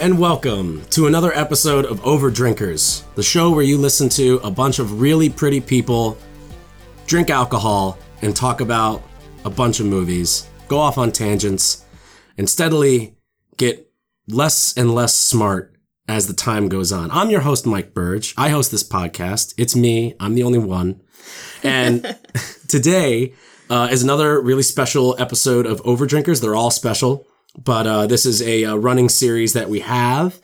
And welcome to another episode of Overdrinkers, the show where you listen to a bunch of really pretty people drink alcohol and talk about a bunch of movies, go off on tangents, and steadily get less and less smart as the time goes on. I'm your host, Mike Burge. I host this podcast. It's me. I'm the only one. And today uh, is another really special episode of Overdrinkers. They're all special, but uh, this is a, uh running series that we have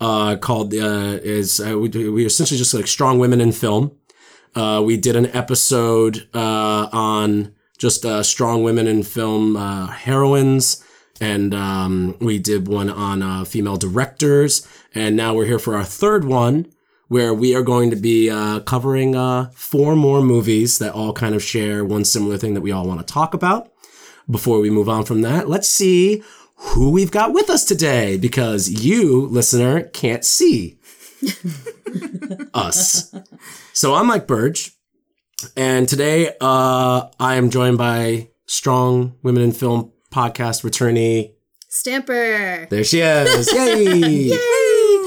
uh, called uh, is uh, we, we essentially just like strong women in film. Uh, we did an episode uh, on just uh, strong women in film uh, heroines, and um, we did one on uh, female directors. And now we're here for our third one, where we are going to be uh, covering uh, four more movies that all kind of share one similar thing that we all want to talk about. Before we move on from that, let's see who we've got with us today, because you, listener, can't see us. So I'm Mike Burge, and today uh, I am joined by Strong Women in Film podcast returnee. Stamper. There she is! Yay!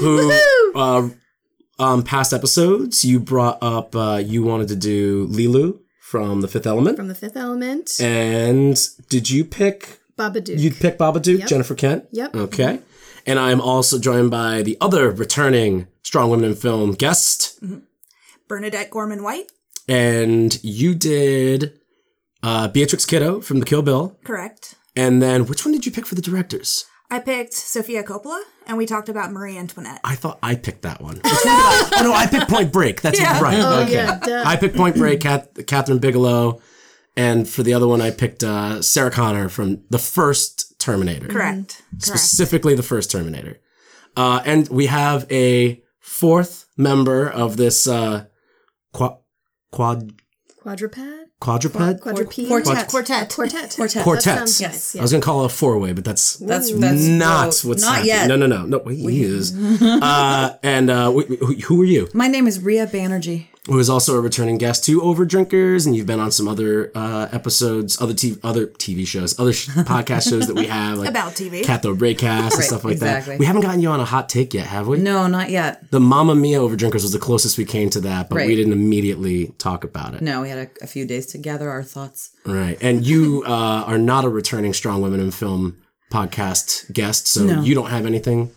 Who, uh, um, past episodes, you brought up uh, you wanted to do Leeloo from The Fifth Element, From the Fifth Element. and did you pick? Babadook. You'd pick Babadook, Yep. Jennifer Kent. Yep. Okay. And I am also joined by the other returning Strong Women in Film guest, Bernadette Gorman White. and you did uh, Beatrix Kiddo from The Kill Bill, Correct. and then which one did you pick for the directors? I picked Sofia Coppola, and we talked about Marie Antoinette. I thought I picked that one. Which one did I? Oh no, I picked Point Break. That's Yeah. right. Oh, okay. yeah. I picked Point Break, Kat- Kathryn Bigelow, and for the other one, I picked uh, Sarah Connor from the first Terminator. Correct. Correct. specifically the first Terminator. Uh, and we have a fourth member of this uh, qua- quad Quadruped? quadruped Quadrupede? Quartet. Quartet. Quartet. Quartet. quartet. That sounds nice. I was gonna call it a four way, but that's That's that's not whoa, what's not happening. yet. No, no, no, no. Wait, he is. uh, and uh, wh- wh- who are you? My name is Ria Banerjee. Who is also a returning guest to Overdrinkers, and you've been on some other uh, episodes, other TV, other TV shows, other sh- podcast shows that we have, like About TV. Catho Breakcast and Right, stuff like exactly. that. We haven't gotten you on a hot take yet, have we? No, not yet. The Mamma Mia Overdrinkers was the closest we came to that, but we didn't immediately talk about it. No, we had a, a few days to gather our thoughts. Right. And you uh, are not a returning Strong Women in Film podcast guest, so No. you don't have anything.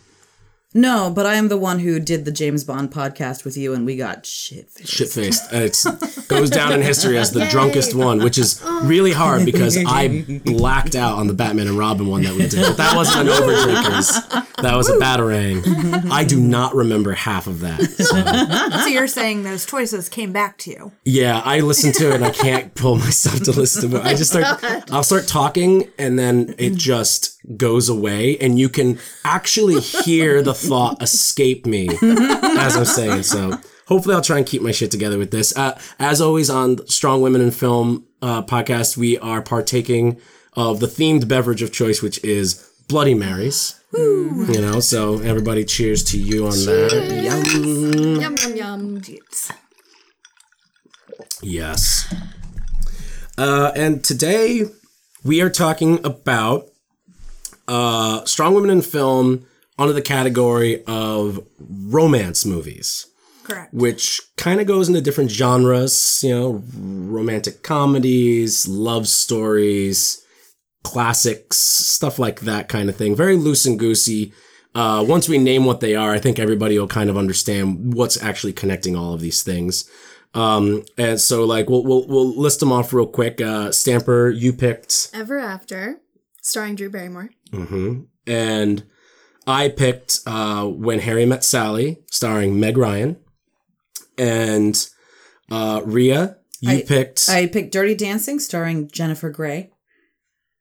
No, but I am the one who did the James Bond podcast with you, and we got shit. faced. Shit faced. It goes down in history as the drunkest one, which is really hard because I blacked out on the Batman and Robin one that we did. But that wasn't an Overdrinkers. That was a Batarang. I do not remember half of that. So. so you're saying those choices came back to you? Yeah, I listen to it and I can't pull myself to listen to it. I just start oh I'll start talking and then it just goes away and you can actually hear the thought escape me as I'm saying. So hopefully I'll try and keep my shit together with this. Uh, as always on Strong Women in Film uh, podcast, we are partaking of the themed beverage of choice, which is Bloody Marys. You know, so everybody cheers to you on that. Yum. Yum, yum, yum. Jeez. Yes. Uh, and today we are talking about uh, strong women in film under the category of romance movies, Correct. which kind of goes into different genres, you know, romantic comedies, love stories, classics, stuff like that kind of thing. Very loose and goosey. Uh, once we name what they are, I think everybody will kind of understand what's actually connecting all of these things. Um, and so like we'll we'll we'll list them off real quick. Uh, Stamper, you picked, Ever After, starring Drew Barrymore. hmm and I picked uh, When Harry Met Sally, starring Meg Ryan, and uh, Ria, you I- picked, I picked Dirty Dancing, starring Jennifer Grey.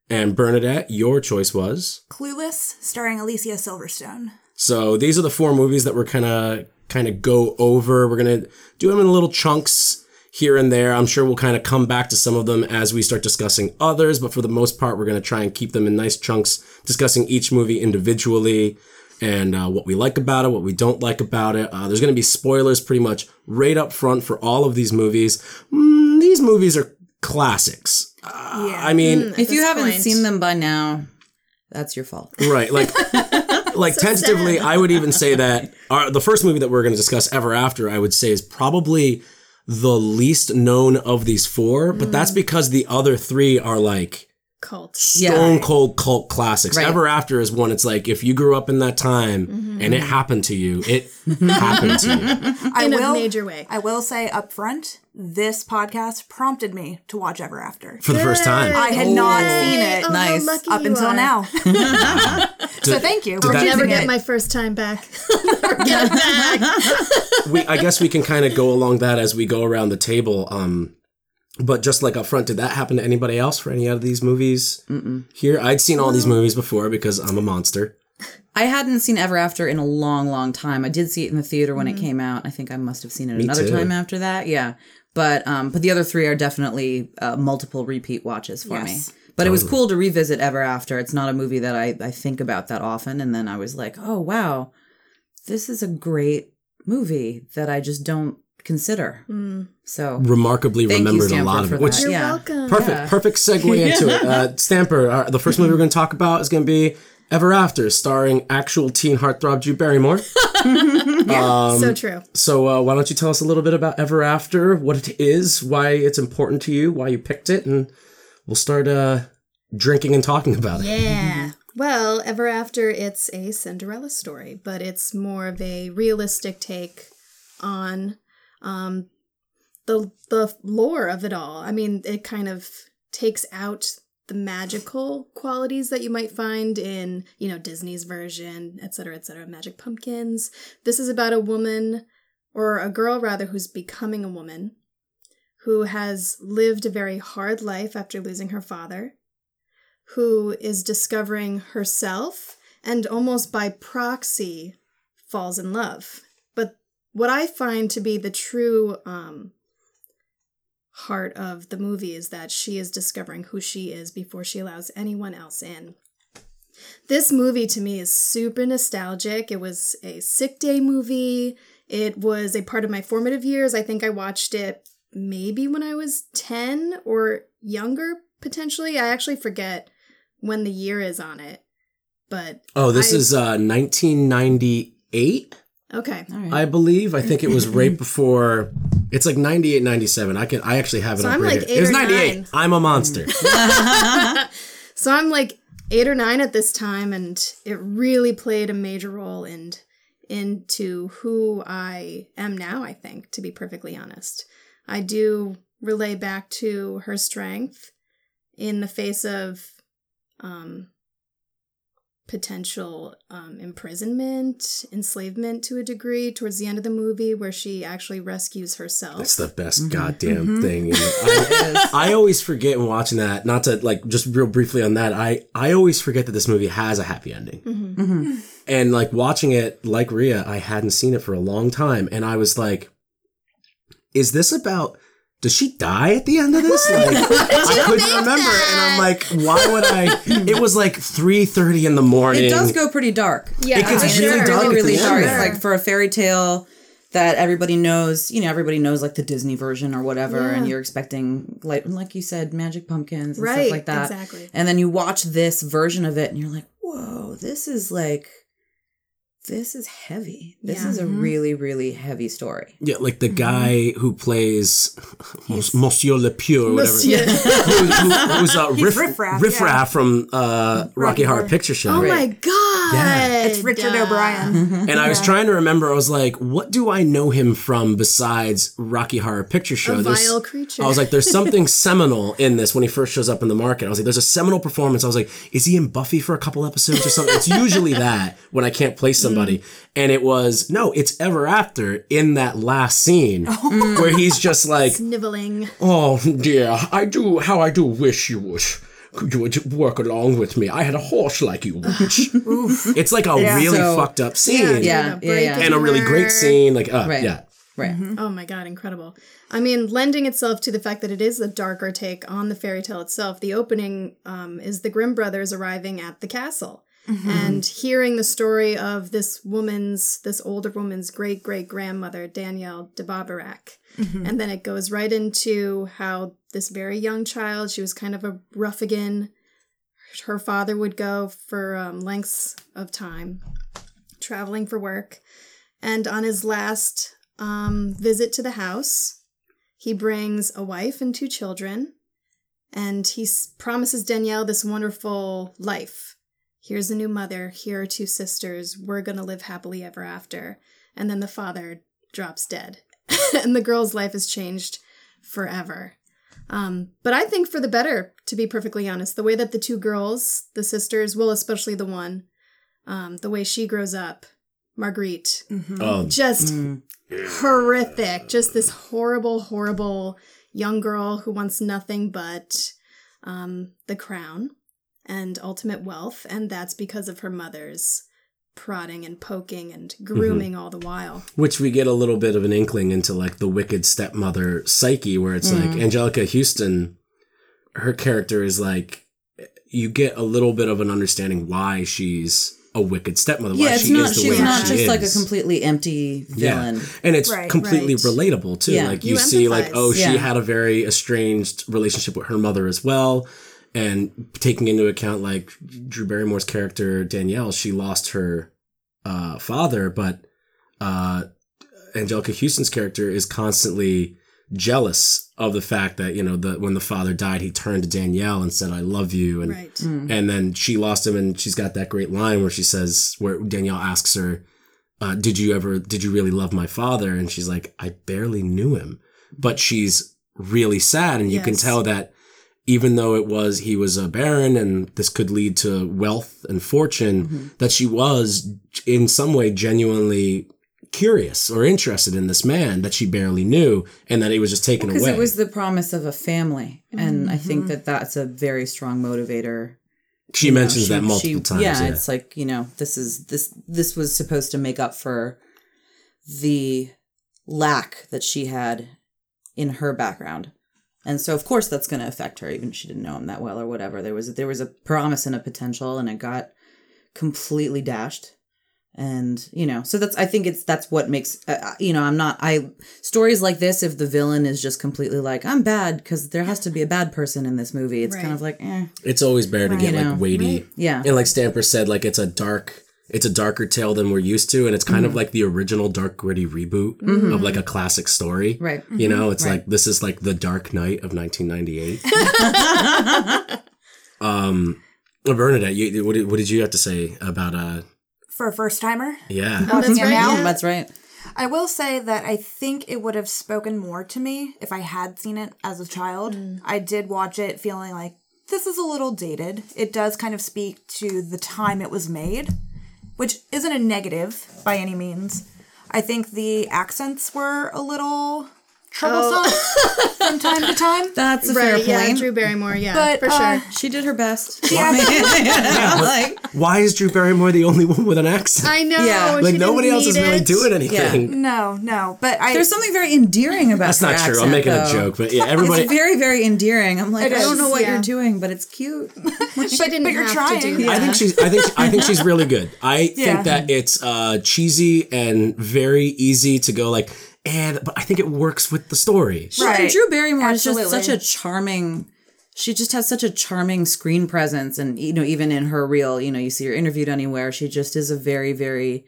and Bernadette, your choice was. Clueless, starring Alicia Silverstone. So these are the four movies that we're kind of kind of go over. We're gonna do them in little chunks here and there. I'm sure we'll kind of come back to some of them as we start discussing others, but for the most part, we're gonna try and keep them in nice chunks, discussing each movie individually and uh, what we like about it, what we don't like about it. Uh, there's gonna be spoilers pretty much right up front for all of these movies. Mm, these movies are classics. Uh, Yeah. I mean, At If you haven't point. seen them by now, that's your fault. Right. Like like So tentatively, sad. I would even say that our, the first movie that we're going to discuss, Ever After, I would say is probably the least known of these four, but that's because the other three are like Cult. Yeah. stone cold cult classics. Right. Ever After is one. It's like if you grew up in that time Mm-hmm. and it happened to you, it happened to you. I In a will, major way. I will say up front, this podcast prompted me to watch Ever After. For the first time. I had not seen it Oh, Nice. up until are. now. so thank you for that- Never get it. my first time back. Get back. we I guess we can kind of go along that as we go around the table. Um, but just like up front, did that happen to anybody else for any of these movies here? I'd seen all these movies before because I'm a monster. I hadn't seen Ever After in a long, long time. I did see it in the theater when Mm-hmm. it came out. I think I must have seen it Me another too. time after that. Yeah, but um, but the other three are definitely uh, multiple repeat watches for Yes. me. But it was cool to revisit Ever After. It's not a movie that I I think about that often, and then I was like, oh wow, this is a great movie that I just don't consider. So Remarkably Thank you, remembered a lot of it, which. You're Yeah. welcome. perfect, Yeah. perfect segue into it. Uh, Stamper, uh, the first movie we're going to talk about is going to be Ever After, starring actual teen heartthrob Drew Barrymore. Um, so true. So uh, why don't you tell us a little bit about Ever After, what it is, why it's important to you, why you picked it, and we'll start uh, drinking and talking about it. Yeah. Well, Ever After, it's a Cinderella story, but it's more of a realistic take on um, the the lore of it all. I mean, it kind of takes out the magical qualities that you might find in, you know, Disney's version, et cetera, et cetera, Magic Pumpkins. This is about a woman, or a girl rather, who's becoming a woman, who has lived a very hard life after losing her father who is discovering herself and almost by proxy falls in love. What I find to be the true um, heart of the movie is that she is discovering who she is before she allows anyone else in. This movie to me is super nostalgic. It was a sick day movie. It was a part of my formative years. I think I watched it maybe when I was 10 or younger, potentially. I actually forget when the year is on it. But Oh, this I- is uh, 1998, okay. all right. I believe. I think it was right before. It's like 98, 97. I can. I actually have it So up I'm right like here. eight It was or 98. nine. I'm a monster. So I'm like eight or nine at this time, and it really played a major role in into who I am now. I think, to be perfectly honest, I do relay back to her strength in the face of um, potential um, imprisonment, enslavement to a degree towards the end of the movie, where she actually rescues herself. That's the best Mm-hmm. goddamn thing. I, I always forget in watching that. Not to like just real briefly on that. I I always forget that this movie has a happy ending. Mm-hmm. And like watching it, like Ria, I hadn't seen it for a long time, and I was like, "Is this about?" Does she die at the end of this? Like, I couldn't remember, and I'm like, "Why would I?" It was like three thirty in the morning. It does go pretty dark. Yeah, It gets I mean, really it's dark at really, really the dark. end It's there. like for a fairy tale that everybody knows, you know, everybody knows like the Disney version or whatever, and you're expecting like like you said, magic pumpkins and Right, stuff like that. exactly. And then you watch this version of it and you're like, whoa, this is like this is heavy. This Yeah. is a really, really heavy story. Yeah, like the guy who plays Mons- Monsieur Le Pieu, or whatever. Monsieur. who, who, who's uh, He's Riff, Riff Raff, Riff yeah. From uh, Rocky Rocky Horror Horror. Picture Show. Oh my god! Yeah. It's Richard O'Brien. And I was trying to remember. I was like, "What do I know him from besides Rocky Horror Picture Show?" A There's- vile creature. I was like, "There's something seminal in this." When he first shows up in the market, I was like, "There's a seminal performance." I was like, "Is he in Buffy for a couple episodes or something?" It's usually that when I can't place somebody, and it was no, it's Ever After in that last scene where he's just like, Sniveling. Oh dear, I do. How I do wish you would. You would work along with me. I had a horse like you. it's like a Yeah. really So- fucked up scene, Yeah, Yeah, yeah, yeah. and a really great scene. Like, uh, Right. yeah, Right. Oh my god, incredible. I mean, lending itself to the fact that it is a darker take on the fairy tale itself. The opening um, is the Grimm brothers arriving at the castle and hearing the story of this woman's, this older woman's great great grandmother, Danielle de Barbarac. And then it goes right into how this very young child, she was kind of a ruffigan. Her father would go for um, lengths of time traveling for work. And on his last um, visit to the house, he brings a wife and two children. And he s- promises Danielle this wonderful life. Here's a new mother. Here are two sisters. We're going to live happily ever after. And then the father drops dead. and the girl's life has changed forever. Um, but I think for the better, to be perfectly honest. The way that the two girls, the sisters, well, especially the one, um, the way she grows up, Marguerite, Oh, just Mm. horrific. Just this horrible, horrible young girl who wants nothing but um, the crown and ultimate wealth. And that's because of her mother's prodding and poking and mm-hmm. grooming all the while. which we get a little bit of an inkling into like the wicked stepmother psyche where it's like mm. Anjelica Huston her character is like you get a little bit of an understanding why she's a wicked stepmother why Yeah, it's she not. is the She's way not she just like a completely empty villain. and it's Right, completely right. relatable too Yeah. like you, You see like oh, empathize. oh she had a very estranged relationship with her mother as well and taking into account like drew barrymore's character danielle she lost her uh, father but uh, anjelica huston's character is constantly jealous of the fact that you know that when the father died he turned to danielle and said i love you and Right. and then she lost him and she's got that great line where she says where danielle asks her uh, did you ever did you really love my father? And she's like i barely knew him. But she's really sad and you can tell that even though it was he was a baron and this could lead to wealth and fortune mm-hmm. that she was in some way genuinely curious or interested in this man that she barely knew and that he was just taken Because away it was the promise of a family, and I think mm-hmm. that that's a very strong motivator. she you know, mentions she- that multiple she- times Yeah, yeah. it's like you know, this is this this was supposed to make up for the lack that she had in her background, and so of course that's going to affect her, even if she didn't know him that well or whatever. There was there was a promise and a potential, and it got completely dashed. And you know, so that's I think it's that's what makes uh, you know I'm not I stories like this if the villain is just completely like I'm bad because there has to be a bad person in this movie. It's kind of like eh, it's always better to get You know, like weighty yeah. and like Stamper said, like it's a dark, it's a darker tale than we're used to, and it's kind of like the original dark gritty reboot of like a classic story. Right. You know, it's Right. like this is like the Dark Knight of 1998. um, Bernadette, you, what, did, what did you have to say about uh? For a first timer, Yeah, Oh, that's right. yeah. That's right. I will say that I think it would have spoken more to me if I had seen it as a child. I did watch it feeling like this is a little dated. It does kind of speak to the time it was made, which isn't a negative by any means. I think the accents were a little troublesome from time to time. That's a Right, fair yeah, point. Drew Barrymore, yeah, But, for uh, sure. she did her best. Yeah. like why is Drew Barrymore the only one with an accent? I know. Yeah. she like nobody didn't else is need really doing anything. No, no, but I there's something very endearing about that. That's her not true. accent, I'm making though. a joke, but yeah, everybody. It's very, very endearing. I'm like, It I don't is, know what yeah. you're doing, but it's cute. She didn't but you're have trying. to do that. I think she's. I think. I think she's really good. I think that it's uh, cheesy and very easy to go like, and but I think it works with the story. Well, and Right. Drew Barrymore is just such a charming. She just has such a charming screen presence, and you know, even in her real, you know, you see her interviewed anywhere, she just is a very, very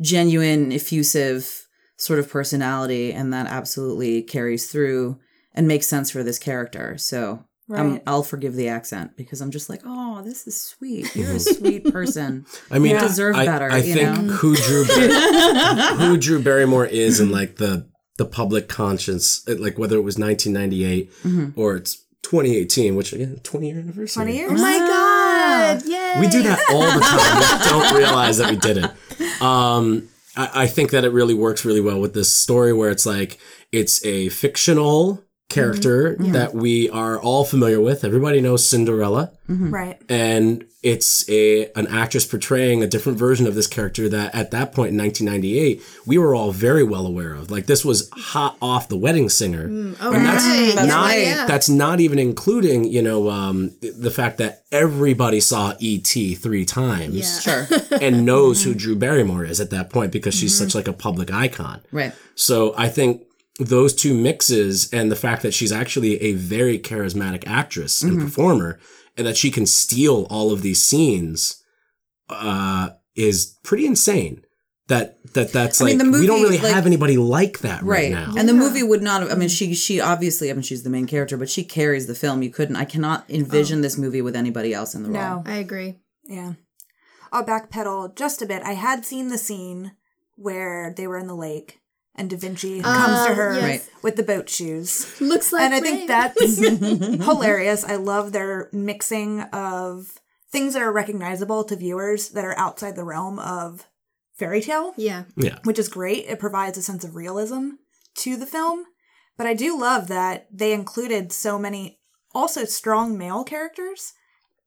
genuine, effusive sort of personality, and that absolutely carries through and makes sense for this character. So. I'm, Right. I'll forgive the accent because I'm just like, oh, this is sweet. You're a sweet person. I mean, You deserve I, better, I you think know? who Drew Bar- who Drew Barrymore is in like the the public conscience, like whether it was 1998 Mm-hmm. or it's 2018, which again, 20 year anniversary. 20 years. Oh my god! Yay! We do that all the time. we don't realize that we did it. Um, I, I think that it really works really well with this story where it's like it's a fictional character mm-hmm. that we are all familiar with. Everybody knows Cinderella mm-hmm. Right. and it's a an actress portraying a different version of this character that at that point in 1998 we were all very well aware of like this was hot off the wedding singer mm. Oh, and that's right. That's not right. Yeah. that's not even including you know um, the fact that everybody saw et three times Yeah. Sure. and knows who mm-hmm. drew barrymore is at that point because she's such like a public icon right. so I think those two mixes and the fact that she's actually a very charismatic actress and performer and that she can steal all of these scenes uh, is pretty insane. that that that's I like mean, the movie, we don't really like- have anybody like that right, right now. and the movie would not have i mean she she obviously i mean she's the main character but she carries the film you couldn't i cannot envision this movie with anybody else in the role No. I agree. Yeah. I'll backpedal just a bit. I had seen the scene where they were in the lake and Da Vinci comes to her yes. With the boat shoes. Looks like and I think that's hilarious. I love their mixing of things that are recognizable to viewers that are outside the realm of fairy tale, yeah. yeah. which is great. It provides a sense of realism to the film. But I do love that they included so many also strong male characters.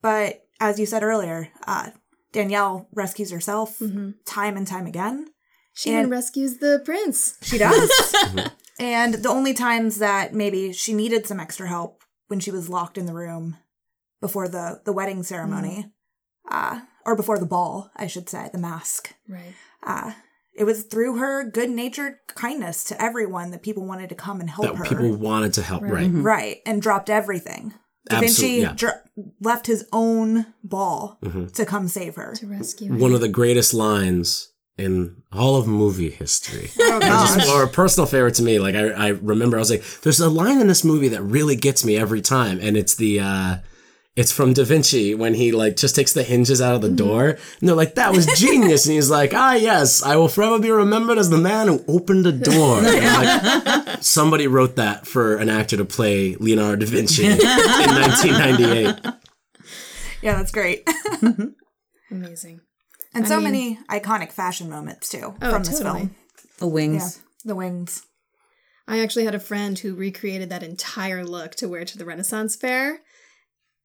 But as you said earlier, uh, Danielle rescues herself time and time again. She And- even rescues the prince. She does. and the only times that maybe she needed some extra help when she was locked in the room before the the wedding ceremony, uh, or before the ball, I should say, the mask. Right. Uh, it was through her good natured kindness to everyone that people wanted to come and help That her. people wanted to help. Right. Right, and dropped everything. Da Vinci yeah. dr- left his own ball Mm-hmm. to come save her. To rescue her. One of the greatest lines in all of movie history. Oh, Just- or a personal favorite to me. Like I, I remember, I was like, "There's a line in this movie that really gets me every time," and it's the, uh, it's from Da Vinci when he like just takes the hinges out of the Mm-hmm. door, and they're like, "That was genius," and he's like, "Ah, yes, I will forever be remembered as the man who opened the door." And I'm like, somebody wrote that for an actor to play Leonardo da Vinci in 1998. Yeah, that's great. Amazing. And I so mean- many iconic fashion moments too Oh, from this totally. film. the Yeah, wings the wings. I actually had a friend who recreated that entire look to wear to the Renaissance Fair.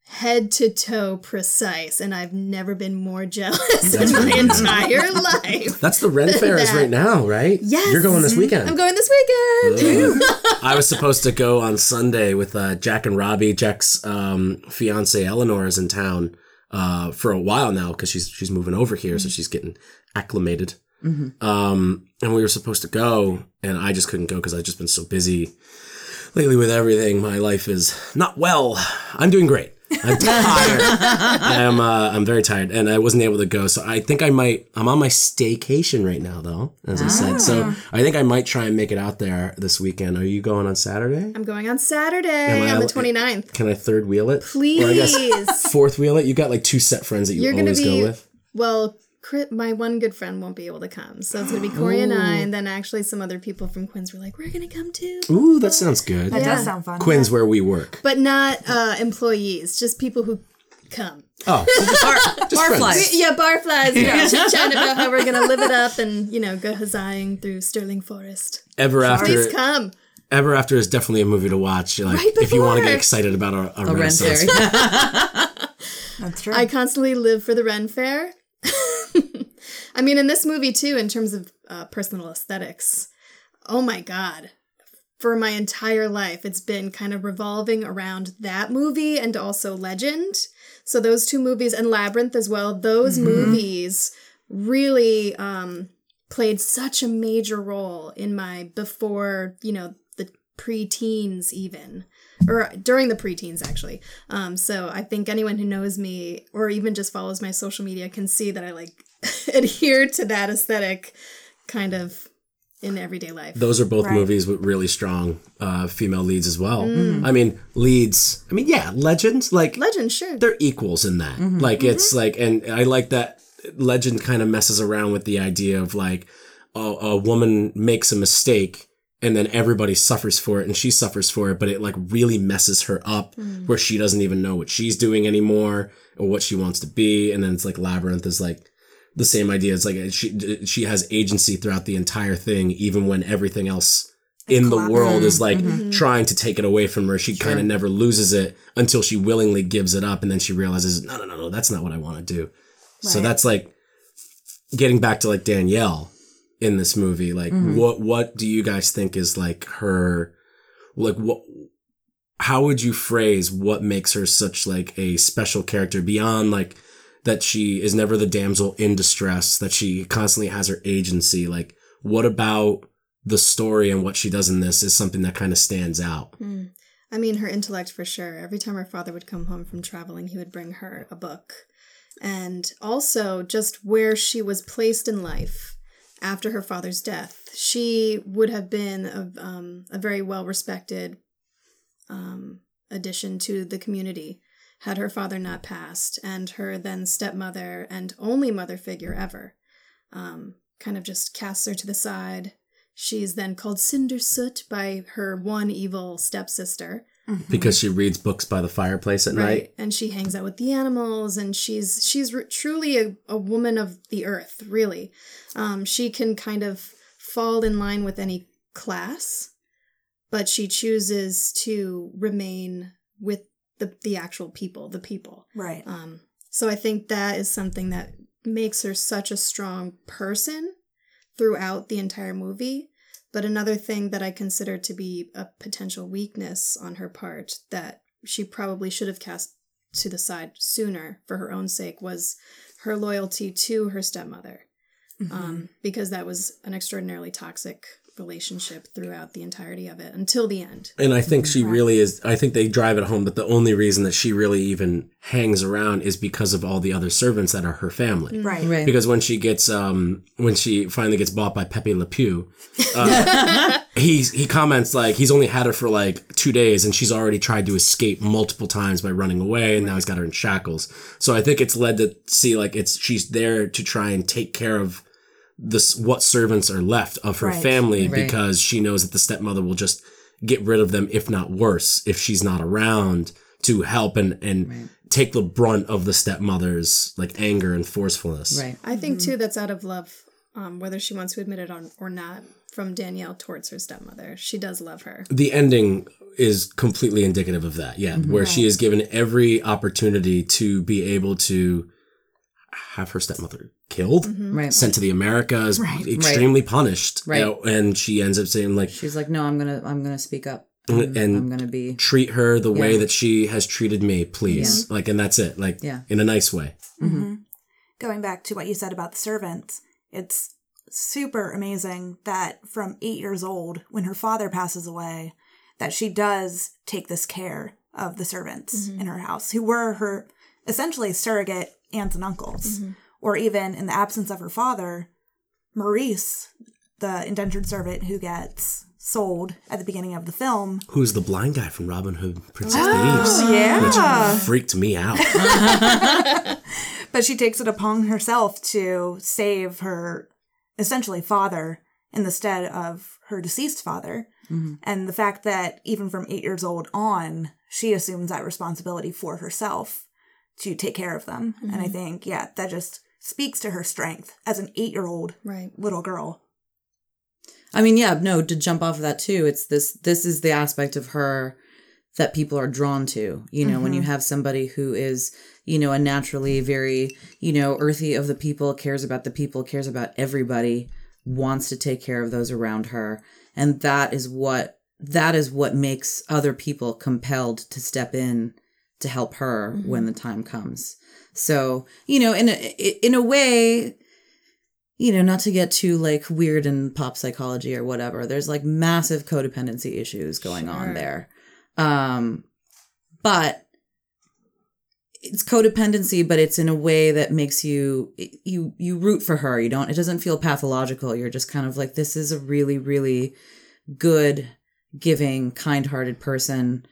Head to toe precise, and I've never been more jealous in my entire life. That's the Ren Fair is right now, right? Yes. You're going this weekend. I'm going this weekend. I was supposed to go on Sunday with uh, Jack and Robbie. Jack's um, fiance Eleanor is in town uh, for a while now because she's she's moving over here, so she's getting acclimated. Um, and we were supposed to go, and I just couldn't go because I've just been so busy lately with everything. My life is not well. I'm doing great. I'm tired. I am. Uh, I'm very tired, and I wasn't able to go. So I think I might. I'm on my staycation right now, though, as I said. So I think I might try and make it out there this weekend. Are you going on Saturday? I'm going on Saturday I on the al- 29th. Can I third wheel it? Please. Or I guess fourth wheel it. You got like two set friends that you You're always be. go with. Well, my one good friend won't be able to come. So it's going to be Corey and I, and then actually some other people from Quinn's were like, we're going to come too. Ooh, that sounds good. That Yeah. does sound fun. Quinn's where we work. But not uh, employees, just people who come. Oh, so just, just friends. Barflies. Yeah, barflies. Yeah, chatting about how we're gonna live it up and you know go huzzahing through Sterling Forest. Ever after. Please come. Ever after is definitely a movie to watch. Like Right if you want to get excited about a, a, a rent Renaissance fairy. That's true. I constantly live for the Ren Fair. I mean, in this movie too, in terms of uh, personal aesthetics. Oh my god. For my entire life, it's been kind of revolving around that movie and also Legend. So those two movies and Labyrinth as well. Those movies really um, played such a major role in my before, you know, the pre teens, even or during the preteens actually. Um, so I think anyone who knows me or even just follows my social media can see that I like adhere to that aesthetic kind of in everyday life. Those are both Right. movies with really strong uh, female leads as well. Mm. I mean, leads. I mean, yeah, legends. Like Legend, sure. they're equals in that. Like it's like, and I like that legend kind of messes around with the idea of like a, a woman makes a mistake and then everybody suffers for it and she suffers for it, but it like really messes her up hmm. where she doesn't even know what she's doing anymore or what she wants to be. And then it's like labyrinth is like the same idea. It's like she she has agency throughout the entire thing, even when everything else in the world is like mm-hmm. trying to take it away from her. She kind of never loses it until she willingly gives it up, and then she realizes, no, no, no, no, that's not what I want to do. So that's like getting back to like Danielle in this movie. Like, what what do you guys think is like her like what? How would you phrase what makes her such like a special character beyond like that she is never the damsel in distress, that she constantly has her agency. Like, what about the story and what she does in this is something that kind of stands out? Mm. I mean, her intellect for sure. Every time her father would come home from traveling, he would bring her a book. And also just where she was placed in life after her father's death. She would have been a, um, a very well respected um, addition to the community had her father not passed, and her then stepmother and only mother figure ever um, kind of just casts her to the side. She's then called Cinder Soot by her one evil stepsister. Because she reads books by the fireplace at night. and she hangs out with the animals and she's she's r- truly a, a woman of the earth really um, she can kind of fall in line with any class but she chooses to remain with the, the actual people the people Right. um, so I think that is something that makes her such a strong person throughout the entire movie. But another thing that I consider to be a potential weakness on her part that she probably should have cast to the side sooner for her own sake was her loyalty to her stepmother. Um, because that was an extraordinarily toxic relationship throughout the entirety of it until the end. And I think she really is. I think they drive it home that the only reason that she really even hangs around is because of all the other servants that are her family. Right. Right. Because when she gets, um, when she finally gets bought by Pepe Le Pew, uh, he's, he comments like he's only had her for like two days and she's already tried to escape multiple times by running away and now he's got her in shackles. So I think it's led to see like it's, she's there to try and take care of this, what servants are left of her Right. family Right. because she knows that the stepmother will just get rid of them, if not worse, if she's not around to help and, and take the brunt of the stepmother's like anger and forcefulness. Right. I think too that's out of love, um, whether she wants to admit it on, or not, from Danielle towards her stepmother. She does love her. The ending is completely indicative of that. Yeah. Where she is given every opportunity to be able to have her stepmother killed, mm-hmm. Right. sent to the Americas, Right. extremely punished. Right. you know, and she ends up saying like, She's like, no, I'm gonna, I'm gonna speak up. And- I'm, I'm gonna be. treat her the way that she has treated me, please. Like, and that's it. Like, Yeah. in a nice way. Mm-hmm. Mm-hmm. Going back to what you said about the servants, it's super amazing that from eight years old, when her father passes away, that she does take this care of the servants in her house, who were her essentially surrogate aunts and uncles. Or even in the absence of her father, Maurice, the indentured servant who gets sold at the beginning of the film. Who's the blind guy from Robin Hood, Princess Oh, Thieves? yeah. Which freaked me out. But she takes it upon herself to save her essentially father in the stead of her deceased father. Mm-hmm. And the fact that even from eight years old on, she assumes that responsibility for herself to take care of them. And I mm-hmm. think, yeah, that just speaks to her strength as an eight year old Right. little girl. I mean, yeah, no, to jump off of that too, it's this this is the aspect of her that people are drawn to. You know, when you mm-hmm. have somebody who is, you know, a naturally very, you know, earthy of the people, cares about the people, cares about everybody, wants to take care of those around her. And that is what that is what makes other people compelled to step in to help her when the mm-hmm. time comes. So, you know, in a in a way, you know, not to get too like weird in pop psychology or whatever, there's like massive codependency issues going on there. Um, but it's codependency, but it's in a way that makes you you you root for her. You don't. It doesn't feel pathological. You're just kind of like this is a really really good, giving, kind-hearted person,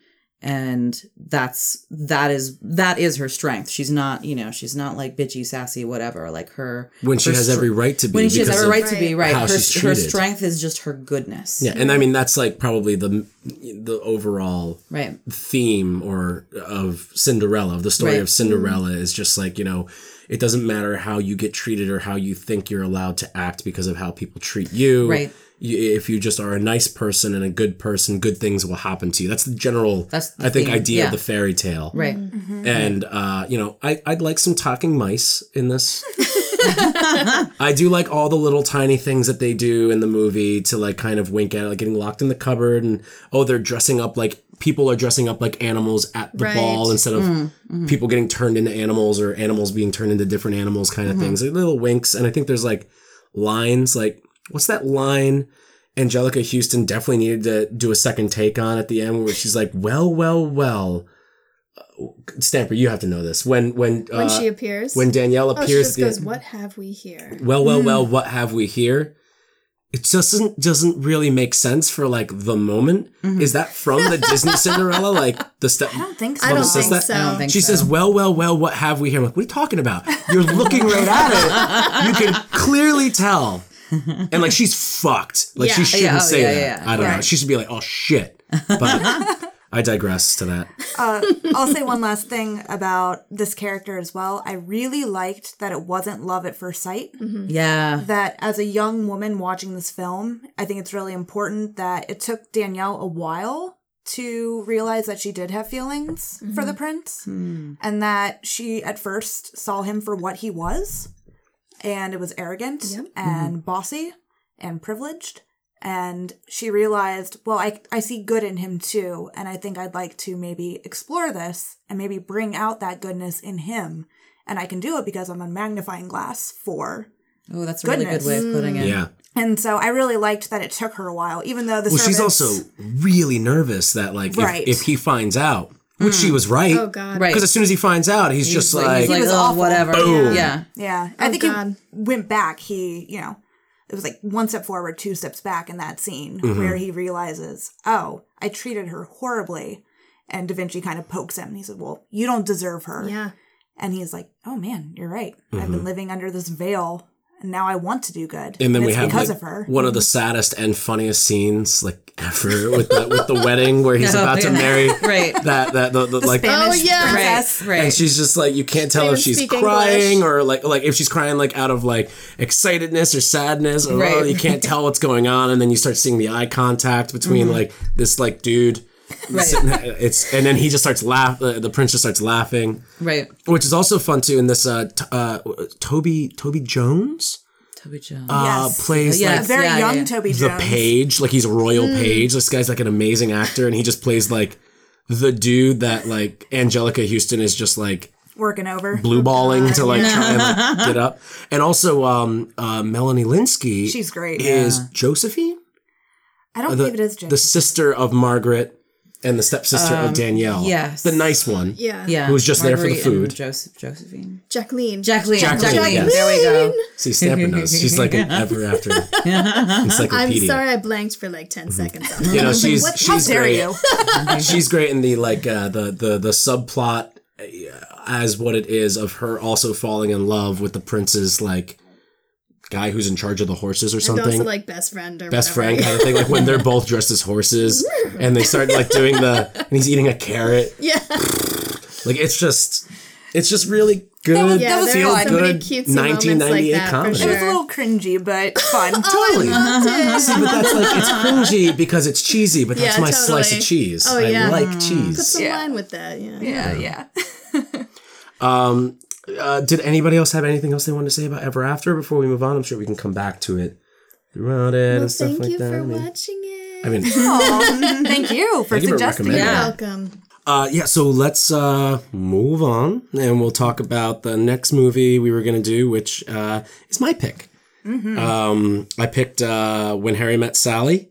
and that's that is that is her strength. She's not you know she's not like bitchy, sassy, whatever. Like her When she has str- every right to be. when she has every right to be right. Her, her strength is just her goodness. Yeah, and I mean that's like probably the the overall Right. theme or of Cinderella, of the story Right. of Cinderella is just like, you know, it doesn't matter how you get treated or how you think you're allowed to act because of how people treat you. Right. You, if you just are a nice person and a good person, good things will happen to you. That's the general, That's the I think, theme, idea yeah. of the fairy tale. Right. Mm-hmm. Mm-hmm. And, uh, you know, I, I'd like some talking mice in this. I do like all the little tiny things that they do in the movie to like kind of wink at, like getting locked in the cupboard and oh, they're dressing up like people are dressing up like animals at the Right. ball instead of mm, mm. people getting turned into animals or animals being turned into different animals kind of mm-hmm. things. Like little winks. And I think there's like lines like, what's that line? Anjelica Huston definitely needed to do a second take on at the end where she's like, well, well, well. Uh, Stamper, you have to know this. When when uh, When uh, she appears. when Danielle oh, she appears, just goes, "What have we here?" well, well, hmm. well, what have we here? It doesn't doesn't really make sense for like the moment. Mm-hmm. Is that from the Disney Cinderella? Like the step. I don't think so. I don't think that? so. I don't think She so. says, "Well, well, well, what have we here?" I'm like, "What are you talking about? You're looking right at it. You can clearly tell." And like she's fucked. Like she shouldn't Yeah, oh, say yeah, that. yeah, yeah. I don't know. Right. She should be like, "Oh shit." But I digress to that. Uh, I'll say one last thing about this character as well. I really liked that it wasn't love at first sight. Mm-hmm. Yeah. That as a young woman watching this film, I think it's really important that it took Danielle a while to realize that she did have feelings for mm-hmm. the prince hmm. and that she at first saw him for what he was and it was arrogant mm-hmm. and bossy and privileged and she realized well I, I see good in him too and i think i'd like to maybe explore this and maybe bring out that goodness in him and i can do it because i'm a magnifying glass for Oh, that's a really good way of putting it. Yeah. and so i really liked that it took her a while even though the Well, she's also really nervous that like Right. if, if he finds out, which she was right. Oh God. Right. Because as soon as he finds out, he's, just He's like, he's like, was oh, awful. whatever. Boom. Yeah. yeah i Oh, think God. he went back he you know it was like one step forward two steps back in that scene Mm-hmm. where he realizes oh i treated her horribly and da vinci kind of pokes him and he said well you don't deserve her Yeah. And he's like, "Oh man, you're right. I've Mm-hmm. been living under this veil, and now I want to do good." and then we have because like, of her. one of the saddest and funniest scenes like ever with the with the wedding where he's Oh, about to marry Right. that that the, the, The like Spanish Oh, yeah. princess. Right. and she's just like you can't tell Can't if she's crying English. or like like if she's crying like out of like excitedness or sadness or Right. oh, you can't tell what's going on and then you start seeing the eye contact between Mm-hmm. like this like dude Right. it's and then he just starts laugh the, the prince just starts laughing Right. which is also fun too in this uh, t- uh Toby Toby Jones Toby Jones. uh Yes. plays Yeah. like very Yeah, young yeah. Toby the page like he's a royal page this guy's like an amazing actor and he just plays like the dude that like Anjelica Huston is just like working over. blue balling to like try and like, get up and also um uh Melanie Lynskey She's great. is Josephine I don't the, believe it is Jane. the sister of Margaret and the stepsister of Danielle yes. the nice one Yeah. Yeah. Who was just there for the food. Joseph, Josephine. Jacqueline. Jacqueline. Jacqueline, Jacqueline. yes. There we go. see Stamper knows she's like an ever after encyclopedia I'm sorry I blanked for like 10 seconds. on that. you know she's what, how she's dare great you? she's great in the like uh, the the the subplot uh, as what it is of her also falling in love with the prince's like guy who's in charge of the horses or And something also like best friend or best whatever. friend kind of thing like when they're both dressed as horses and they start like doing the and he's eating a carrot Yeah. like it's just it's just really good was- Yeah, was there feel are so many good cutesy like 1998 that for comedy It was a little cringy, but fun. totally See, but that's like it's cringy because it's cheesy, but that's Yeah, my slice of cheese. Oh, I yeah. like Put cheese. some Yeah. line with that. Yeah. yeah, yeah. Um, uh, did anybody else have anything else they wanted to say about Ever After before we move on? I'm sure we can come back to it throughout it Well, and stuff thank like you that. for I mean, watching it. I mean, Aw, thank you for Thank you for suggesting recommending that. Yeah. Welcome. uh, yeah. So let's uh, move on, and we'll talk about the next movie we were gonna do, which uh, is my pick. Um, I picked uh, When Harry Met Sally,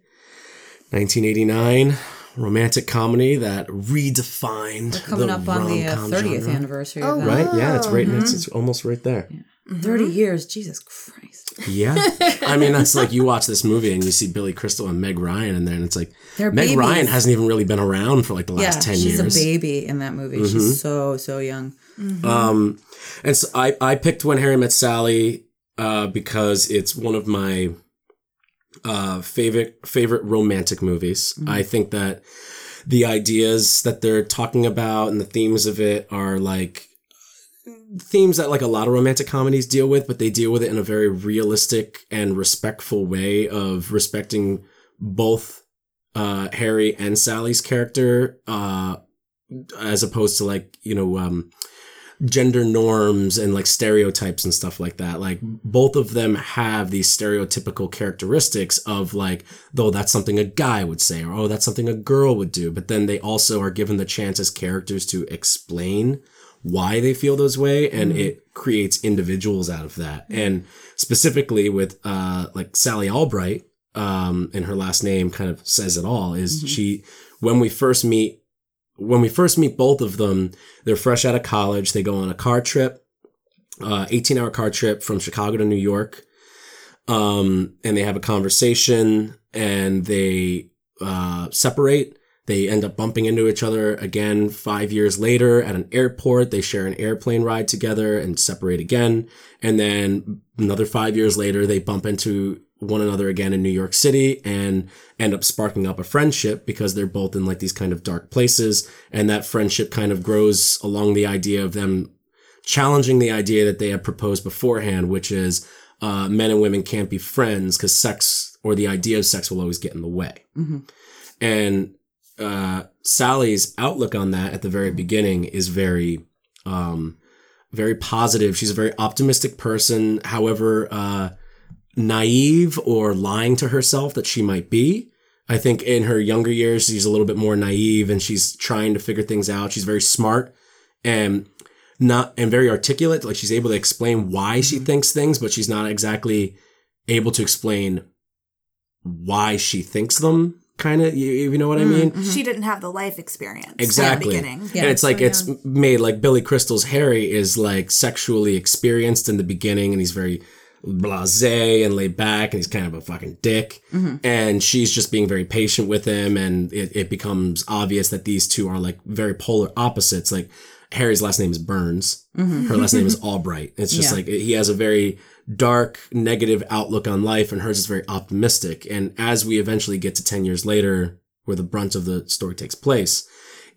1989 romantic comedy that redefined Coming the up on the uh, rom-com 30th genre. anniversary Oh, of that. Right? Yeah, it's right Mm-hmm. next. It's almost right there. 30 years. Jesus Christ. Yeah. I mean, that's like you watch this movie and you see Billy Crystal and Meg Ryan in there, and it's like They're Meg babies. Ryan hasn't even really been around for like the Yeah, last 10 she's years. a baby in that movie. She's so, so young. Um, and so I, I picked When Harry Met Sally uh, because it's one of my uh, favorite favorite romantic movies. I think that the ideas that they're talking about and the themes of it are like themes that like a lot of romantic comedies deal with, but they deal with it in a very realistic and respectful way of respecting both uh, Harry and Sally's character, uh, as opposed to like you know um, gender norms and like stereotypes and stuff like that. Like both of them have these stereotypical characteristics of like, though that's something a guy would say, or oh, that's something a girl would do. But then they also are given the chance as characters to explain why they feel those way and it creates individuals out of that. And specifically with uh like Sally Albright, um, and her last name kind of says it all, is she when we first meet when we first meet both of them, they're fresh out of college. They go on a car trip, uh, 18 hour car trip from Chicago to New York. Um, and they have a conversation and they, uh, separate. They end up bumping into each other again five years later at an airport. They share an airplane ride together and separate again. And then another five years later, they bump into one another again in New York City and end up sparking up a friendship because they're both in like these kind of dark places. And that friendship kind of grows along the idea of them challenging the idea that they had proposed beforehand, which is uh, men and women can't be friends because sex or the idea of sex will always get in the way. And uh, Sally's outlook on that at the very beginning is very, um, very positive. She's a very optimistic person. However, uh, naive or lying to herself that she might be. I think in her younger years, she's a little bit more naive and she's trying to figure things out. She's very smart and not, and very articulate. Like she's able to explain why she mm-hmm. thinks things, but she's not exactly able to explain why she thinks them. Kind of, you, you know what I mean? Mm-hmm. She didn't have the life experience Exactly. the beginning. Yeah, and it's like so it's made like Billy Crystal's Harry is like sexually experienced in the beginning and he's very blasé and laid back and he's kind of a fucking dick. Mm-hmm. And she's just being very patient with him and it, it becomes obvious that these two are like very polar opposites. Like Harry's last name is Burns. Mm-hmm. Her last name is Albright. It's just Yeah. like he has a very dark, negative outlook on life, and hers is very optimistic. And as we eventually get to 10 years later, where the brunt of the story takes place,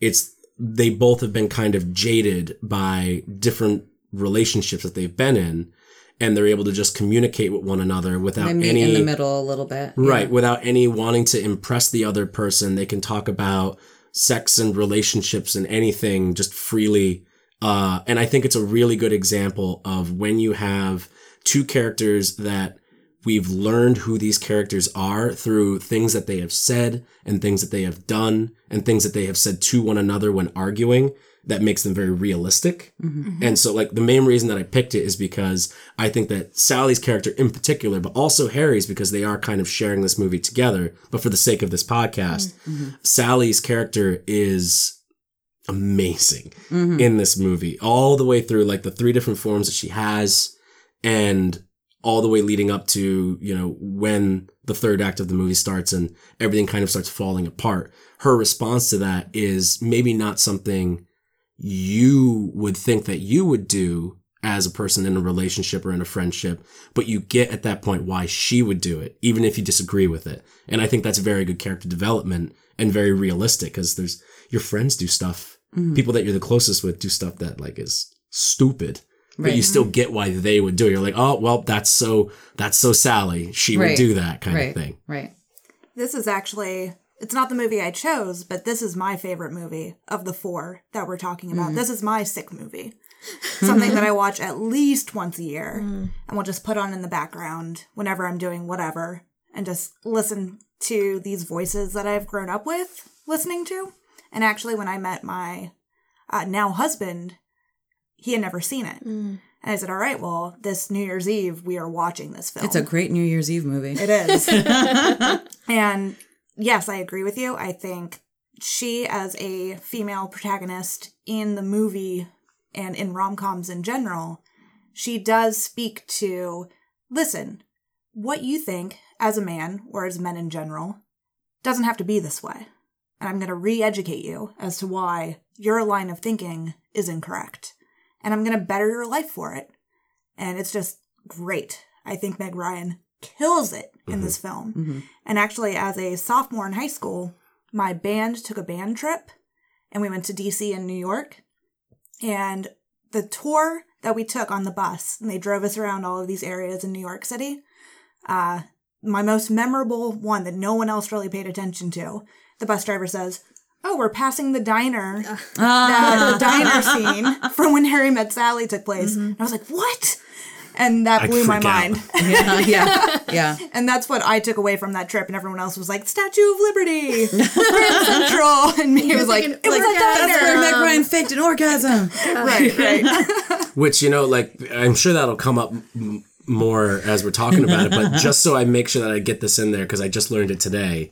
it's they both have been kind of jaded by different relationships that they've been in, and they're able to just communicate with one another without any in the middle a little bit. Yeah. Right, without any wanting to impress the other person, they can talk about sex and relationships and anything just freely. Uh, and I think it's a really good example of when you have two characters that we've learned who these characters are through things that they have said and things that they have done and things that they have said to one another when arguing that makes them very realistic. Mm-hmm. Mm-hmm. And so like the main reason that I picked it is because I think that Sally's character in particular, but also Harry's because they are kind of sharing this movie together. But for the sake of this podcast, mm-hmm. Sally's character is amazing in this movie all the way through like the three different forms that she has and all the way leading up to, you know, when the third act of the movie starts and everything kind of starts falling apart. Her response to that is maybe not something you would think that you would do as a person in a relationship or in a friendship, but you get at that point why she would do it, even if you disagree with it. And I think that's very good character development and very realistic because there's your friends do stuff, mm-hmm. people that you're the closest with do stuff that like is stupid. But you still get why they would do it. You're like, oh well, that's so that's so Sally. She would do that kind Right. of thing. Right. This is actually it's not the movie I chose, but this is my favorite movie of the four that we're talking about. Mm-hmm. This is my sick movie. Something that I watch at least once a year mm. and will just put on in the background whenever I'm doing whatever and just listen to these voices that I've grown up with listening to. And actually when I met my uh, now husband, he had never seen it. Mm. And I said, "All right, well, this New Year's Eve we are watching this film." It's a great New Year's Eve movie. It is. and yes, I agree with you. I think she, as a female protagonist in the movie and in rom coms in general, she does speak to listen, what you think as a man or as men in general doesn't have to be this way. And I'm going to re educate you as to why your line of thinking is incorrect. And I'm going to better your life for it. And it's just great. I think Meg Ryan kills it in this film. And actually, as a sophomore in high school, my band took a band trip and we went to DC and New York. And the tour that we took on the bus, and they drove us around all of these areas in New York City. Uh, my most memorable one that no one else really paid attention to, the bus driver says, Oh, we're passing the diner, Ah. the, the diner scene from when Harry Met Sally took place. And I was like, What? And that I'd blew my out. mind. yeah, yeah, yeah. And that's what I took away from that trip, and everyone else was like, Statue of Liberty, Grand Central, and me was like, it was like, a that's That's where. Meg Ryan faked an orgasm. Right, right. Which you know, like I'm sure that'll come up m- more as we're talking about it. But just so I make sure that I get this in there because I just learned it today.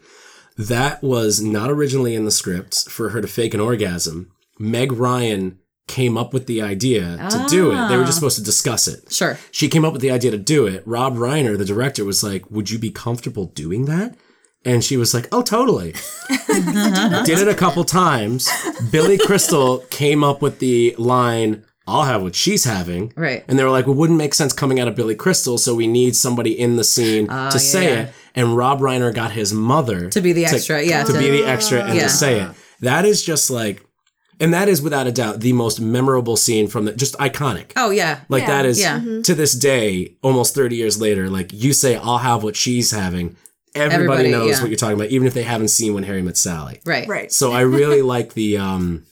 that was not originally in the script for her to fake an orgasm. Meg Ryan came up with the idea to do it. They were just supposed to discuss it. Sure. She came up with the idea to do it. Rob Reiner, the director, was like, Would you be comfortable doing that? And she was like, Oh, totally. Did it a couple times. Billy Crystal came up with the line, I'll have what she's having. Right. And they were like, well, wouldn't make sense coming out of Billy Crystal, so we need somebody in the scene Ah, to yeah, say yeah. it. And Rob Reiner got his mother To be the extra, yeah, to, to- be the extra and Yeah. to say it. That is just like, and that is without a doubt the most memorable scene from the just iconic. Oh yeah. Like Yeah. that is Yeah. to this day, almost 30 years later, like you say, I'll have what she's having. Everybody, Everybody, knows yeah. what you're talking about, even if they haven't seen When Harry Met Sally. Right. Right. So I really like the um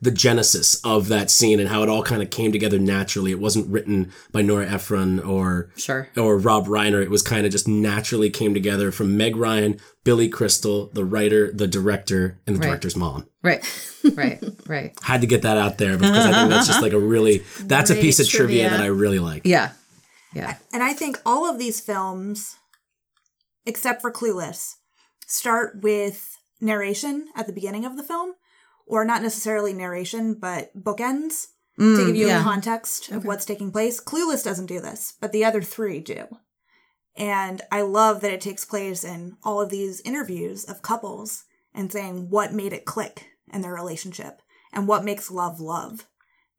the genesis of that scene and how it all kind of came together naturally. It wasn't written by Nora Ephron or Sure. or Rob Reiner. It was kind of just naturally came together from Meg Ryan, Billy Crystal, the writer, the director, and the Right. director's mom. Right. Right. Right. Had to get that out there because I think that's just like a really that's a piece of trivia. trivia. that I really like. Yeah. Yeah. And I think all of these films, except for Clueless, start with narration at the beginning of the film, or not necessarily narration, but bookends to mm, give you yeah. a context of what's taking place. Clueless doesn't do this, but the other three do. And I love that it takes place in all of these interviews of couples and saying what made it click in their relationship and what makes love love.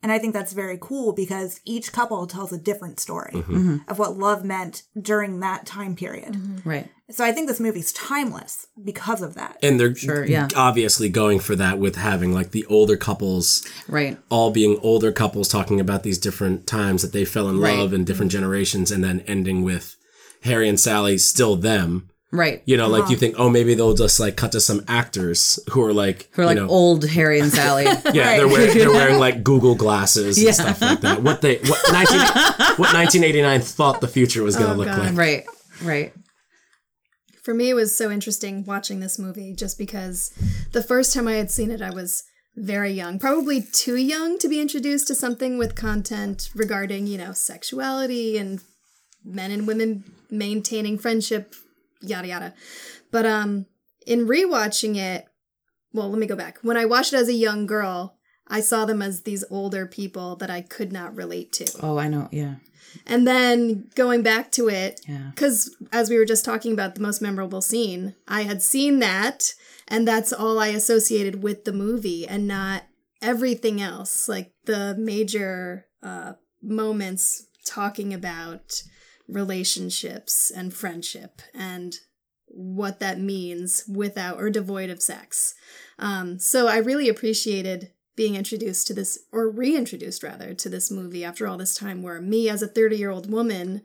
And I think that's very cool because each couple tells a different story Mm-hmm. mm-hmm. of what love meant during that time period. Mm-hmm. Right. So I think this movie's timeless because of that. And they're Sure, yeah. obviously going for that with having like the older couples Right. all being older couples talking about these different times that they fell in Right. love in different mm-hmm. generations and then ending with Harry and Sally still them. Right. You know, like you uh-huh. think, oh, maybe they'll just like cut to some actors who are like, Who are like you know, old Harry and Sally. yeah, they're wearing, they're wearing like Google glasses and Yeah. stuff like that. What they what 19, what 1989 thought the future was going to Oh, look God. like. right. Right. For me, it was so interesting watching this movie just because the first time I had seen it, I was very young, probably too young to be introduced to something with content regarding, you know, sexuality and men and women maintaining friendship, yada yada. But um in rewatching it, well, let me go back. When I watched it as a young girl, I saw them as these older people that I could not relate to. Oh, I know. Yeah. And then going back to it, Yeah. because as we were just talking about the most memorable scene, I had seen that, and that's all I associated with the movie, and not everything else, like the major uh, moments talking about relationships and friendship and what that means without or devoid of sex. Um, so I really appreciated being introduced to this, or reintroduced rather, to this movie after all this time, where me as a 30 year old woman,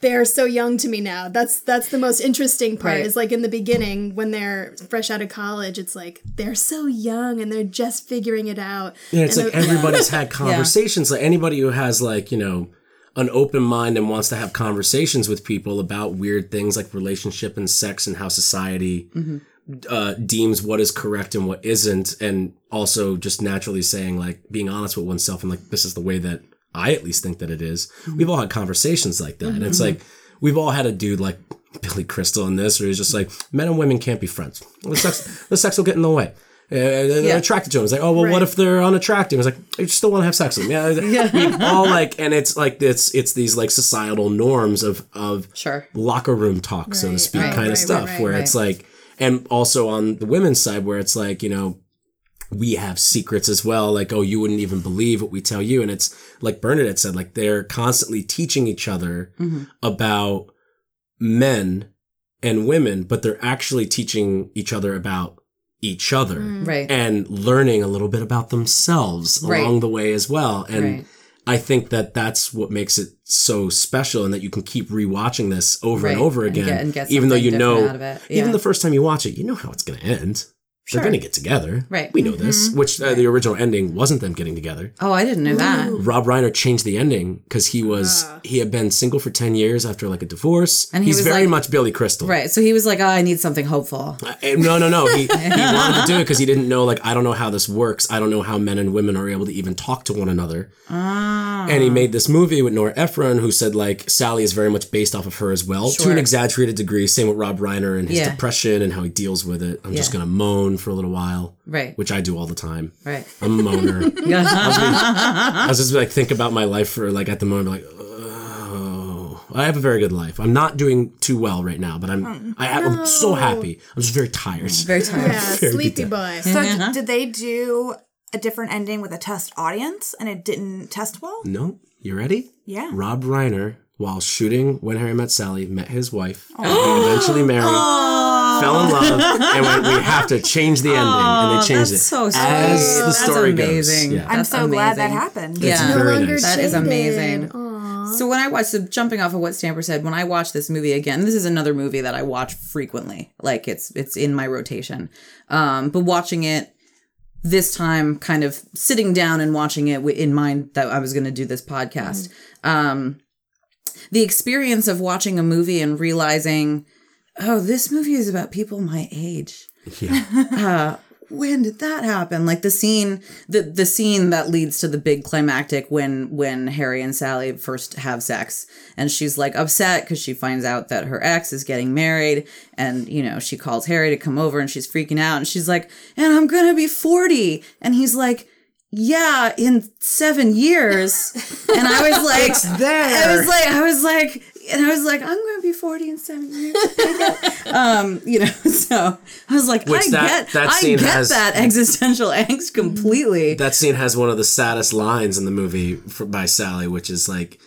they're so young to me now. That's that's the most interesting part. Right. Is like in the beginning when they're fresh out of college, it's like they're so young and they're just figuring it out. Yeah, it's And like everybody's had conversations. Like anybody who has like, you know, an open mind and wants to have conversations with people about weird things like relationship and sex and how society mm-hmm. uh, deems what is correct and what isn't, and also just naturally saying like being honest with oneself and like this is the way that I at least think that it is. Mm-hmm. We've all had conversations like that, and it's mm-hmm. like we've all had a dude like Billy Crystal in this, where he's just like men and women can't be friends. The sex, the sex will get in the way. Uh, they're Yeah. attracted to him. It's like, oh well, what if they're unattractive? It's like you still want to have sex with them. Yeah, we all like, and it's like it's it's these like societal norms of of Sure. locker room talk, so to speak, right, kind right, of stuff, right, right, where right. it's like, and also on the women's side, where it's like, you know, we have secrets as well. Like, oh, you wouldn't even believe what we tell you. And it's like Bernadette said, like they're constantly teaching each other Mm-hmm. about men and women, but they're actually teaching each other about each other mm. Right. and learning a little bit about themselves Right. along the way as well. And Right. I think that that's what makes it so special and that you can keep rewatching this over and Right. over And again, get- and get even though you know, different out of it. even the first time you watch it, you know how it's going to end. They're going to get together. Right. We know this, which uh, the original ending wasn't them getting together. Oh, I didn't know that. Rob Reiner changed the ending because he was he had been single for ten years after like a divorce, And he he's was very like- much Billy Crystal. Right. So he was like, oh, I need something hopeful. Uh, No, no, no. He, he wanted to do it because he didn't know like I don't know how this works. I don't know how men and women are able to even talk to one another. Ah. And he made this movie with Nora Ephron, who said like Sally is very much based off of her as well, to an exaggerated degree. Same with Rob Reiner and his Yeah. depression and how he deals with it. I'm just gonna moan for a little while, Right. which I do all the time. Right. I'm a moaner. Yeah. I was just like think about my life for like at the moment like oh I have a very good life. I'm not doing too well right now, but I'm hmm. I have, I'm so happy. I'm just very tired. Very tired. Yeah, Very sleepy good boy. So d- did they do a different ending with a test audience and it didn't test well? No, you ready? Yeah. Rob Reiner, while shooting When Harry Met Sally, met his wife. and they eventually married, oh. Fell in love, and went, we have to change the ending, and they changed that's it so as the That's story amazing. goes. Yeah. I'm That's so glad that amazing. happened. Yeah. no very longer nice. That is amazing. Aw. So when I watched, so jumping off of what Stamper said, when I watch this movie again, this is another movie that I watch frequently. Like it's it's in my rotation. Um, but watching it this time, kind of sitting down and watching it wi- in mind that I was going to do this podcast. Um, the experience of watching a movie and realizing, oh, this movie is about people my age Yeah. Uh, when did that happen like the scene the the scene that leads to the big climactic when when harry and sally first have sex and she's like upset because she finds out that her ex is getting married and you know she calls harry to come over and she's freaking out and she's like and i'm gonna be 40 and he's like yeah in seven years and i was like there. I was like, I was like, and I was like, I'm going to be 40 in seven years. um, you know, so I was like, Which I that- get, that I get has- that existential angst completely. that scene has one of the saddest lines in the movie for, by Sally, which is like,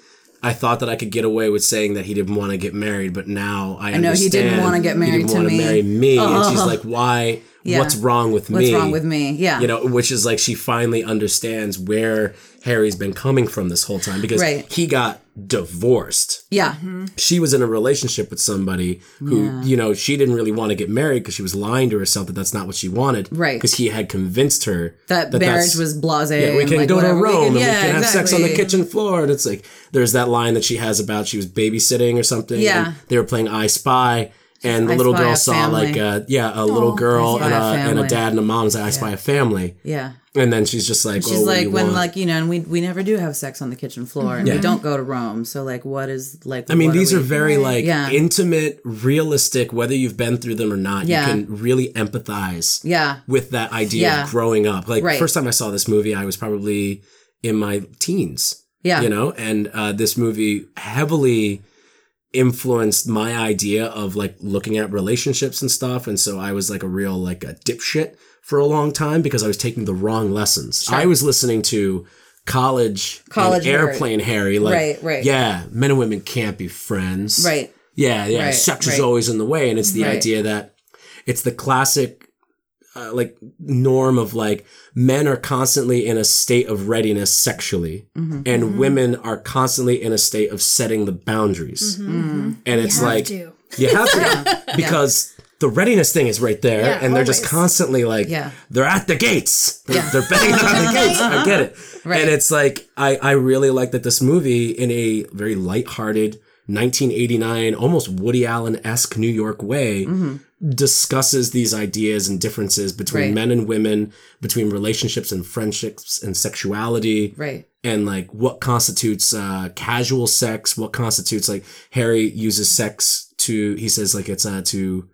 "I thought that I could get away with saying that he didn't want to get married, but now I, know he didn't wanna get married. he didn't to wanna me." marry me." And she's like, "Why? Yeah. What's wrong with What's me? What's wrong with me? Yeah. You know, which is like she finally understands where Harry's been coming from this whole time because Right. he got divorced. yeah. Mm-hmm. She was in a relationship with somebody who, you know, she didn't really want to get married because she was lying to herself that that's not what she wanted. Right. Because he had convinced her That, that's- marriage was blase. yeah, we can like, go whatever. to Rome and we yeah, can have sex on the kitchen floor. And it's like, there's that line that she has about she was babysitting or something. Yeah. and they were playing I Spy. And the I little girl saw like a, yeah, a little girl and a a, and a dad and a mom's like, I spy a family. Yeah. And then she's just like, She's oh, do like, when, want? like, you know, and we, we never do have sex on the kitchen floor and we don't go to Rome. So, like, what is, like, I mean, these are we- very like Yeah. intimate, realistic. Whether you've been through them or not, Yeah. you can really empathize Yeah. with that idea Yeah. of growing up. Like Right. first time I saw this movie, I was probably in my teens. Yeah. you know, and uh, this movie heavily influenced my idea of like looking at relationships and stuff. And so I was like a real like a dipshit for a long time because I was taking the wrong lessons. I was listening to college, College and Harry. airplane Harry. Like, Right, right. Yeah, men and women can't be friends. Right. Yeah, yeah. Right, Sex is always in the way, and it's the Right. idea that it's the classic, uh, like norm of like men are constantly in a state of readiness sexually, Mm-hmm. and women are constantly in a state of setting the boundaries. Mm-hmm. And it's have like to. you have to because. The readiness thing is right there, Yeah, and they're just constantly like, Yeah. they're at the gates. They're, Yeah. they're banging on the gates. I get it. Right. And it's like, I, I really like that this movie, in a very lighthearted, 1989, almost Woody Allen esque New York way, discusses these ideas and differences between Right. men and women, between relationships and friendships and sexuality Right. and like what constitutes uh casual sex what constitutes like harry uses sex to he says like it's uh to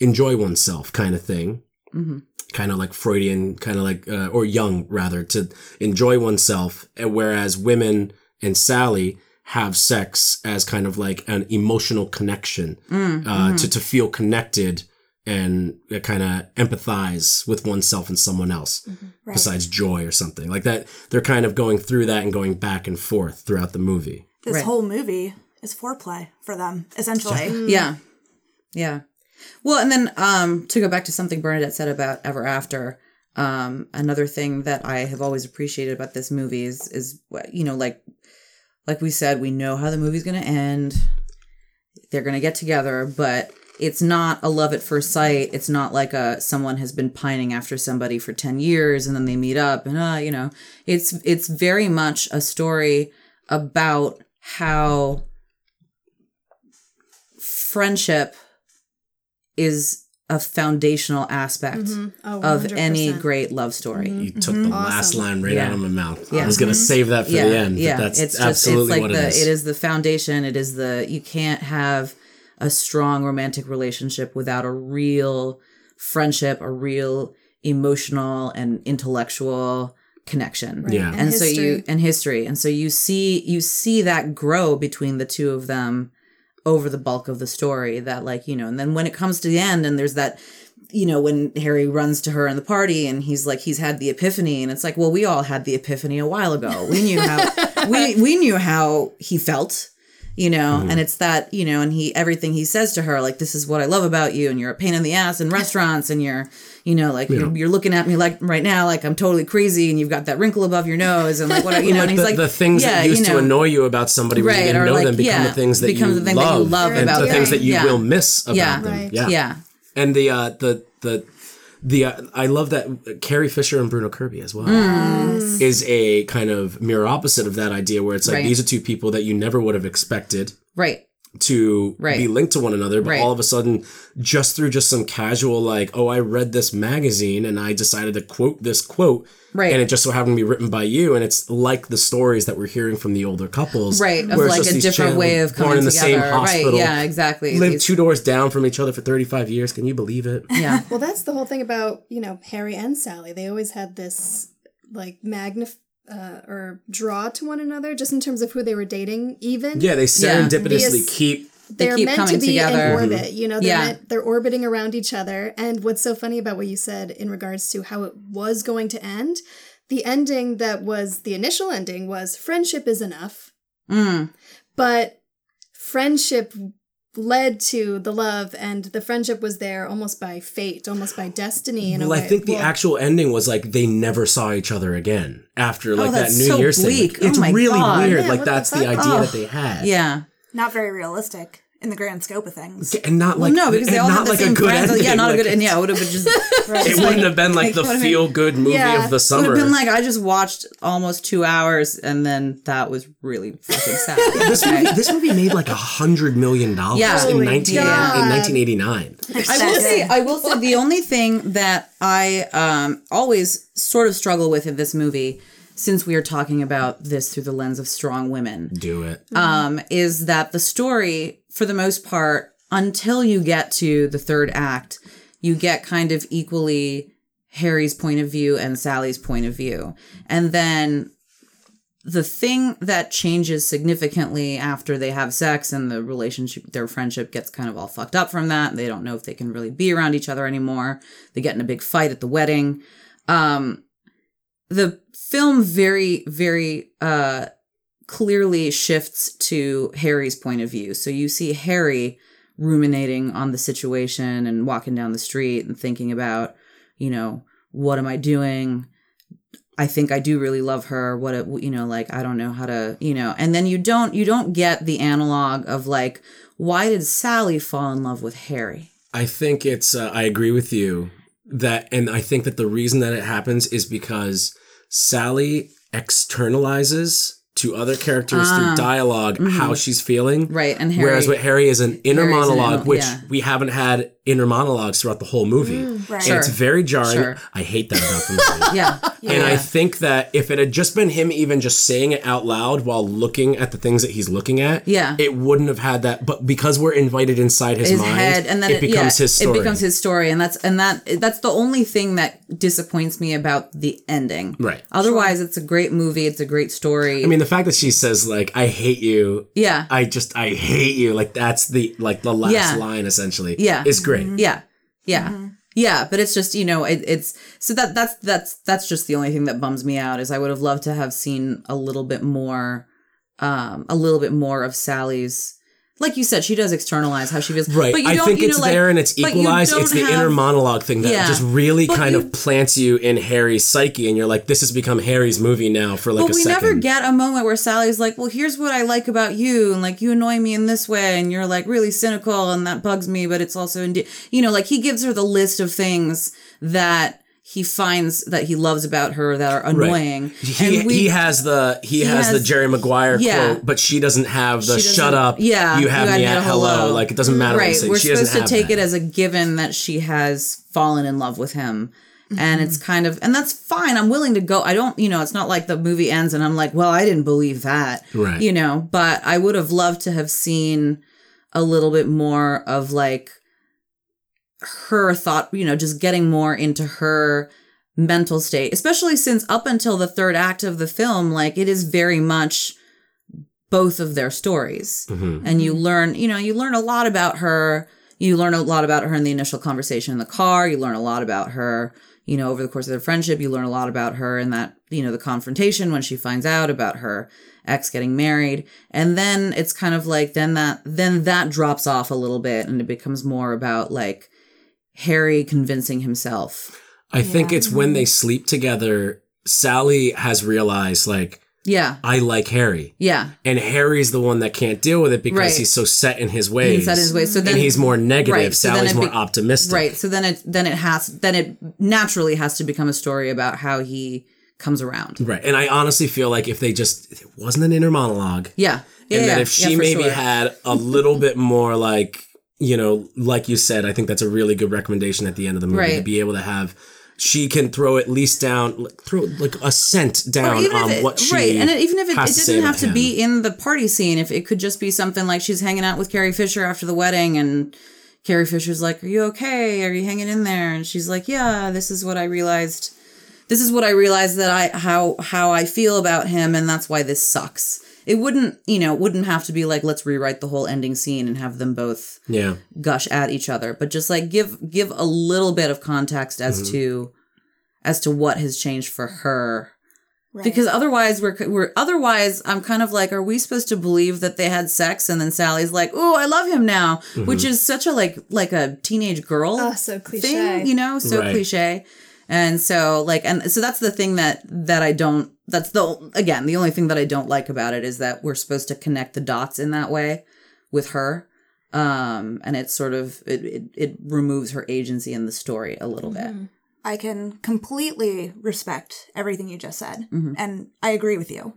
enjoy oneself kind of thing Mhm. kind of like freudian kind of like uh, or Jung rather to enjoy oneself whereas women and sally have sex as kind of like an emotional connection uh, to, to feel connected and uh, kind of empathize with oneself and someone else Right. besides joy or something like that they're kind of going through that and going back and forth throughout the movie This Right. whole movie is foreplay for them, essentially. Yeah. Yeah. Well, and then um to go back to something Bernadette said about Ever After, um another thing that I have always appreciated about this movie is is you know like like we said we know how the movie's going to end. They're going to get together, but it's not a love at first sight. It's not like a someone has been pining after somebody for 10 years and then they meet up and uh, you know, it's it's very much a story about how friendship is a foundational aspect Oh, of any great love story. You took the last line right Yeah. out of my mouth. Yeah. I was gonna save that for yeah, the end. but Yeah, that's it's just absolutely it's like what the it is. it is the foundation. It is the you can't have a strong romantic relationship without a real friendship, a real emotional and intellectual connection. Yeah. And, And so you history. and history. And so you see you see that grow between the two of them over the bulk of the story that like, you know, and then when it comes to the end and there's that you know, when Harry runs to her in the party and he's like, he's had the epiphany, and it's like, well, we all had the epiphany a while ago. We knew how we we knew how he felt, you know, and it's that, you know, and he everything he says to her, like, this is what I love about you, and you're a pain in the ass in restaurants, and you're, you know, like you're, you're looking at me like right now, like I'm totally crazy, and you've got that wrinkle above your nose, and like what you know, and he's the, like the things yeah, that used you know, to annoy you about somebody when you Right, didn't know like, them become yeah, the things that becomes you the thing that you love, love and about the things that you Yeah. will miss about Yeah. them. Right. Yeah. yeah, And the uh, the the the uh, I love that Carrie Fisher and Bruno Kirby as well. Is a kind of mirror opposite of that idea where it's like Right. these are two people that you never would have expected right, to Right. be linked to one another, but Right. all of a sudden, just through just some casual like, oh, I read this magazine and I decided to quote this quote, Right. And it just so happened to be written by you, and it's like the stories that we're hearing from the older couples, right, of like a different way of born coming in the together, same hospital, right? Yeah, exactly. lived These- two doors down from each other for thirty five years. Can you believe it? yeah, Well, that's the whole thing about, you know, Harry and Sally. They always had this, like, magnif- uh, or draw to one another just in terms of who they were dating, even. Yeah, they serendipitously Because- keep. They're keep meant coming to be together. in orbit. You know, they're, Yeah. meant, they're orbiting around each other. And what's so funny about what you said in regards to how it was going to end, the ending that was the initial ending was friendship is enough. Mm. But friendship led to the love, and the friendship was there almost by fate, almost by destiny. In Well, a I way. think the Well, actual ending was like they never saw each other again after oh, like that Oh, that's New so Year's bleak. thing. Like, it's Oh my really God. weird. Yeah, like what the that's the, idea Oh. that they had. yeah. Not very realistic in the grand scope of things. and not Well, like no, because they all not had the like same a good friends. ending. Yeah, not like, a good. And yeah, it would have been just. It wouldn't have been like the would've been- feel good movie Yeah. of the It would summer. have been like I just watched almost two hours, and then that was really fucking sad. this movie, this movie made like a hundred million dollars Yeah. in Holy 19, in 1989. I will say, I will say, the only thing that I um, always sort of struggle with in this movie, since we are talking about this through the lens of strong women, Do it. um, is that the story, for the most part, until you get to the third act, you get kind of equally Harry's point of view and Sally's point of view. And then the thing that changes significantly after they have sex and the relationship, their friendship gets kind of all fucked up from that. They don't know if they can really be around each other anymore. They get in a big fight at the wedding. Um, the film very, very, uh, clearly shifts to Harry's point of view. So you see Harry ruminating on the situation and walking down the street and thinking about, you know, what am I doing? I think I do really love her. What a, you know, like I don't know how to, you know. And then you don't you don't get the analog of like why did Sally fall in love with Harry? I think it's. Uh, I agree with you that, and I think that the reason that it happens is because Sally externalizes to other characters through ah. dialog how mm-hmm. she's feeling. Right, and Harry Whereas with Harry is an inner Harry's monologue, which yeah. we haven't had inner monologues throughout the whole movie. Mm, right. And Sure. it's very jarring. Sure. I hate that about the movie. yeah. And I think that if it had just been him even just saying it out loud while looking at the things that he's looking at, Yeah. it wouldn't have had that. But because we're invited inside his, his mind, head and then it becomes yeah, his story. It becomes his story and that's and that that's the only thing that disappoints me about the ending. Right. Otherwise it's a great movie, it's a great story. I mean, the fact that she says like, "I hate you," yeah. I just I hate you. Like that's the like the last Yeah. line essentially. Yeah. is great. Yeah. Yeah. Yeah, but it's just, you know, it, it's so that that's that's that's just the only thing that bums me out is I would have loved to have seen a little bit more um a little bit more of Sally's like you said, she does externalize how she feels. Right. But you I don't, think you know, it's like- there and it's equalized. It's the have- inner monologue thing that Yeah. just really kind you- of plants you in Harry's psyche, and you're like, this has become Harry's movie now for like But we second. never get a moment where Sally's like, "Well, here's what I like about you, and like you annoy me in this way, and you're like really cynical, and that bugs me, but it's also indeed, you know, like he gives her the list of things that he finds that he loves about her that are annoying. He, and we- he has the he, has, the Jerry Maguire Yeah. quote, but she doesn't have the "shut doesn't- up." Yeah, you have me at hello. Like it doesn't matter what you right. We're she supposed to take that. it as a given that she has fallen in love with him. Mm-hmm. And it's kind of, and that's fine. I'm willing to go. I don't, you know, it's not like the movie ends and I'm like, well, I didn't believe that. Right. You know, but I would have loved to have seen a little bit more of like her thought, you know, just getting more into her mental state, especially since up until the third act of the film, like it is very much both of their stories. Mm-hmm. And you learn, you know, you learn a lot about her. You learn a lot about her in the initial conversation in the car. You learn a lot about her, you know, over the course of their friendship. You learn a lot about her in that, you know, the confrontation when she finds out about her ex getting married. And then it's kind of like, then that, then that drops off a little bit and it becomes more about like Harry convincing himself. I think it's when they sleep together. Sally has realized like Yeah. I like Harry, Yeah. and Harry's the one that can't deal with it because Right. he's so set in his ways. He's set in his ways. So then and he's more negative. Right, so Sally's it more be- optimistic. Right. So then it then it has then it naturally has to become a story about how he comes around. Right. And I honestly feel like if they just it wasn't an inner monologue, Yeah. Yeah. and yeah, that if yeah, she for maybe sure. had a little bit more like you know like you said i think that's a really good recommendation at the end of the movie to be able to have she can throw at least down like, throw like a scent Or down on it- what she right, and it, even if it, it didn't have to him. be in the party scene, if it could just be something like she's hanging out with Carrie Fisher after the wedding, and Carrie Fisher's like, "Are you okay? Are you hanging in there?" And she's like, "Yeah, this is what I realized. This is what I realized that I how how I feel about him, and that's why this sucks." It wouldn't, you know, it wouldn't have to be like let's rewrite the whole ending scene and have them both yeah gush at each other, but just like give give a little bit of context as Mm-hmm. to as to what has changed for her Right. because otherwise we're we're otherwise I'm kind of like are we supposed to believe that they had sex and then Sally's like oh I love him now Mm-hmm. which is such a like like a teenage girl Oh, so cliche. thing you know so Right. cliche and so like and so that's the thing that that I don't that's the again the only thing that I don't like about it is that we're supposed to connect the dots in that way with her um and it sort of it it, it removes her agency in the story a little bit I can completely respect everything you just said, Mm-hmm. and I agree with you.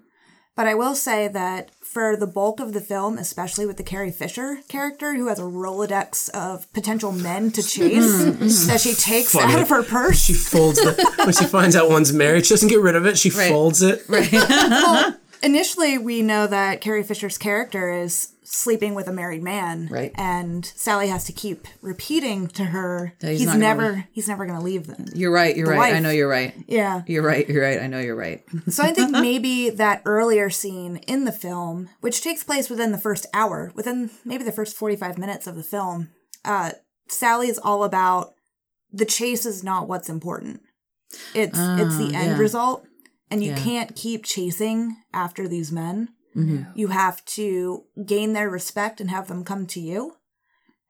But I will say that for the bulk of the film, especially with the Carrie Fisher character, who has a Rolodex of potential men to chase Mm-hmm. that she takes Funny. out of her purse. she folds the when she finds out one's married she doesn't get rid of it she Right. folds it well, initially, we know that Carrie Fisher's character is sleeping with a married man, Right. And Sally has to keep repeating to her, he's he's, never, he's never going to leave them. you're right you're right I know you're right Yeah. you're right you're right I know you're right So I think maybe that earlier scene in the film, which takes place within the first hour, within maybe the first 45 minutes of the film, uh, Sally is all about the chase is not what's important. It's it's the Ah, end yeah. result. And you Yeah. can't keep chasing after these men. Mm-hmm. You have to gain their respect and have them come to you.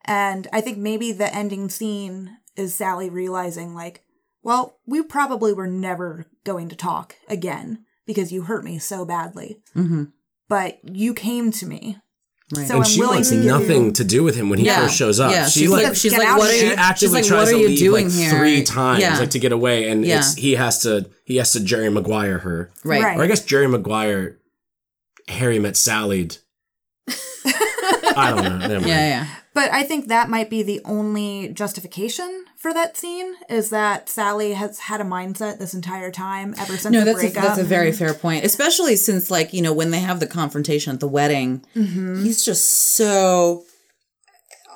And I think maybe the ending scene is Sally realizing, like, well, we probably were never going to talk again because you hurt me so badly. mm-hmm. But you came to me. Right So and I'm she wants to nothing you- to do with him when he Yeah. first shows up Yeah, she she's like, like, she's like, what of are she you? actively she's like, tries what are to you leave doing like here? three times Yeah. like to get away and Yeah. it's he has to he has to jerry maguire her right. Right. or i guess jerry maguire harry met sallied i don't know Never. Yeah, yeah. But I think that might be the only justification for that scene is that Sally has had a mindset this entire time ever since No, the that's a, that's a very fair point, especially since like you know when they have the confrontation at the wedding, Mm-hmm. he's just so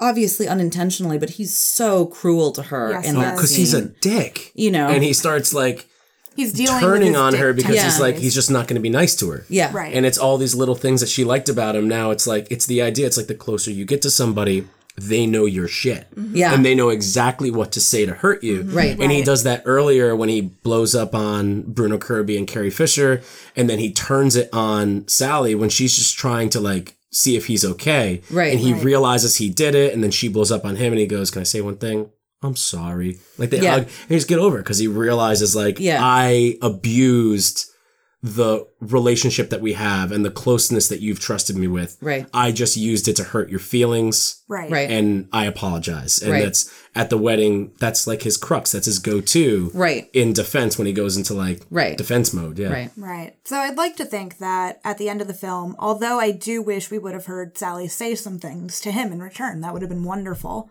obviously unintentionally, but he's so cruel to her Yes, in he that is. because he's a dick You know. and he starts like he's dealing turning his on her because he's like he's just not going to be nice to her yeah, right. and it's all these little things that she liked about him now it's like it's the idea it's like the closer you get to somebody they know your shit mm-hmm. Yeah. and they know exactly what to say to hurt you mm-hmm. Right. and he does that earlier when he blows up on bruno kirby and carrie fisher and then he turns it on sally when she's just trying to like see if he's okay. Right. And he Right. realizes he did it, and then she blows up on him, and he goes, "Can I say one thing? I'm sorry." Like they Yeah. hug, and he just get over it because he realizes, like, Yeah. I abused the relationship that we have and the closeness that you've trusted me with. Right. I just used it to hurt your feelings Right. Right. and I apologize. And Right. that's at the wedding, that's like his crux. That's his go to Right. in defense when he goes into like Right. defense mode. Yeah. Right. Right. So I'd like to think that at the end of the film, although I do wish we would have heard Sally say some things to him in return, that would have been wonderful.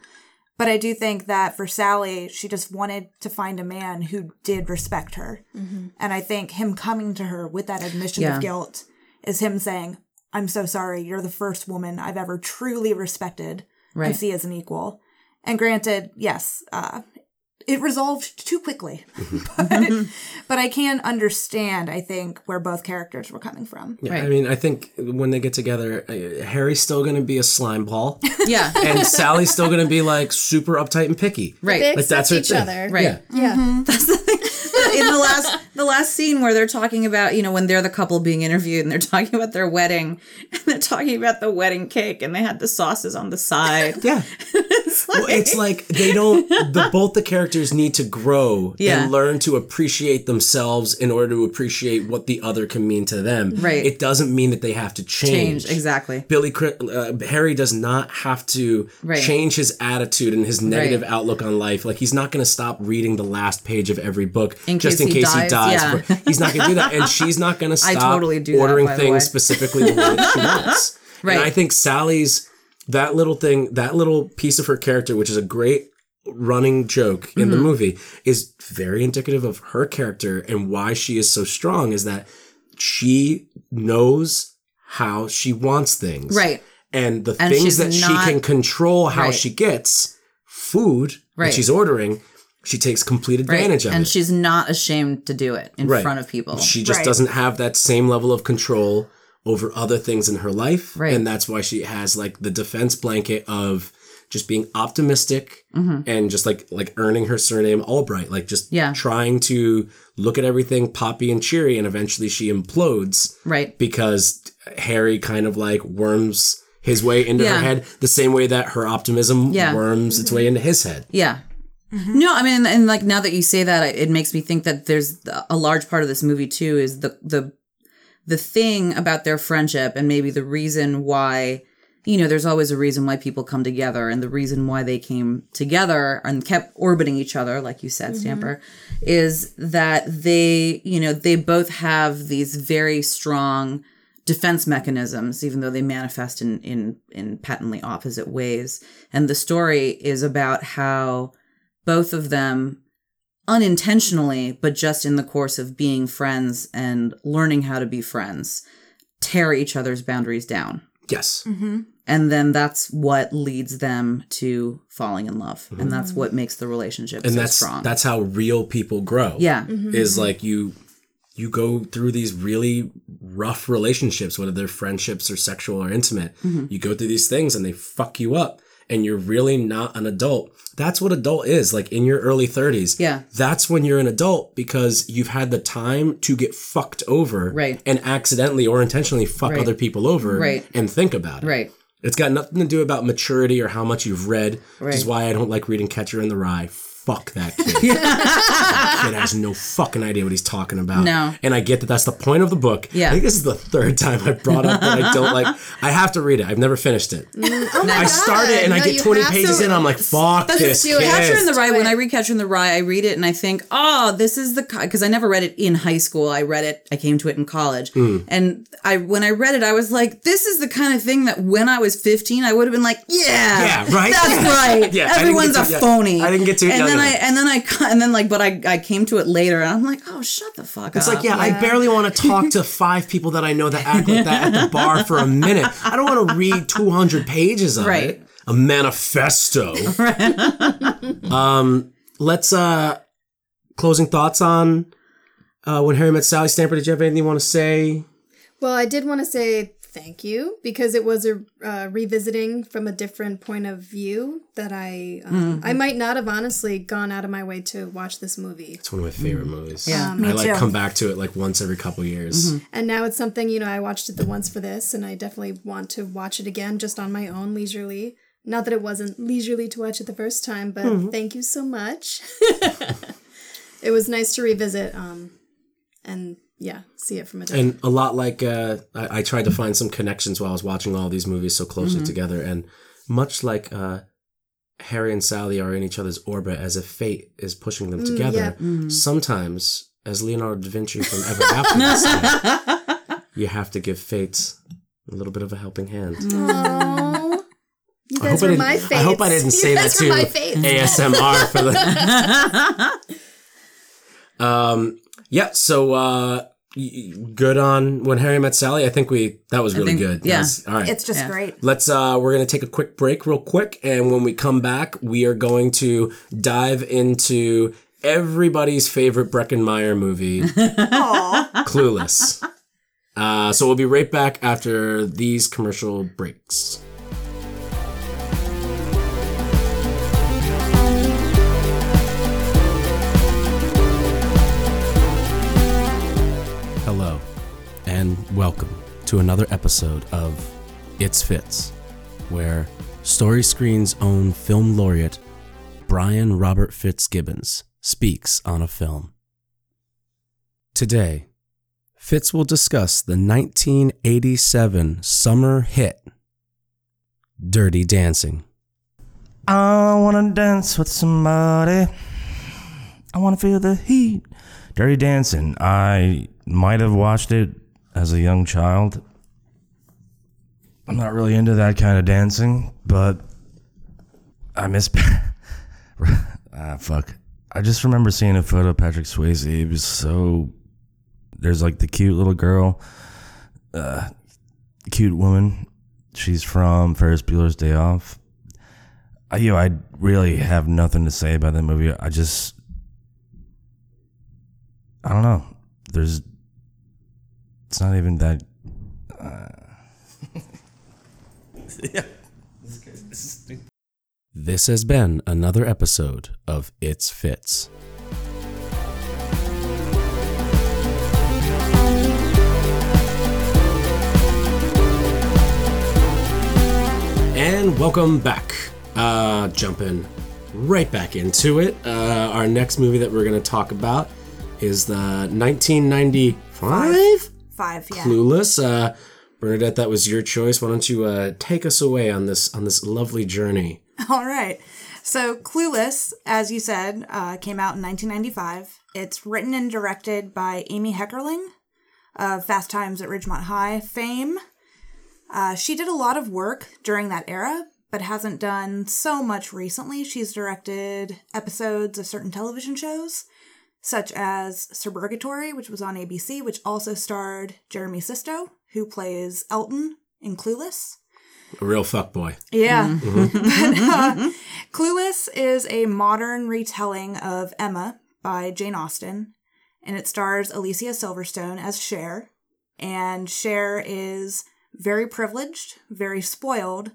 But I do think that for Sally, she just wanted to find a man who did respect her. And I think him coming to her with that admission Yeah. of guilt is him saying, I'm so sorry. You're the first woman I've ever truly respected Right. and see as an equal. And granted, yes, uh, it resolved too quickly. but, but I can understand, I think, where both characters were coming from. Yeah, Right. I mean, I think when they get together, uh, Harry's still going to be a slime ball, Yeah. and Sally's still going to be like super uptight and picky. Right. They Like, that's her each thing. other. Right. Yeah. Yeah. That's the thing. In the last the last scene where they're talking about, you know, when they're the couple being interviewed and they're talking about their wedding and they're talking about the wedding cake and they had the sauces on the side. Yeah. It's like, Well, it's like they don't. The both the characters need to grow Yeah. and learn to appreciate themselves in order to appreciate what the other can mean to them. Right. It doesn't mean that they have to change. change exactly. Billy uh, Harry does not have to Right. change his attitude and his negative outlook on life. Like he's not going to stop reading the last page of every book just in he case he dies, dies. yeah. He's not going to do that, and she's not going to stop totally that, ordering by things specifically the way that she wants. Right. And I think Sally's that little thing, that little piece of her character, which is a great running joke in Mm-hmm. the movie, is very indicative of her character and why she is so strong. Is that she knows how she wants things, Right. and the And things that she can control how Right. she gets food Right. that she's ordering. She takes complete Right. advantage of and it. And she's not ashamed to do it in Right. front of people. She just Right. doesn't have that same level of control over other things in her life. Right. And that's why she has like the defense blanket of just being optimistic and just like like earning her surname Albright, like just Mm-hmm. Yeah. trying to look at everything poppy and cheery and eventually she implodes right. because Harry kind of like worms his way into Yeah. her head the same way that her optimism Yeah. worms its way into his head. Yeah. Mm-hmm. No, I mean, and like now that you say that, it makes me think that there's a large part of this movie too is the the the thing about their friendship and maybe the reason why you know there's always a reason why people come together and the reason why they came together and kept orbiting each other like you said mm-hmm. stamper is that they you know they both have these very strong defense mechanisms even though they manifest in in in patently opposite ways. And the story is about how both of them unintentionally but just in the course of being friends and learning how to be friends tear each other's boundaries down. Yes. Mm-hmm. and then that's what leads them to falling in love. And that's what mm-hmm. makes the relationship And so that's strong. that's how real people grow. yeah. Mm-hmm. Is like you you go through these really rough relationships whether they're friendships or sexual or intimate. Mm-hmm. you go through these things and they fuck you up and you're really not an adult that's what adult is like in your early 30s Yeah. that's when you're an adult because you've had the time to get fucked over Right. and accidentally or intentionally fuck Right. other people over Right. and think about it right it's got nothing to do about maturity or how much you've read, which is why I don't like reading Catcher in the Rye. Fuck that kid. that kid has no fucking idea what he's talking about. No. And I get that that's the point of the book. Yeah. I think this is the third time I've brought up that I don't like. I have to read it. I've never finished it. I start it and I get 20 pages to- in. I'm like, fuck this kid. Catcher in the Rye. When. I read Catcher in the Rye, I read it and I think, oh, this is the because I never read it in high school. I read it. I came to it in college, Hmm. and I when I read it, I was like, this is the kind of thing that when I was fifteen, I would have been like, yeah, Yeah, right? that's Yeah. right. Yeah, everyone's a to- yeah. phony. I didn't get to it and young then I and then I and then like, but I I came to it later, and I'm like, oh, shut the fuck It's up. like, yeah, I barely want to talk to five people that I know that act like that at the bar for a minute. I don't want to read 200 pages of Right. it. A manifesto. um, let's, uh, closing thoughts on uh, When Harry Met Sally Stamper. Did you have anything you want to say? Well, I did want to say thank you because it was a uh, revisiting from a different point of view that I um, I might not have honestly gone out of my way to watch this movie. It's one of my favorite movies. Yeah. I Me like too. come back to it like once every couple years. And now it's something, you know, I watched it the once for this and I definitely want to watch it again just on my own leisurely. Not that it wasn't leisurely to watch it the first time, but thank you so much. it was nice to revisit um and yeah, see it from a different And a lot like uh, I, I tried to find some connections while I was watching all these movies so closely together, and much like uh, Harry and Sally are in each other's orbit as if fate is pushing them together. Sometimes, as Leonardo da Vinci from Ever After, say, you have to give fate a little bit of a helping hand. Aww. You I guys hope I were didn't- my I hope I didn't say that guys were too. my fates. ASMR for the. um. Yeah. So. uh y- y- Good on when Harry met Sally. I think we that was really think- good. yeah. That's- all right. It's just Yeah. great. Let's uh we're going to take a quick break real quick and when we come back we are going to dive into everybody's favorite Breckin Meyer movie, Clueless. Uh so we'll be right back after these commercial breaks. And welcome to another episode of It's Fits, where Story Screen's own film laureate Brian Robert Fitzgibbons speaks on a film. Today, Fitz will discuss the 1987 summer hit Dirty Dancing. I wanna dance with somebody. I wanna feel the heat. Dirty Dancing. I might have watched it as a young child. I'm not really into that kind of dancing, but I miss. ah, fuck. I just remember seeing a photo of Patrick Swayze. It was so. There's like the cute little girl, uh, cute woman. She's from Ferris Bueller's Day Off. I, you know, I really have nothing to say about that movie. I just, I don't know. There's, it's not even that. Yeah. This has been another episode of It's Fits. And welcome back. Uh, jumping right back into it. Uh, our next movie that we're going to talk about is the 1995 Five, yeah. Clueless. Uh, Bernadette, that was your choice. Why don't you uh, take us away on this on this lovely journey? All right. So, Clueless, as you said, uh, came out in 1995. It's written and directed by Amy Heckerling of Fast Times at Ridgemont High fame. Uh, she did a lot of work during that era, but hasn't done so much recently. She's directed episodes of certain television shows, such as Suburgatory, which was on ABC, which also starred Jeremy Sisto, who plays Elton in Clueless. A real fuckboy. Yeah. but, uh, Clueless is a modern retelling of Emma by Jane Austen, and it stars Alicia Silverstone as Cher. And Cher is very privileged, very spoiled,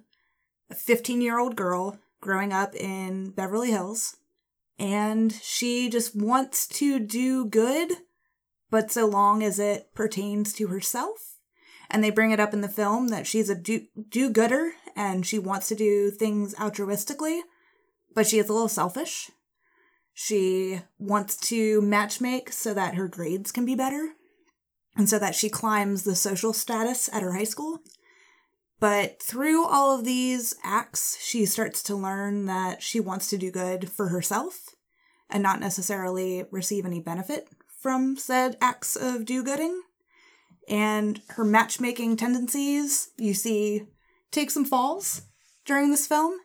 a 15 year old girl growing up in Beverly Hills. And she just wants to do good, but so long as it pertains to herself and they bring it up in the film that she's a do do gooder and she wants to do things altruistically, but she is a little selfish. She wants to matchmake so that her grades can be better and so that she climbs the social status at her high school. But through all of these acts, she starts to learn that she wants to do good for herself and not necessarily receive any benefit from said acts of do gooding and her matchmaking tendencies you see take some falls during this film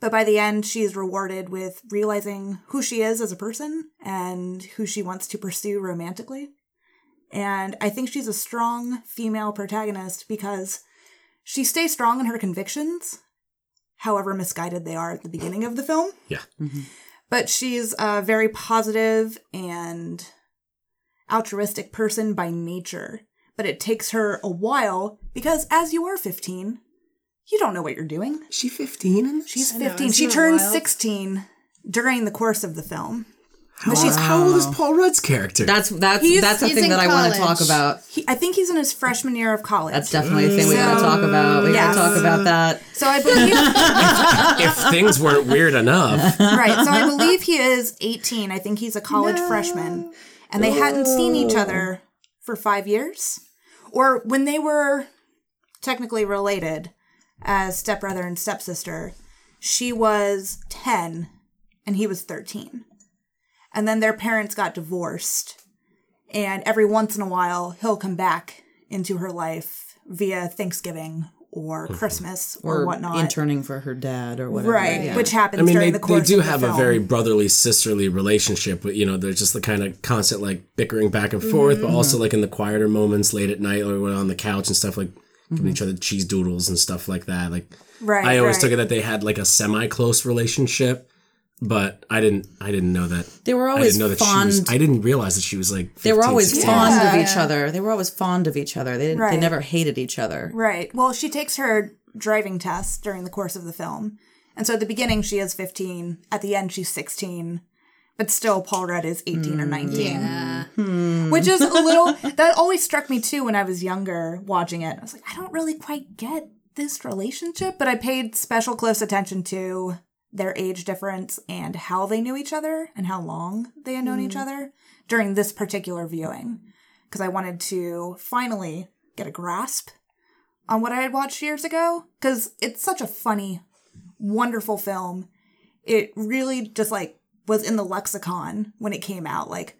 but by the end she is rewarded with realizing who she is as a person and who she wants to pursue romantically. And i think she's a strong female protagonist because she stays strong in her convictions however misguided they are at the beginning of the film Yeah. but she's a very positive and altruistic person by nature. but it takes her a while because as you are 15, you don't know what you're doing. Is she 15? She's 15. isn't she it turns wild? 16 during the course of the film. How, old- how old is Paul Rudd's character? That's that's He's- that's a thing in that I want to talk about. He, I think he's in his freshman year of college. That's definitely a thing we gotta talk about. We Yes. gotta talk about that. so I believe if things weren't weird enough. right. So I believe he is 18. I think he's a college freshman. And they hadn't seen each other for five years. Or when they were technically related as stepbrother and stepsister, she was 10 and he was 13. And then their parents got divorced. And every once in a while, he'll come back into her life via Thanksgiving or Christmas or, Or whatnot. interning for her dad or whatever. right. Yeah. Which happens I mean, during they, the course they do of the have a very brotherly, sisterly relationship, but you know, they're just the kind of constant like bickering back and forth, Mm-hmm. but also like in the quieter moments late at night or on the couch and stuff, like giving each other cheese doodles and stuff like that. Like, Mm-hmm. Right. I always right. took it that they had like a semi close relationship, but I didn't, I didn't know that. They were always I always didn't know that fond. she was. I didn't realize that she was like. 15, they were always 16. fond of each other. They were always fond of each other. They didn't, they never hated each other. Right. Well, she takes her driving test during the course of the film. And so at the beginning, she is 15. At the end, she's 16. But still, Paul Rudd is 18 or 19. Mm, hmm. Which is a little, that always struck me too when I was younger watching it. I was like, I don't really quite get this relationship. But I paid special close attention to their age difference and how they knew each other and how long they had known each mm. other during this particular viewing. Because I wanted to finally get a grasp on what I had watched years ago because it's such a funny, wonderful film. It really just like was in the lexicon when it came out, like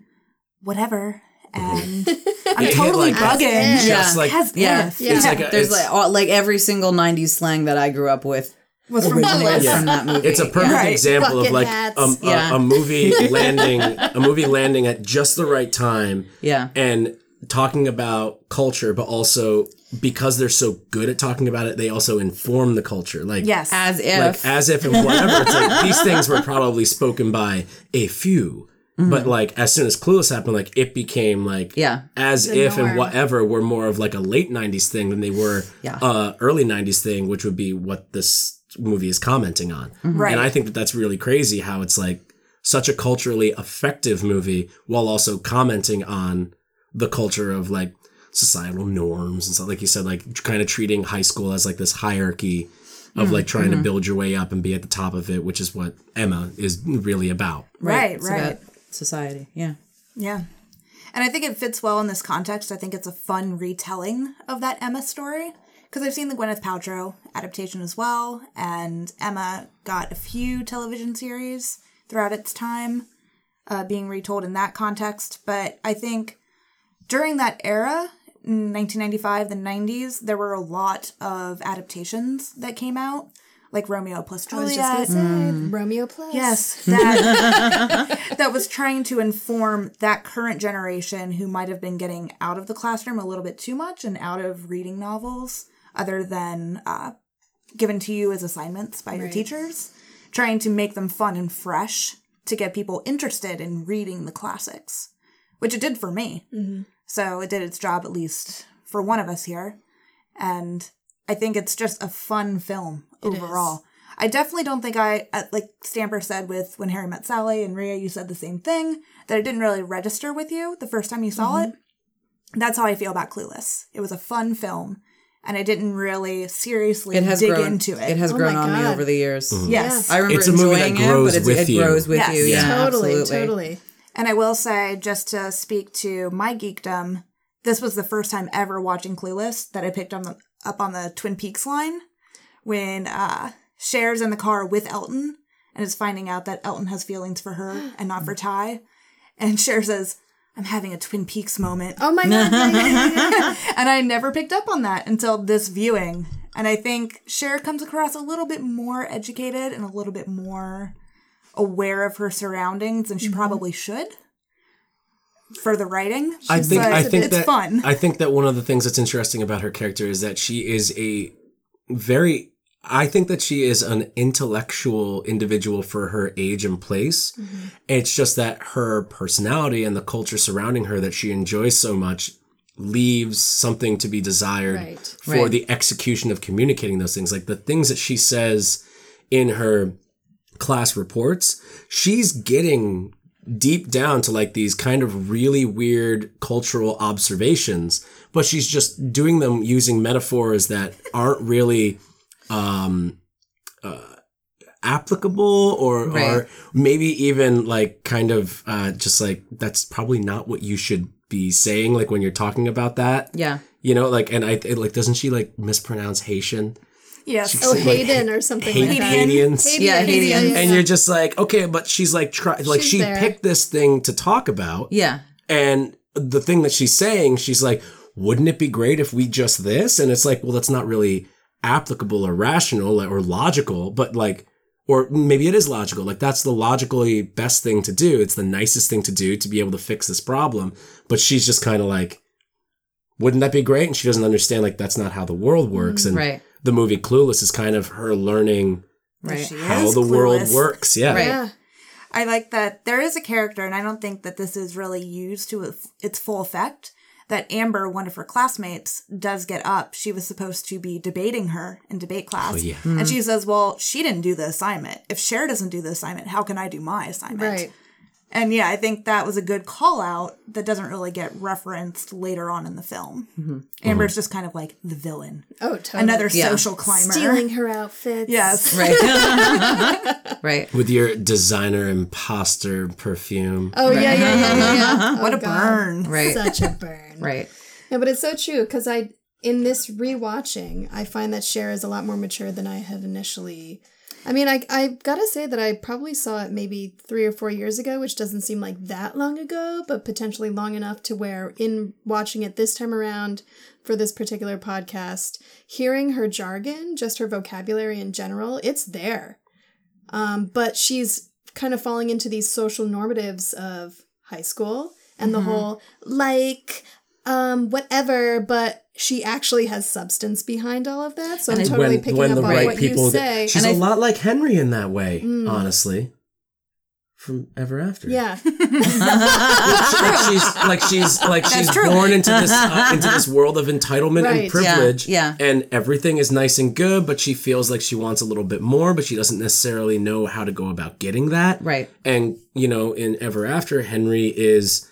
whatever. And I'm hit, totally like, bugging. just like- As Yeah. if. Yeah. Like a, There's like all, like every single '90s slang that I grew up with Was from Yeah. from that movie. It's a perfect Right. example of like um, a, Yeah. a movie landing, a movie landing at just the right time, yeah. and talking about culture, but also because they're so good at talking about it, they also inform the culture. Like Yes. As if like as if and whatever. It's like these things were probably spoken by a few. But like as soon as Clueless happened, like it became like Yeah. as if and whatever were more of like a late '90s thing than they were Yeah. uh, early '90s thing, which would be what this movie is commenting on. Mm-hmm. Right. And I think that that's really crazy how it's like such a culturally effective movie while also commenting on the culture of like societal norms and stuff. Like you said, like kind of treating high school as like this hierarchy of mm-hmm. like trying to mm-hmm. build your way up and be at the top of it, which is what Emma is really about. right, It's right. about society. Yeah. Yeah. And I think it fits well in this context. I think it's a fun retelling of that Emma story. Because I've seen the Gwyneth Paltrow adaptation as well, and Emma got a few television series throughout its time uh, being retold in that context. But I think during that era, in 1995, the 90s, there were a lot of adaptations that came out, like Romeo plus I was Juliet. just gonna Romeo Plus. Yes, that that was trying to inform that current generation who might have been getting out of the classroom a little bit too much and out of reading novels other than uh, given to you as assignments by your teachers, trying to make them fun and fresh to get people interested in reading the classics, which it did for me. So it did its job at least for one of us here, and I think it's just a fun film overall. I definitely don't think I, uh, like Stamper said with When Harry Met Sally and Ria, you said the same thing, that it didn't really register with you the first time you saw Mm-hmm. it. That's how I feel about Clueless. It was a fun film, and I didn't really seriously It has dig grown into it. It has Oh grown my on me over the years. yes. I remember It's a movie that enjoying grows it, but with it's, you. it grows with Yes. you. Yeah, totally, absolutely. totally. And I will say, just to speak to my geekdom, this was the first time ever watching Clueless that I picked on the, up on the Twin Peaks line when uh, Cher's in the car with Elton and is finding out that Elton has feelings for her and not for Tai. And Cher says, I'm having a Twin Peaks moment. Oh my god! And I never picked up on that until this viewing. And I think Cher comes across a little bit more educated and a little bit more aware of her surroundings than she Mm-hmm. probably should for the writing. I think But I think it's that fun. I think that one of the things that's interesting about her character is that she is a very I think that she is an intellectual individual for her age and place. Mm-hmm. It's just that her personality and the culture surrounding her that she enjoys so much leaves something to be desired Right. for Right. the execution of communicating those things. Like the things that she says in her class reports, she's getting deep down to like these kind of really weird cultural observations, but she's just doing them using metaphors that aren't really um uh applicable or or maybe even like kind of uh just like that's probably not what you should be saying like when you're talking about that Yeah. you know like and i it, like doesn't she like mispronounce haitian Yes. Oh, like, Hayden or something Hay- like that. Haitians. Yeah, Haitians. and you're just like okay but she's like try like She's she there. picked this thing to talk about Yeah. and the thing that she's saying she's like wouldn't it be great if we just this and it's like well that's not really applicable or rational or logical but like or maybe it is logical like that's the logically best thing to do it's the nicest thing to do to be able to fix this problem but she's just kind of like wouldn't that be great and she doesn't understand like that's not how the world mm-hmm. works and Right. the movie clueless is kind of her learning Right. She how is the world works yeah Right. Yeah. I like that there is a character, and I don't think that this is really used to its- its full effect. That Amber, one of her classmates, does get up. She was supposed to be debating her in debate class. Oh, yeah. And hmm. she says, Well, she didn't do the assignment. If Cher doesn't do the assignment, how can I do my assignment? Right. And yeah, I think that was a good call out that doesn't really get referenced later on in the film. Mm-hmm. Amber's mm-hmm. just kind of like the villain, Oh, totally. another Yeah. social climber. stealing her outfits. Yes. Right. right. with your designer imposter perfume Oh yeah, yeah, yeah, yeah. yeah. What Oh, a God. burn. Right. Such a burn. Right. Yeah, but it's so true because I, in this rewatching, I find that Cher is a lot more mature than I had initially. I mean, I I gotta say that I probably saw it maybe three or four years ago, which doesn't seem like that long ago, but potentially long enough to where, in watching it this time around for this particular podcast, hearing her jargon, just her vocabulary in general, it's there. Um, but she's kind of falling into these social normatives of high school and the whole like um whatever but she actually has substance behind all of that so i'm totally when, picking when up on right what people you get- say she's And a I- lot like henry in that way Mm. honestly from ever after yeah like she's like she's like she's true. born into this uh, into this world of entitlement Right. and privilege Yeah, and everything is nice and good but she feels like she wants a little bit more but she doesn't necessarily know how to go about getting that Right. and you know in ever after henry is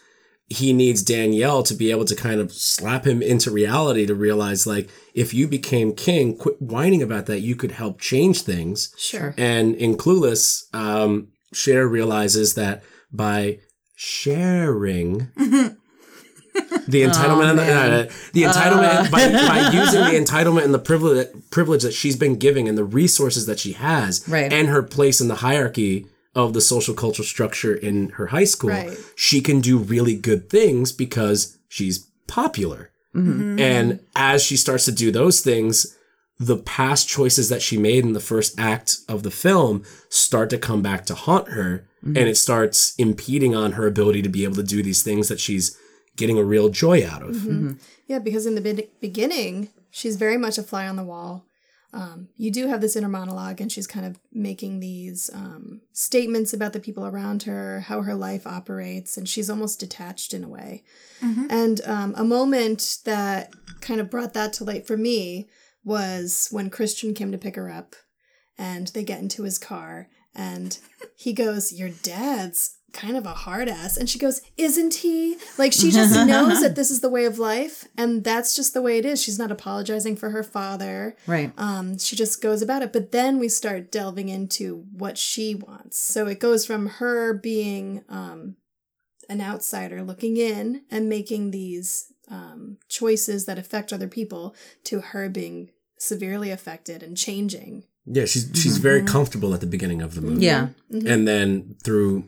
he needs danielle to be able to kind of slap him into reality to realize like if you became king quit whining about that you could help change things. Sure. And in Clueless, um, Cher realizes that by sharing the entitlement, and the, uh, the entitlement by, by using the entitlement and the privilege privilege that she's been giving and the resources that she has, Right. and her place in the hierarchy of the social cultural structure in her high school, Right. she can do really good things because she's popular. Mm-hmm. And as she starts to do those things, the past choices that she made in the first act of the film start to come back to haunt her mm-hmm. and it starts impeding on her ability to be able to do these things that she's getting a real joy out of. Mm-hmm. yeah because in the be- beginning she's very much a fly on the wall um, you do have this inner monologue and she's kind of making these um, statements about the people around her how her life operates and she's almost detached in a way. And um, a moment that kind of brought that to light for me was when christian came to pick her up and they get into his car and he goes your dad's kind of a hard ass and she goes isn't he like she just knows that this is the way of life and that's just the way it is she's not apologizing for her father Right. um, she just goes about it. But then we start delving into what she wants. So it goes from her being um, an outsider looking in and making these um, choices that affect other people to her being severely affected and changing. Yeah, she's she's very comfortable at the beginning of the movie. Yeah. And then through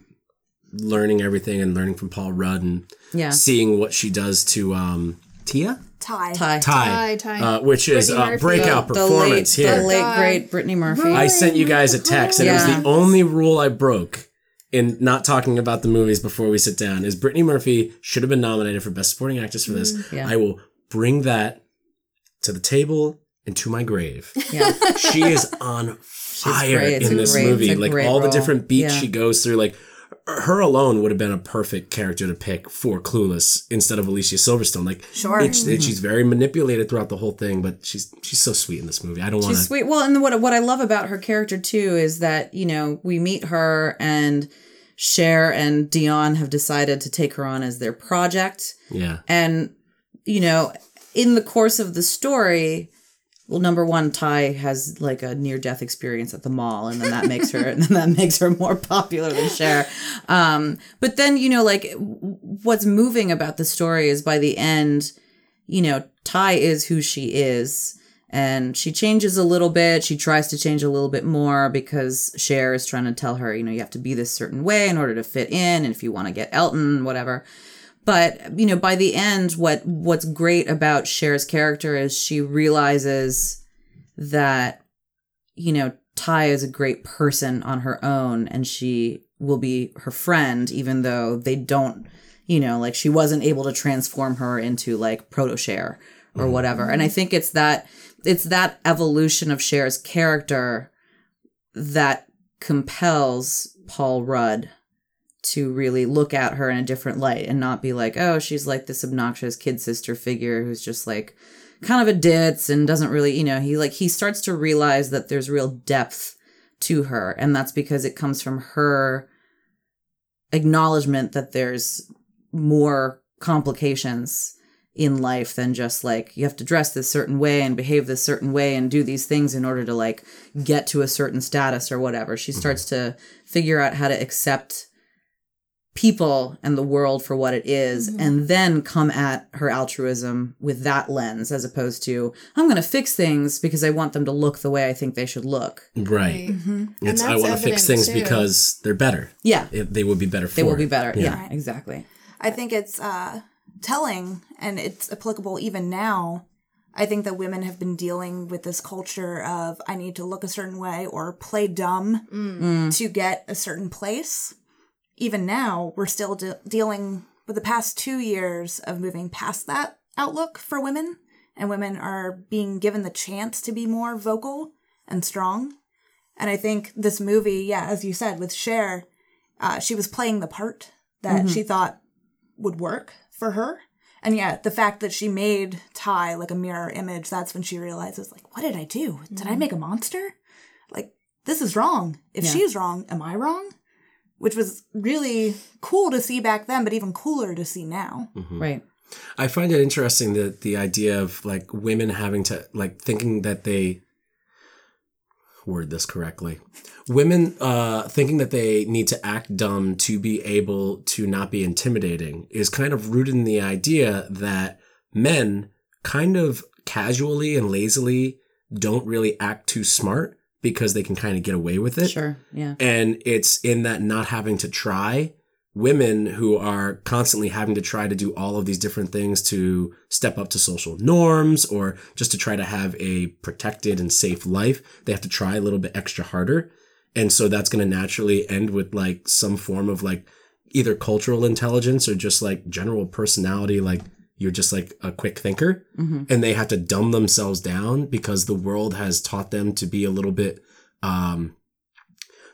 learning everything and learning from Paul Rudd and Yeah. seeing what she does to um Tia? Tie. Tai. Tai. Tai, Tai. Uh, which is Brittany uh, breakout The performance late, here. the late God. great Brittany Murphy. Right. I sent you guys a text, and it was the only rule I broke in not talking about the movies before we sit down. Is Brittany Murphy should have been nominated for Best Supporting Actress for this? Yeah. I will bring that to the table and to my grave. Yeah. she is on fire great. It's in this great- movie. Like great all the different beats Yeah. she goes through, like her alone would have been a perfect character to pick for Clueless instead of Alicia Silverstone. Like, Sure. it- she's very manipulated throughout the whole thing, but she's she's so sweet in this movie. I don't want She's to. sweet. Well, and what what I love about her character too is that you know we meet her and Cher and Dionne have decided to take her on as their project, Yeah, and you know in the course of the story. Well, number one, Tai has like a near death experience at the mall, and then that makes her, and then that makes her more popular than Cher. Um, but then, you know, like what's moving about the story is by the end, you know, Tai is who she is. And she changes a little bit. She tries to change a little bit more because Cher is trying to tell her, you know, you have to be this certain way in order to fit in. And if you want to get Elton, whatever. But, you know, by the end, what what's great about Cher's character is she realizes that, you know, Tai is a great person on her own and she will be her friend, even though they don't, you know, like she wasn't able to transform her into like proto Cher or mm-hmm. whatever. And I think it's that it's that evolution of Cher's character that compels Paul Rudd to really look at her in a different light and not be like, oh, she's like this obnoxious kid sister figure who's just like kind of a ditz and doesn't really, you know, he like he starts to realize that there's real depth to her and that's because it comes from her acknowledgement that there's more complications in life than just like you have to dress this certain way and behave this certain way and do these things in order to like get to a certain status or whatever. She mm-hmm. starts to figure out how to accept people and the world for what it is, mm-hmm. and then come at her altruism with that lens as opposed to I'm going to fix things because I want them to look the way I think they should look. right. Mm-hmm. And It's I want to fix things too. because they're better. Yeah, It, they would be better. For they will be better. Yeah, exactly. I think it's uh, telling and it's applicable even now. I think that women have been dealing with this culture of I need to look a certain way or play dumb mm. to get a certain place. Even now, we're still de- dealing with the past two years of moving past that outlook for women, and women are being given the chance to be more vocal and strong. And I think this movie, yeah, as you said, with Cher, uh, she was playing the part that she thought would work for her. And yeah, the fact that she made Tai like a mirror image, that's when she realizes, like, what did I do? Did I make a monster? Like, this is wrong. If Yeah. she's wrong, am I wrong? Which was really cool to see back then, but even cooler to see now. Right. I find it interesting that the idea of like women having to like thinking that they word this correctly. Women uh thinking that they need to act dumb to be able to not be intimidating is kind of rooted in the idea that men kind of casually and lazily don't really act too smart because they can kind of get away with it. Sure. Yeah. And it's in that not having to try women who are constantly having to try to do all of these different things to step up to social norms or just to try to have a protected and safe life. They have to try a little bit extra harder. And so that's going to naturally end with like some form of like either cultural intelligence or just like general personality. Like you're just like a quick thinker. Mm-hmm. And they have to dumb themselves down because the world has taught them to be a little bit, um,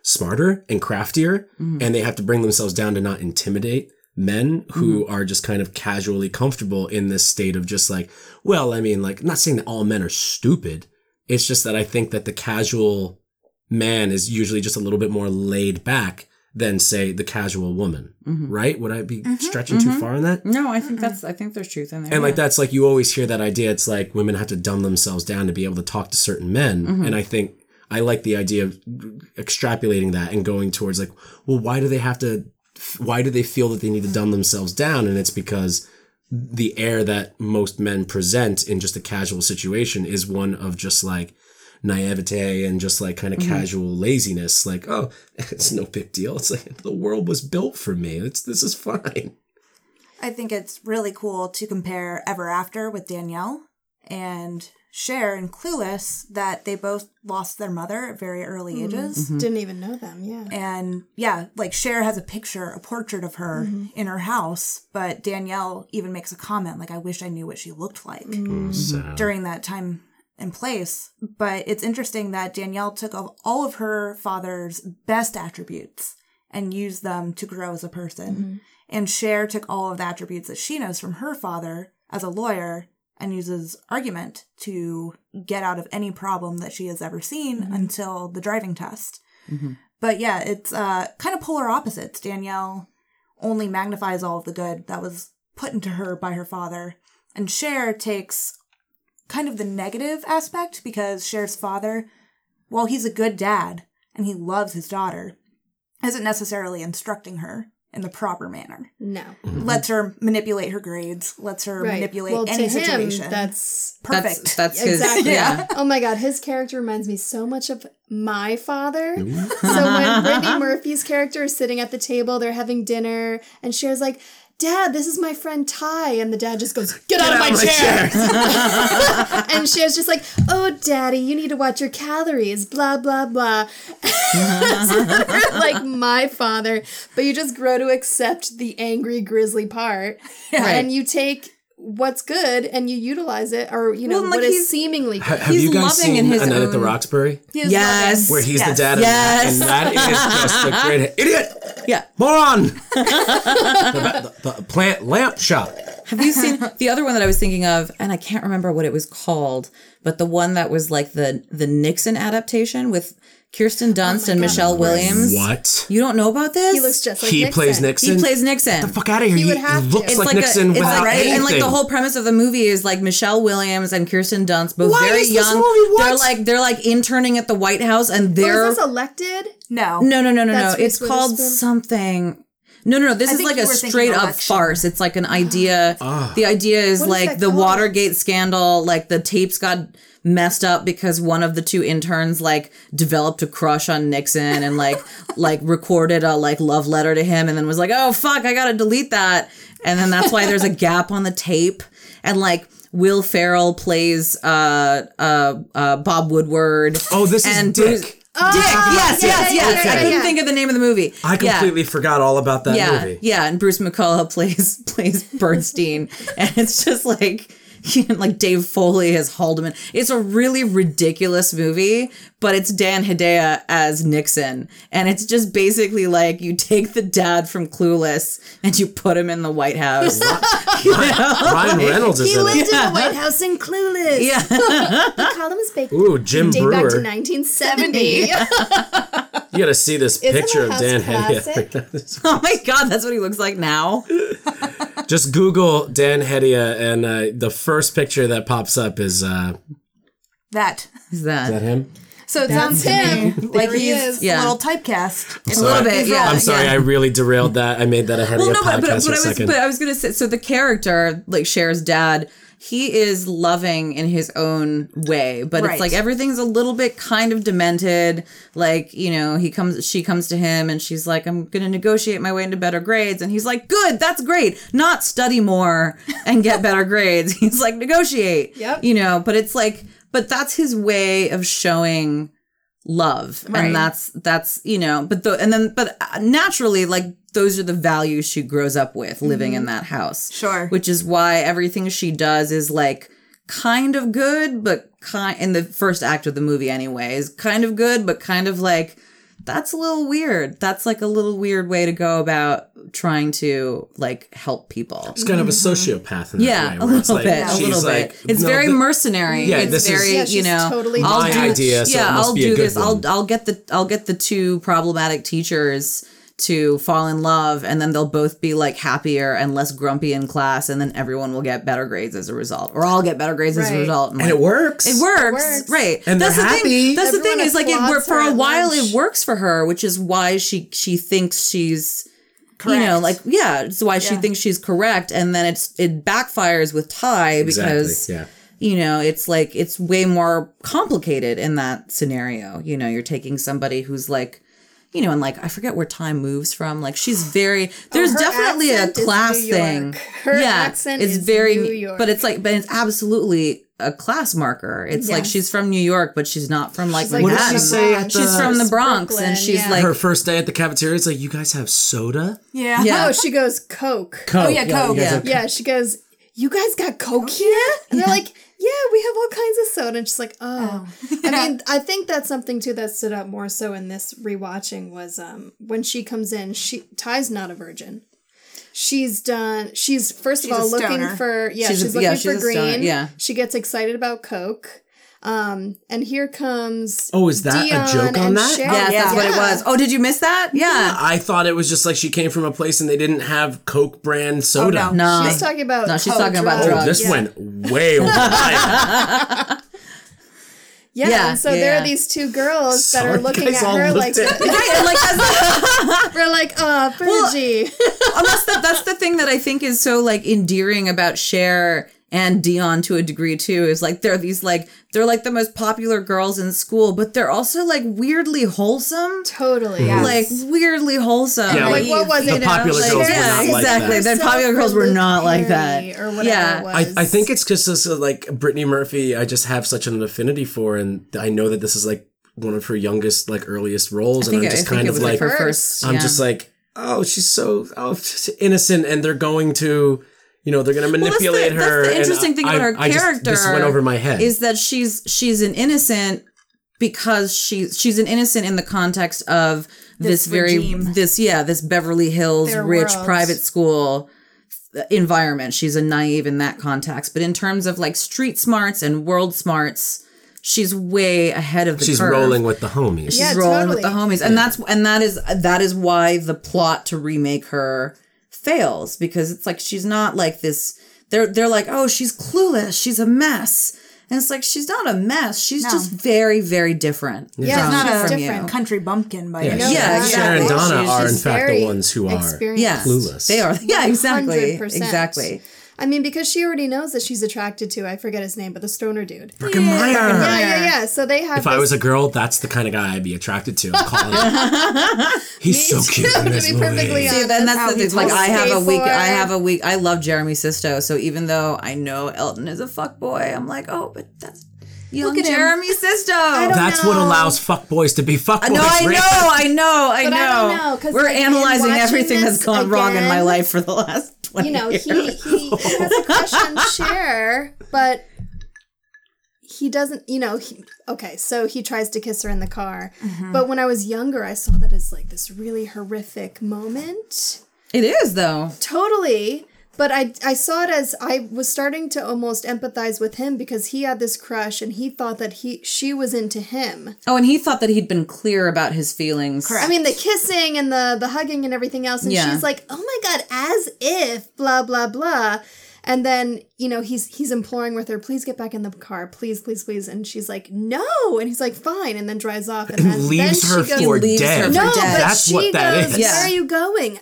smarter and craftier. Mm-hmm. And they have to bring themselves down to not intimidate men who mm-hmm. are just kind of casually comfortable in this state of just like well i mean like I'm not saying that all men are stupid. It's just that i think that the casual man is usually just a little bit more laid back than say the casual woman mm-hmm. right would i be mm-hmm. stretching too mm-hmm. far on that No, I think that's. I think there's truth in there. and like that's like you always hear that idea. It's like women have to dumb themselves down to be able to talk to certain men. And I think I like the idea of extrapolating that and going towards like, well, why do they have to? Why do they feel that they need to dumb themselves down? And it's because the air that most men present in just a casual situation is one of just like naivete and just like kind of mm-hmm. casual laziness. Like, oh, it's no big deal. It's like the world was built for me. It's this is fine. I think it's really cool to compare Ever After with Danielle and Cher and Clueless that they both lost their mother at very early mm-hmm. ages. Mm-hmm. Didn't even know them. Yeah. And yeah, like Cher has a picture, a portrait of her in her house, but Danielle even makes a comment like, I wish I knew what she looked like mm. So during that time and place. But it's interesting that Danielle took of all of her father's best attributes and used them to grow as a person. Mm-hmm. And Cher took all of the attributes that she knows from her father as a lawyer and uses argument to get out of any problem that she has ever seen mm-hmm. until the driving test. Mm-hmm. But yeah, it's uh, kind of polar opposites. Danielle only magnifies all of the good that was put into her by her father, and Cher takes kind of the negative aspect because Cher's father, while he's a good dad and he loves his daughter, isn't necessarily instructing her in the proper manner. No. Mm-hmm. Lets her manipulate her grades, lets her Right. manipulate well, any to situation. him, that's perfect. That's, that's his. Exactly. Yeah. Oh my god, his character reminds me so much of my father. so when Brittany Murphy's character is sitting at the table, they're having dinner, and Cher's like, Dad, this is my friend Tai. And the dad just goes, Get, out, of my, chair. and Cher's just like, Oh, daddy, you need to watch your calories, blah, blah, blah. like my father. But you just grow to accept the angry, grizzly part. And you take what's good and you utilize it, or, you know, Well, like what is he's- seemingly Ha- good. Have He's you guys loving in seen his A Night at the Roxbury? He Yes. loving. Where he's Yes. the dad of Yes. that, and that is just a great idiot, Yeah. moron. the, the, the plant lamp shop. Have you seen the other one that I was thinking of, and I can't remember what it was called, but the one that was like the the Nixon adaptation with Kirsten Dunst and Michelle Williams. What? You don't know about this? He looks just like he Nixon. plays Nixon. He plays Nixon. Get the fuck out of here. He, would have he to. looks It's like, like Nixon a, without like, anything. and like the whole premise of the movie is like Michelle Williams and Kirsten Dunst, both Why very is this young. movie what? They're like they're like interning at the White House, and Oh, they're is this elected? No. no, no, no, no, no. It's called something. No, no, no. This I is like a straight up election. farce. It's like an idea. Ah. The idea is What is like that the called? Watergate scandal. Like the tapes got messed up because one of the two interns like developed a crush on Nixon and like like recorded a like love letter to him and then was like, oh fuck, I gotta delete that. And then that's why there's a gap on the tape. And like Will Ferrell plays uh uh uh Bob Woodward. Oh, this is and Dick. Bruce- Dick, yes, yeah, yes, yes. yeah, I yeah, couldn't yeah. think of the name of the movie. I Yeah. completely forgot all about that yeah, movie. Yeah, and Bruce McCulloch plays plays Bernstein, and it's just like like Dave Foley as Haldeman. It's a really ridiculous movie, but it's Dan Hedaya as Nixon, and it's just basically like you take the dad from Clueless and you put him in the White House. Ryan Reynolds is He in lived it. in the White House in Clueless. yeah, The columns bake Ooh, Jim date back to 1970. You got to see this Isn't picture of Dan house Hedaya. oh my god, that's what he looks like now. Just Google Dan Hedaya, and uh, the first picture that pops up is uh, That. Is that? that him? So it That's sounds to me him. like There he he's is. Yeah. a little typecast. a little bit, yeah. I'm sorry, yeah. I really derailed that. I made that a Hedaya well, no, podcast but, but, but, for I a was, second. but I was gonna say, so the character, like Cher's dad, he is loving in his own way, but Right. it's like everything's a little bit kind of demented. Like you know, he comes, she comes to him, and she's like, "I'm gonna negotiate my way into better grades," and he's like, "Good, that's great. Not study more and get better grades." He's like, "Negotiate." Yep. You know, but it's like, but that's his way of showing love Right. and that's that's you know but the and then but naturally like those are the values she grows up with living in mm-hmm. that house Sure. which is why everything she does is like kind of good but kind in the first act of the movie anyway is kind of good but kind of like that's a little weird that's like a little weird way to go about trying to like help people It's kind of a mm-hmm. sociopath in that yeah, way, a where it's little like, bit, a she's little like, bit. It's no, very the- mercenary. Yeah, it's this is- very, Yeah, you know, totally I'll my do, idea, so it yeah, must I'll be a do good this. I'll. I'll get the I'll get the two problematic teachers to fall in love, and then they'll both be like happier and less grumpy in class, and then everyone will get better grades as a result, or I'll get better grades as a result. and it works. It works, works. right? And that's they're the happy. thing. That's the thing is like it worked for a while. lunch. It works for her, which is why she she thinks she's you know like yeah. It's why she thinks she's correct, and then it's it backfires with Tai exactly. because yeah. you know it's like it's way more complicated in that scenario. You know, you're taking somebody who's like. You know, and like I forget where time moves from. Like she's very. There's oh, her definitely a accent is class New thing. York. Her yeah, accent it's is very. New York. But it's like, but it's absolutely a class marker. It's like she's from New York, but she's not from like She's like What did she say at She's from the Bronx, Brooklyn, and she's yeah. like, Her first day at the cafeteria, it's like, you guys have soda? Yeah. Yeah. Oh, she goes, Coke. Coke. Oh, yeah, Coke. you guys Yeah. have- Yeah, she goes, You guys got Coke here? And they're like, Yeah, yeah, we have all kinds of soda. And she's like, oh. I mean, I think that's something too that stood out more so in this rewatching was um when she comes in, she Tai's not a virgin. She's done. She's first She's of all looking for yeah. She's She's, a- looking yeah, for she's stoner, green. yeah. She gets excited about Coke. Um, and here comes. Oh, is that a joke on that? Cher. Yes, that's what it was. Oh, did you miss that? Yeah. I thought it was just like she came from a place and they didn't have Coke brand soda. Oh, no. No. She's talking about. No, she's oh, talking about Oh, drugs. this yeah. went way over. Yeah, Yeah, and so yeah, there yeah. are these two girls that are looking at her like, at. Right, and like as we're like, oh, Bridgie. and that's the that's the thing that I think is so like endearing about Cher and Dionne to a degree too is like they're these like they're like the most popular girls in school, but they're also like weirdly wholesome. totally. Hmm. Like weirdly wholesome. Yeah, like what was the it? popular Like, girls were yeah, not like exactly. that. The popular girls were not like that. Or whatever Yeah. it was. I, I think it's because this is like Brittany Murphy. I just have such an affinity for, and I know that this is like one of her youngest, like earliest roles, and I'm it- I just think kind it of was like, like her First. first. I'm yeah. just like, oh, she's so oh, just innocent, and they're going to, you know, they're going to Well, that's the- manipulate her. That's the and interesting thing I- about her I just- character. this went over my head. Is that she's she's an innocent because she's she's an innocent in the context of this, This very regime. this yeah this Beverly Hills Their rich world. private school uh, environment. She's a naive in that context, but in terms of like street smarts and world smarts, she's way ahead of the she's curve. rolling with the homies. She's Yeah, rolling with the homies, and that's and that is that is why the plot to remake her fails because it's like she's not like this. They're they're like, oh, she's clueless, she's a mess, and it's like she's not a mess. She's No. just very very different. Yeah, from, She's not a from different. you. country bumpkin by Yeah, any No, Yeah, means. Cher and. Donna She's are in fact the ones who are. Yeah, clueless. They are. Yeah, exactly. 100%. Exactly. I mean, because she already knows that she's attracted to, I forget his name, but the stoner dude. Breckin Meyer. Yeah, yeah, yeah. So they have. If I was a girl, that's the kind of guy I'd be attracted to. I'm calling him. He's so too, cute in to this be movie. perfectly See, honest. then that's how the he thing. Like, I have a week. I have a week. I love Jeremy Sisto. So even though I know Elton is a fuck boy, I'm like, oh, but that's young at him. Jeremy Sisto. don't That's what know. allows fuckboys to be fuckboys. No, I Rick. know, I know, I But know. I don't know, 'cause, We're like, analyzing everything that's this gone wrong in my life for the last twenty you know, years. he, he has a crush on Cher, but he doesn't, you know, he, okay, so he tries to kiss her in the car. Mm-hmm. But when I was younger, I saw that as like this really horrific moment. it is though. Totally. But I, I saw it as I was starting to almost empathize with him because he had this crush and he thought that he she was into him. Oh, and he thought that he'd been clear about his feelings. Correct. I mean, the kissing and the the hugging and everything else, and Yeah. she's like, "Oh my god," as if blah blah blah. And then you know he's he's imploring with her, "Please get back in the car, please, please, please." And she's like, "No," and he's like, "Fine," and then drives off and, then, leaves then her she goes, for leaves her dead. for No, dead. but That's she what that goes, is. Yeah. "Where are you going?"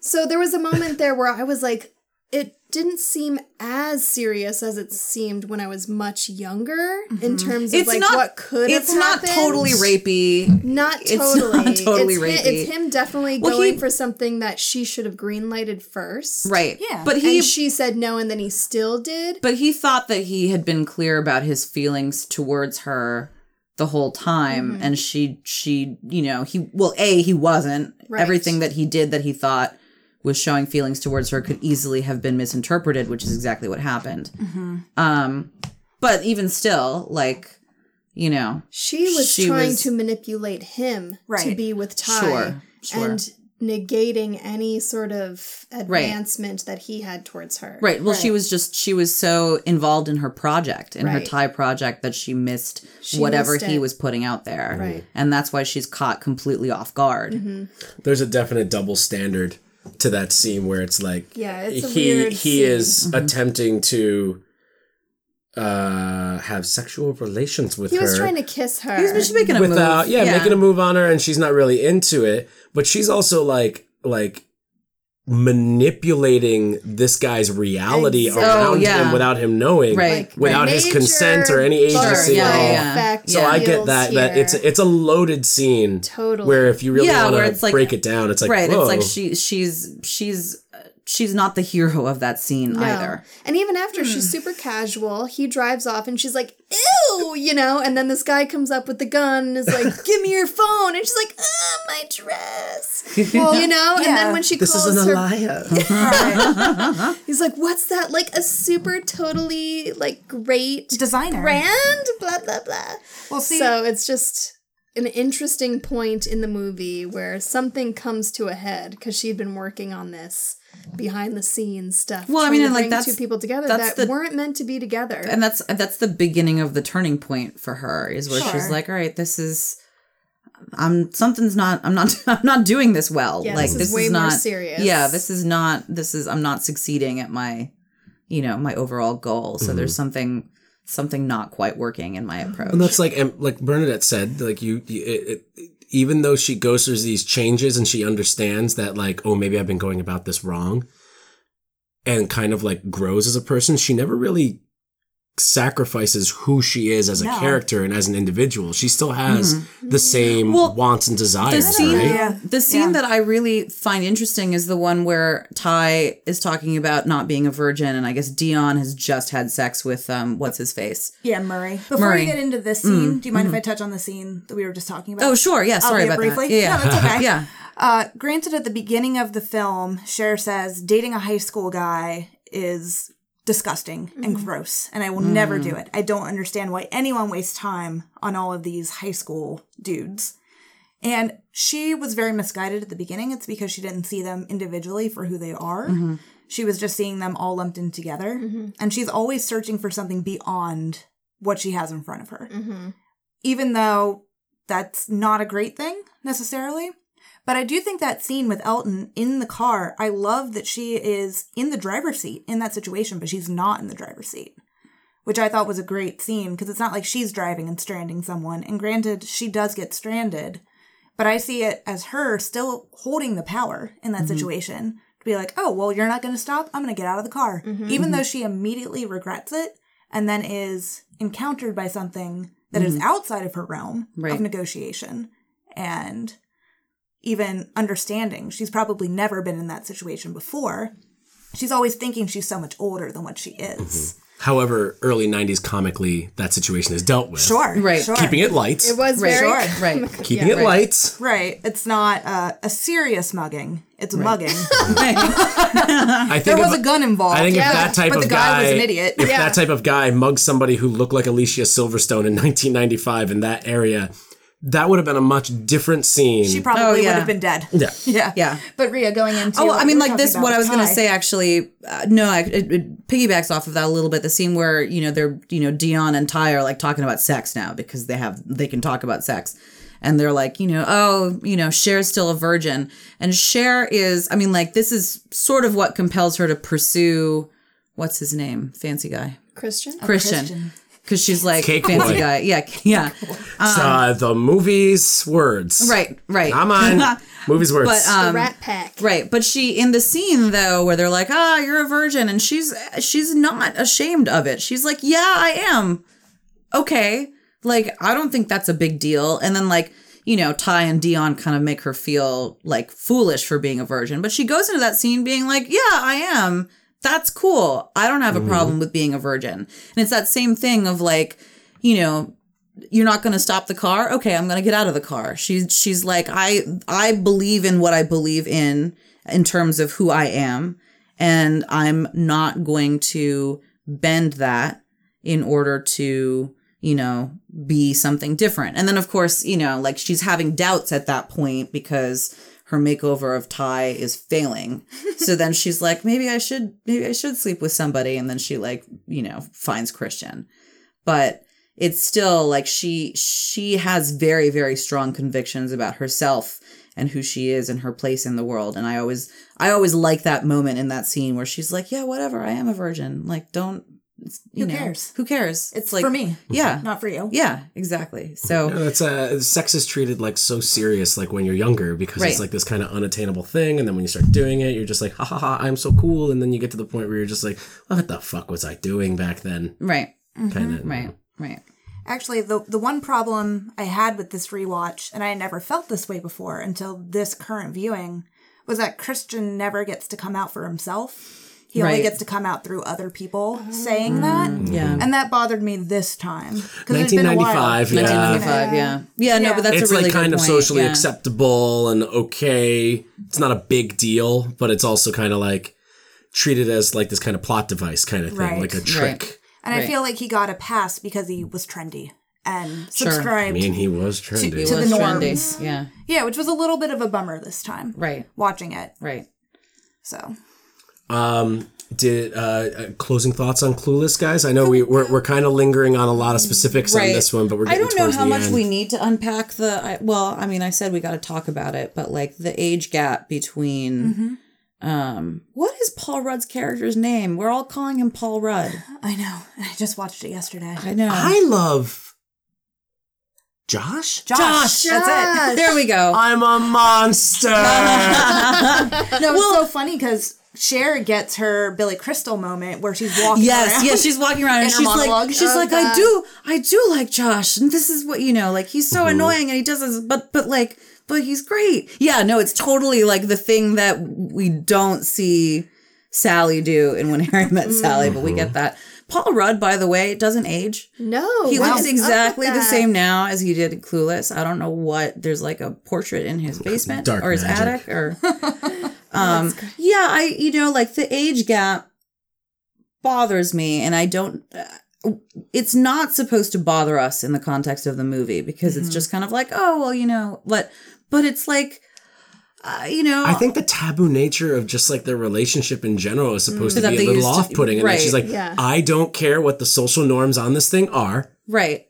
So there was a moment there where I was like, it didn't seem as serious as it seemed when I was much younger in terms of It's like not. what could it's not totally rapey. Not It's totally. not totally it's, rapey. Him, it's him definitely Well, going he- for something that she should have greenlighted first. Right. Yeah. But he and she said no, and then he still did. But he thought that he had been clear about his feelings towards her the whole time Mm-hmm. and she she you know he well a he wasn't Right. everything that he did that he thought was showing feelings towards her could easily have been misinterpreted which is exactly what happened Mm-hmm. um but even still like you know She was She trying was- to manipulate him to be with Tai Sure, sure. and negating any sort of advancement that he had towards her. right well she was just she was so involved in her project in her Right. tie project that she missed She whatever missed he was putting out there Right. and that's why she's caught completely off guard There's a definite double standard to that scene where it's like Yeah, it's a he weird he scene. is Mm-hmm. attempting to uh have sexual relations with He her was trying to kiss her. He's just making a without move. yeah, making a move on her and she's not really into it but she's also like like manipulating this guy's reality Exactly. Oh, around Oh, yeah. him without him knowing Right. Like, without his major consent or any agency yeah, at all yeah. effect so I get feels that that it's here. it's a loaded scene Totally. where if you really Yeah, want it's to like- break it down it's like right whoa. it's like she she's she's she's not the hero of that scene No. either. And even after she's Hmm. super casual, he drives off and she's like, ew, you know, and then this guy comes up with the gun and is like, give me your phone. And she's like, ah, my dress. Well, you know, and then when she This calls isn't her, a liar. He's like, what's that? Like a super totally like great Designer. brand, blah, blah, blah. Well, see, so it's just an interesting point in the movie where something comes to a head because she'd been working on this behind the scenes stuff. Well, I mean, and, like, bring that's- two people together that the- weren't meant to be together. and that's that's the beginning of the turning point for her is where she's like all right this is i'm something's not i'm not i'm not doing this well Yeah, like this is this, way is more not serious. yeah this is not this is i'm not succeeding at my you know my overall goal so there's mm-hmm. something something not quite working in my approach And that's like and like Bernadette said, like you, you it, it, even though she goes through these changes and she understands that like, oh, maybe I've been going about this wrong, and kind of like grows as a person, she never really sacrifices who she is as a No. character and as an individual. She still has the same Well, wants and the desires, scene, right? Yeah. the scene Yeah. that I really find interesting is the one where Tai is talking about not being a virgin, and I guess Dionne has just had sex with um, what's his face? yeah, Murray. Before Murray. we get into this scene, do you mind if I touch on the scene that we were just talking about? Oh, sure, yeah, sorry Albeit about briefly. that. Yeah, No, that's okay. yeah. Uh, granted, at the beginning of the film, Cher says dating a high school guy is disgusting and mm. gross, and I will never do mm. it. I don't understand why anyone wastes time on all of these high school dudes. And she was very misguided at the beginning. It's because she didn't see them individually for who they are. Mm-hmm. She was just seeing them all lumped in together. Mm-hmm. And she's always searching for something beyond what she has in front of her. Mm-hmm. Even though that's not a great thing necessarily. But I do think that scene with Elton in the car, I love that she is in the driver's seat in that situation, but she's not in the driver's seat, which I thought was a great scene because it's not like she's driving and stranding someone. And granted, she does get stranded, but I see it as her still holding the power in that mm-hmm. situation to be like, oh, well, you're not going to stop. I'm going to get out of the car. Mm-hmm, even mm-hmm. though she immediately regrets it and then is encountered by something that is outside of her realm Right. of negotiation and even understanding. She's probably never been in that situation before. She's always thinking she's so much older than what she is. However, early '90s comically, that situation is dealt with. Sure. Right. Sure. keeping it light, it was Right, very Sure. right. keeping Yeah, it right. light. Right. It's not uh, a serious mugging. It's mugging. I think there was if- a gun involved. I think Yeah, if that type but of the guy was an idiot. if Yeah. that type of guy mugged somebody who looked like Alicia Silverstone in 1995 in that area, that would have been a much different scene. She probably Oh, would have been dead. yeah. Yeah. Yeah. But Ria, going into Oh, I mean, like this. What I was going to say, actually, uh, no, I, it, it piggybacks off of that a little bit. The scene where you know they're you know Dionne and Tai are like talking about sex now because they have they can talk about sex, and they're like you know oh you know Cher's still a virgin, and Cher is I mean like this is sort of what compels her to pursue what's his name fancy guy Christian. Christian. Christian. Because she's like Cake fancy boy. guy, yeah, yeah, uh, the movie's words. right, right. Not on movie's words. But um, the Rat Pack. Right, but she in the scene though where they're like, "Ah, you're a virgin," and she's she's not ashamed of it. She's like, "Yeah, I am." Okay, like I don't think that's a big deal. And then like you know, Tai and Dionne kind of make her feel like foolish for being a virgin, but she goes into that scene being like, "Yeah, I am." That's cool. I don't have a mm-hmm. problem with being a virgin. And it's that same thing of like, you know, you're not going to stop the car? Okay i'm going to get out of the car. She's she's like i i believe in what i believe in in terms of who i am. And i'm not going to bend that in order to you know be something different. And then of course you know like she's having doubts at that point because her makeover of Tai is failing. so then she's like, maybe I should, maybe I should sleep with somebody. And then she like, you know, finds Christian. But it's still like she she has very very strong convictions about herself and who she is and her place in the world and i always i always like that moment in that scene where she's like yeah whatever i am a virgin like don't Who know, cares? who cares It's like for me, yeah not for you. yeah exactly so No, that's uh, sex is treated like so serious, like when you're younger, because Right. it's like this kind of unattainable thing, and then when you start doing it, you're just like, ha ha ha, I'm so cool, and then you get to the point where you're just like, what the fuck was I doing back then? right Kind of, right right Actually, the the one problem I had with this rewatch, and I never felt this way before until this current viewing, was that Christian never gets to come out for himself. He only gets to come out through other people saying mm. that. Mm. Yeah. And that bothered me this time. 'cause it had been a while. 1995, yeah. 1995, yeah. Yeah, no, Yeah. but that's it's a really like kind good of socially yeah. acceptable and okay. It's not a big deal, but it's also kind of like treated as like this kind of plot device kind of thing, Right. like a trick. And I feel like he got a pass because he was trendy and Sure. I mean, he was trendy. It to the was norms. trendy. Yeah, yeah, which was a little bit of a bummer this time. right, Watching it. right. So Um, did uh, uh, closing thoughts on Clueless, guys? I know we we're, we're kind of lingering on a lot of specifics on this one, but we're going to I don't know how much end. we need to unpack the. I, well, I mean, I said we got to talk about it, but like the age gap between. Um, what is Paul Rudd's character's name? We're all calling him Paul Rudd. I know. I just watched it yesterday. I know. I love Josh. Josh. That's Josh. there we go. I'm a monster. No, it's so funny because Cher gets her Billy Crystal moment where she's walking Yes, around. yes, she's walking around and In her she's like, she's Oh, like, I do, I do like Josh, and this is what you know, like he's so mm-hmm. annoying and he does this, but but like, but he's great. Yeah, no, it's totally like the thing that we don't see Sally do in When Harry Met mm-hmm. Sally, but we get mm-hmm. that. Paul Rudd, by the way, doesn't age. No, He what looks exactly the same now as he did in Clueless. I don't know what. There's like a portrait in his basement Dark or his magic. attic or. um, yeah, I you know like the age gap bothers me, and I don't. Uh, it's not supposed to bother us in the context of the movie because Mm-hmm. it's just kind of like, oh well, you know, but but it's like, uh, you know, I think the taboo nature of just like their relationship in general is supposed That to be a little off-putting, and then right. she's like, Yeah. "I don't care what the social norms on this thing are. right.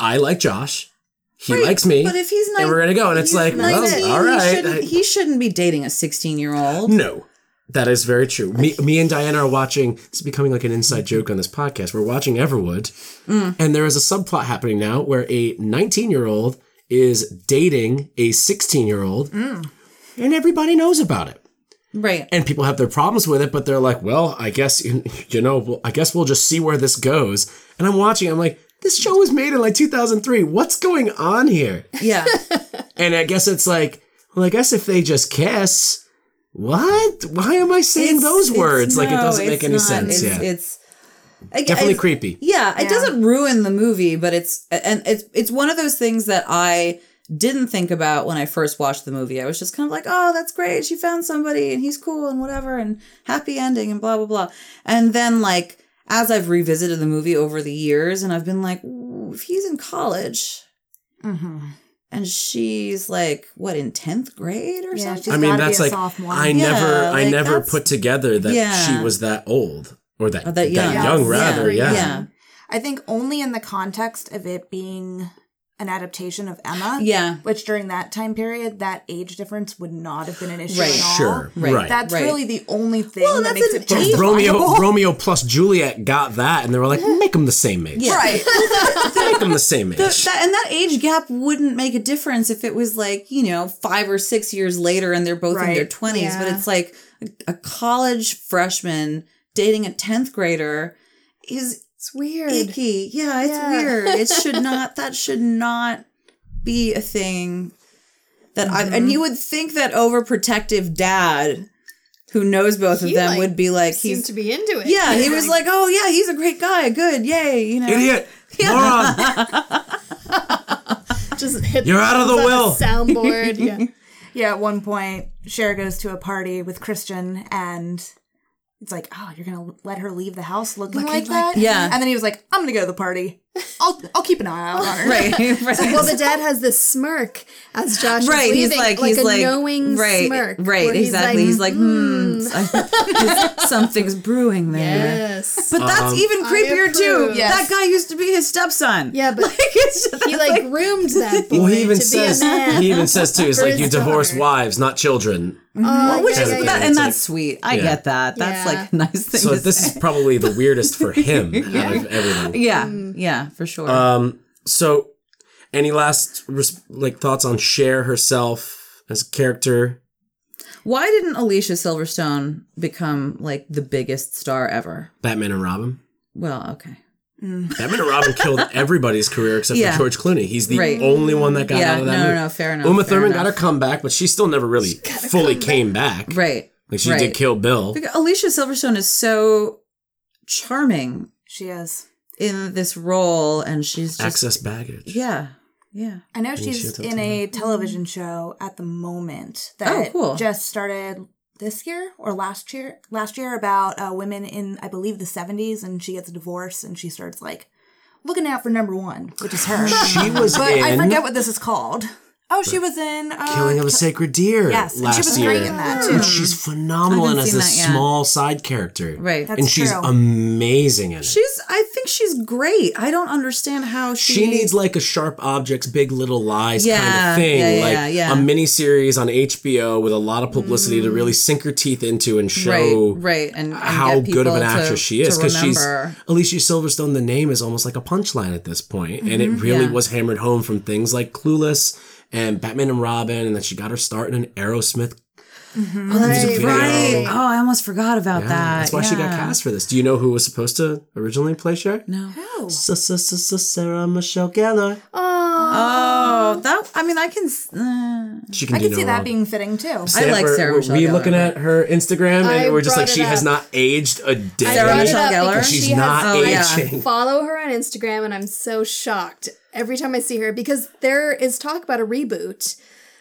I like Josh. He Right, likes me. But if he's not, and we're gonna go, and it's like, well, oh, all he shouldn't, he shouldn't be dating a sixteen-year-old. No, that is very true. Me, me and Diana are watching. This is becoming like an inside mm-hmm. joke on this podcast. We're watching Everwood, and there is a subplot happening now where a 19 year old is dating a 16 year old, mm. and everybody knows about it. Right. And people have their problems with it, but they're like, well, I guess you know, I guess we'll just see where this goes. And I'm watching. I'm like, this show was made in like 2003. What's going on here? Yeah. And I guess it's like, well, I guess if they just kiss, what? Why am I saying It's- those it's- words? like it doesn't make any not. sense. It's, yeah, it's I- definitely I- creepy. Yeah, it doesn't ruin the movie, but it's and it's it's one of those things that I didn't think about when I first watched the movie. I was just kind of like, "Oh, that's great. She found somebody and he's cool and whatever and happy ending and blah blah blah." And then like as I've revisited the movie over the years and I've been like, if he's in college mm-hmm. and she's like what in 10th grade or Yeah, something?" she's I mean, gotta be that's a like sophomore. I Yeah, never, I never put together that Yeah. she was that old or that Or that that young, young. rather. Yeah. yeah. I think only in the context of it being an adaptation of Emma. Yeah. Which during that time period, that age difference would not have been an issue Right. at all. Sure, Right. right. That's Right. really the only thing Well, that makes it age- Romeo. Romeo plus Juliet got that, and they were like, make them the same age. Yeah. Right. Make them the same age. The- that, and that age gap wouldn't make a difference if it was like you know five or six years later and they're both in their Right. 20s but it's like a, a college freshman dating a 10th grader is It's weird. icky yeah it's Yeah. weird it should not that should not be a thing that I Mm-hmm. and you would think that overprotective dad who knows both of them like, would be like he seems to be into it. yeah he was like oh yeah he's a great guy good yay you know Idiot, moron. just hit You're out of the will. soundboard. yeah. Yeah, at one point, Cher goes to a party with Christian and it's like, oh, you're gonna let her leave the house looking, like, that? Yeah. And then he was like, I'm gonna go to the party. I'll I'll keep an eye out on her. right right Well, the dad has this smirk as Josh is right leaving, he's like, like he's a like knowing right smirk. right where he's exactly he's like hmm, something's brewing there yes. but that's Um, even creepier too. Yes. that guy used to be his stepson Yeah, but like, it's just, he like groomed that boy Well, he even to says be a man. he even says too. He's like, you divorce daughter. wives, not children. Oh, which yeah, is yeah, Kind of yeah. and that's sweet i Yeah. get that that's Yeah. like a nice thing So to this say. is probably the weirdest for him out of everything. yeah Mm. Yeah for sure Um. So, any last res- like thoughts on Cher herself as a character? why didn't alicia silverstone become like the biggest star ever Batman and Robin. well okay Batman and Robin killed everybody's career except Yeah. for George Clooney. He's the Right. only one that got Yeah, out of that no, no, movie. no, fair enough, Uma fair Thurman got her comeback, but she still never really fully came back. Right. Like she right. did kill Bill. Because Alicia Silverstone is so charming She is. In this role, and she's just Excess Baggage. yeah, yeah. I know she's had in a television show at the moment Oh, that cool. just started this year or last year. Last year about uh, women in I believe the seventies, and she gets a divorce and she starts like looking out for number one, which is her. She was but in I forget what this is called. Oh, she was in uh, Killing of a Sacred Deer Yes, and she last was year. great in that, too. And she's phenomenal and as a this yet. small side character. Right. That's and she's true. amazing in it. She's. I think she's great. I don't understand how she. she needs like a sharp objects, big little lies kind of thing, yeah, yeah, like yeah. a mini series on HBO with a lot of publicity to really sink her teeth into and show right, right, and, and how good of an people to- actress she is because she's. Alicia Silverstone. The name is almost like a punchline at this point, and it really Mm-hmm. Yeah. was hammered home from things like Clueless and Batman and Robin, and then she got her start in an Aerosmith. Oh, that's Music video. right. Oh, I almost forgot about Yeah, that. That's why she got cast for this. Do you know who was supposed to originally play Cher? No. Oh, Sarah Michelle Gellar. Oh, that. I mean, I can. Uh, She can I do can no see that being fitting too. I like Stanford, Sarah were Michelle we Gellar, looking at her Instagram and I we're just like she it has not aged a day. Sarah Michelle up Gellar? She's she has- not Oh, yeah. aging. follow her on Instagram and I'm so shocked every time I see her because there is talk about a reboot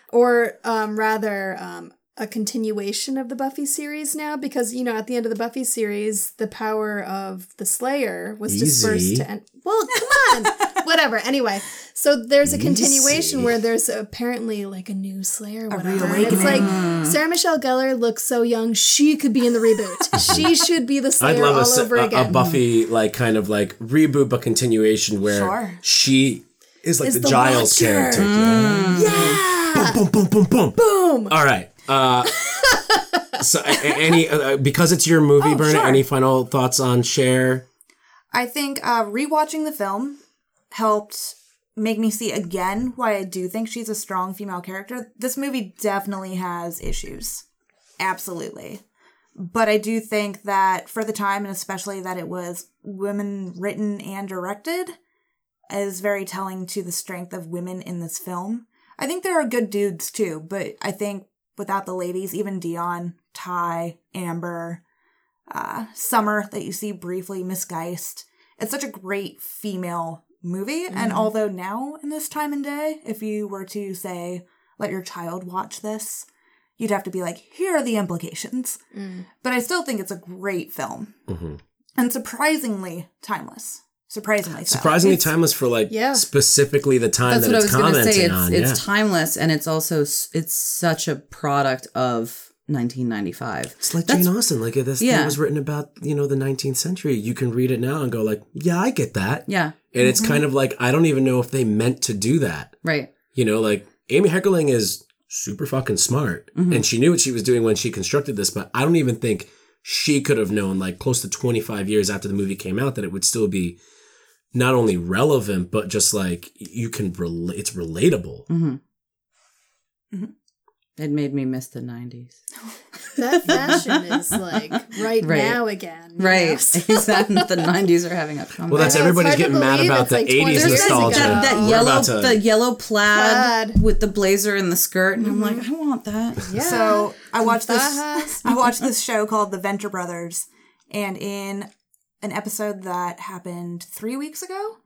or um, rather um, a continuation of the Buffy series now because you know at the end of the Buffy series the power of the Slayer was Easy. dispersed to end. Well, come on. Whatever. Anyway, so there's a continuation where there's apparently like a new Slayer, whatever. And reawakening. it's like Sarah Michelle Gellar looks so young; she could be in the reboot. she should be the I'd Slayer love all a, s- over a- a. Buffy like kind of like reboot but continuation where Sure. she is like Is the, the Giles Watcher. character. Mm. yeah. Boom, boom, boom, boom, boom. Boom. All right. Uh, so, a- a- any uh, because it's your movie, Oh, Bernard. sure. Any final thoughts on Cher? I think uh, rewatching the film helped make me see again why I do think she's a strong female character. This movie definitely has issues. Absolutely. But I do think that for the time, and especially that it was women written and directed, is very telling to the strength of women in this film. I think there are good dudes too, but I think without the ladies, even Dionne, Tai, Amber, uh, Summer that you see briefly, Miss Geist. It's such a great female movie. And although now in this time and day, if you were to say, let your child watch this, you'd have to be like, here are the implications. But I still think it's a great film Mhm. and surprisingly timeless. Surprisingly, so. Surprisingly timeless for like Yeah. specifically the time That's that what I was going to commenting say. It's on. it's yeah. timeless, and it's also it's such a product of 1995. It's like That's- Jane Austen. Like this thing Yeah. was written about, you know, the 19th century. You can read it now and go like, yeah, I get that. Yeah, And it's mm-hmm. kind of like I don't even know if they meant to do that. right. You know, like Amy Heckerling is super fucking smart, mm-hmm. and she knew what she was doing when she constructed this. But I don't even think she could have known, like close to 25 years after the movie came out, that it would still be not only relevant, but just like you can relate. It's relatable. Mm-hmm. It made me miss the 90s. That fashion is like right, Right. now again. Right. exactly. the 90s are having a comeback. Well, that's I everybody's hard getting mad about the like 80s years nostalgia. ago. that, that yellow about to- the yellow plaid, Plaid. with the blazer and the skirt and I'm like mm-hmm. I want that. Yeah. So I watched this. I watched this show called The Venture Brothers, and in an episode that happened three weeks ago,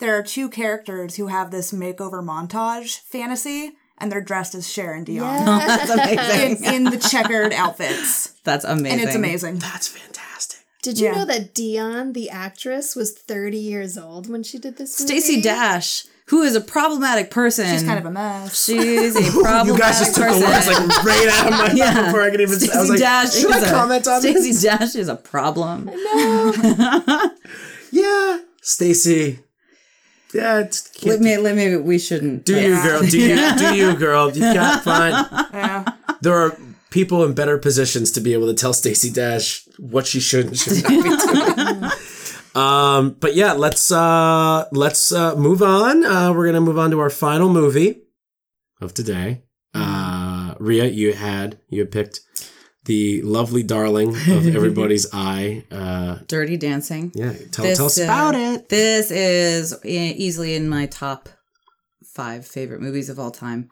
there are two characters who have this makeover montage fantasy, and they're dressed as Cher and Dionne That's amazing. in, in the checkered outfits, That's amazing. and it's amazing. That's fantastic. Did you Yeah. know that Dionne, the actress, was 30 years old when she did this movie? Stacey Dash, who is a problematic person. She's kind of a mess. She's a problematic You guys just took person. the words like right out of my mouth Yeah. before I could even. say I was like, Dash should is I a- comment on Stacey this? Dash is a problem. No. Yeah, Stacey. Yeah, it's, Let me, let me, we shouldn't. do you, girl. Do you, do you, girl. You got fine. Yeah. There are people in better positions to be able to tell Stacey Dash what she should and should not be doing. um, but yeah, let's uh, let's uh, move on. Uh, we're gonna move on to our final movie of today. Uh, Ria, you had you had picked the lovely darling of everybody's eye. Uh, Dirty Dancing. yeah, tell, This, tell us uh, about it. This is easily in my top five favorite movies of all time.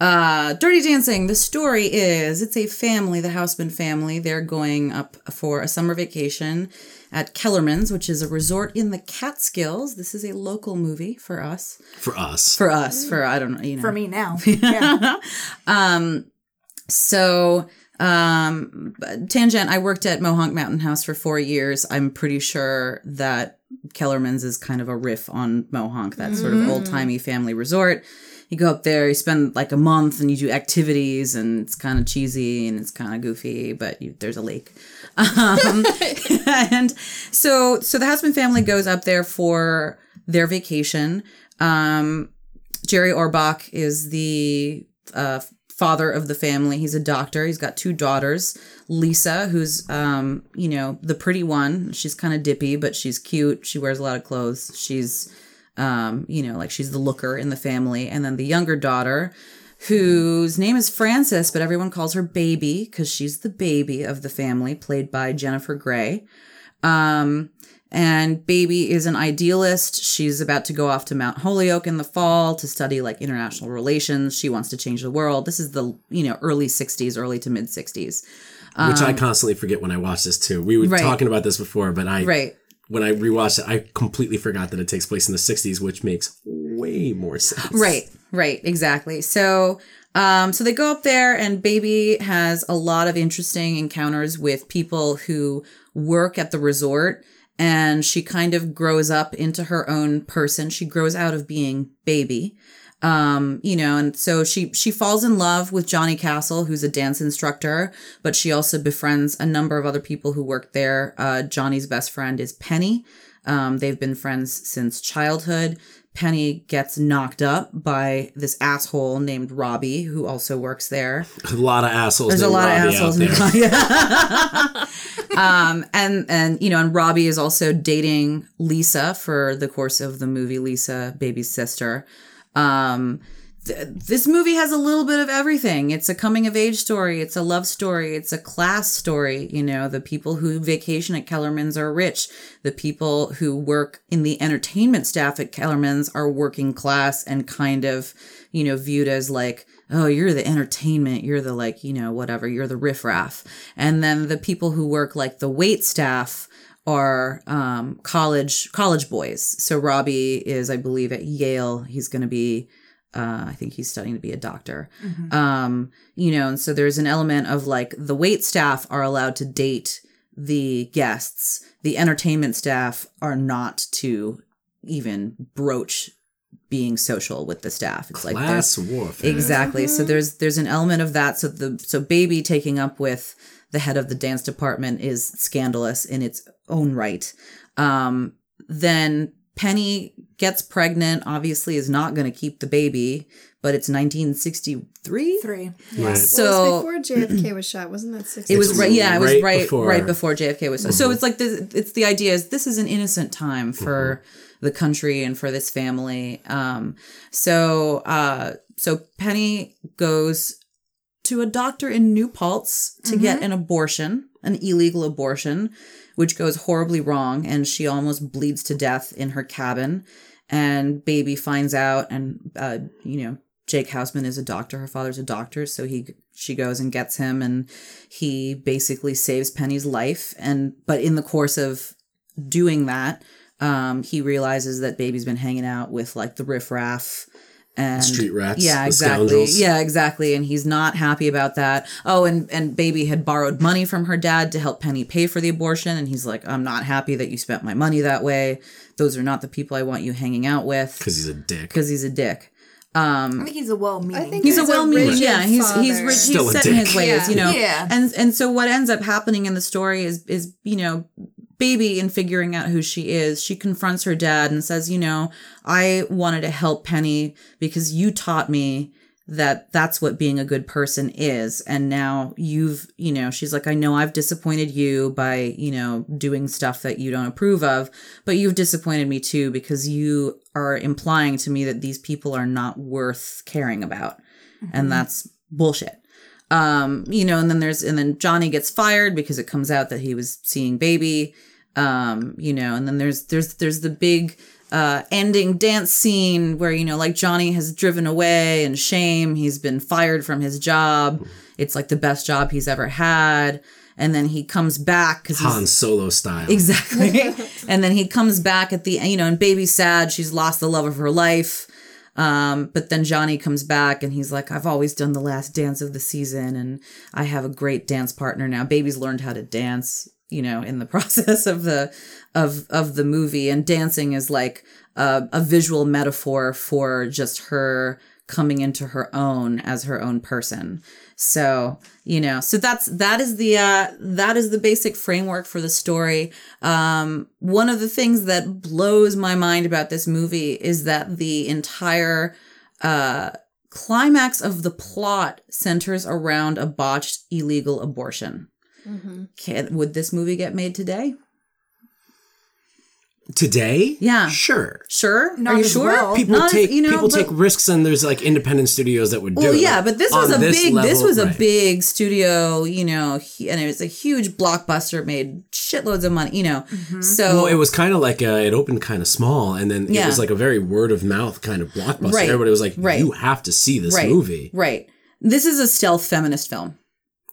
Uh, Dirty Dancing. The story is it's a family, the Houseman family. They're going up for a summer vacation at Kellerman's, which is a resort in the Catskills. This is a local movie for us. For us. For us, for I don't know, you know, For me now. Yeah. um, so um, tangent. I worked at Mohonk Mountain House for four years. I'm pretty sure that Kellerman's is kind of a riff on Mohonk, that sort of old timey family resort. You go up there, you spend like a month, and you do activities, and it's kind of cheesy and it's kind of goofy, but you, there's a lake. Um, and so, so the Houseman family goes up there for their vacation. Um, Jerry Orbach is the uh, father of the family. He's a doctor. He's got two daughters. Lisa, who's um, you know, the pretty one. She's kind of dippy, but she's cute. She wears a lot of clothes. She's um, you know, like she's the looker in the family. And then the younger daughter, whose name is Frances, but everyone calls her Baby because she's the baby of the family, played by Jennifer Grey. Um, and Baby is an idealist. She's about to go off to Mount Holyoke in the fall to study like international relations. She wants to change the world. This is the, you know, early 60s, early to mid 60s. which I constantly forget when I watch this too. We were Um, Right. talking about this before, but I Right. when I rewatched it, I completely forgot that it takes place in the 60s, which makes way more sense. Right, right, exactly. So, um, so they go up there, and Baby has a lot of interesting encounters with people who work at the resort, and she kind of grows up into her own person. She grows out of being Baby. Um, you know, and so she she falls in love with Johnny Castle, who's a dance instructor, but she also befriends a number of other people who work there. Uh, Johnny's best friend is Penny. Um, they've been friends since childhood. Penny gets knocked up by this asshole named Robbie, who also works there. A lot of assholes. There's a lot of assholes. there. um, and and you know, and Robbie is also dating Lisa for the course of the movie. Lisa, baby's sister. Um, th- this movie has a little bit of everything. It's a coming of age story. It's a love story. It's a class story. You know, the people who vacation at Kellerman's are rich. The people who work in the entertainment staff at Kellerman's are working class and kind of, you know, viewed as like, oh, you're the entertainment. You're the like, you know, whatever. You're the riffraff. And then the people who work like the wait staff are um, college college boys. So Robbie is, I believe, at Yale. He's going to be, uh, I think he's studying to be a doctor. Um, you know, and so there's an element of like the wait staff are allowed to date the guests. The entertainment staff are not to even broach being social with the staff. It's like there's Class warfare. Exactly. So there's there's an element of that. So the so baby taking up with the head of the dance department is scandalous in its own right. Um, then Penny gets pregnant. Obviously, is not going to keep the baby, but it's 1963. Three. Right. So it was before JFK was shot, wasn't that 60? it was right. Yeah, it was right right before- right before JFK was. Shot. So it's like this. It's the idea is this is an innocent time for the country and for this family. Um. So uh. So Penny goes to a doctor in New Paltz to get an abortion, an illegal abortion, which goes horribly wrong, and she almost bleeds to death in her cabin. And baby finds out, and uh, you know Jake Houseman is a doctor. Her father's a doctor, so he she goes and gets him, and he basically saves Penny's life. And but in the course of doing that, um, he realizes that baby's been hanging out with like the riffraff and Street rats, Yeah, the exactly. scoundrels. Yeah, exactly. And he's not happy about that. Oh, and and baby had borrowed money from her dad to help Penny pay for the abortion, and he's like, I'm not happy that you spent my money that way. Those are not the people I want you hanging out with Because he's a dick. because he's a dick. Um, I think he's a well-meaning. I think He's a He's a well-meaning, rigid yeah. He's he's father. rich. Still He's set in his ways, Yeah. you know. Yeah. And and so what ends up happening in the story is is you know, baby in figuring out who she is, she confronts her dad and says, you know, I wanted to help Penny because you taught me that that's what being a good person is. And now you've you know she's like i know i've disappointed you by you know doing stuff that you don't approve of but you've disappointed me too because you are implying to me that these people are not worth caring about. And mm-hmm. that's bullshit Um, you know, and then there's and then Johnny gets fired because it comes out that he was seeing baby. Um, you know, and then there's there's there's the big uh ending dance scene where you know like Johnny has driven away in shame, he's been fired from his job. It's like the best job he's ever had. And then he comes back because Han Solo style. Exactly. and then he comes back at the you know, and baby's sad. She's lost the love of her life. Um, but then Johnny comes back and he's like, I've always done the last dance of the season and I have a great dance partner now. Baby's learned how to dance, you know, in the process of the of of the movie. And dancing is like a, a visual metaphor for just her coming into her own as her own person. So, you know, so that's that is the uh that is the basic framework for the story. Um one of the things that blows my mind about this movie is that the entire uh climax of the plot centers around a botched illegal abortion. Can, would this movie get made today? Today? Yeah. Sure. Sure. Not Are you sure? well. People Not as- take you know, people but- take risks and there's like independent studios that would do Well, it. yeah, but this was a big. this level, was a big studio, you know, and it was a huge blockbuster, made shitloads of money, you know. So Well, it was kind of like uh it opened kind of small, and then it Yeah. was like a very word of mouth kind of blockbuster. Right. Everybody was like, Right. "You have to see this right, movie." right. This is a stealth feminist film.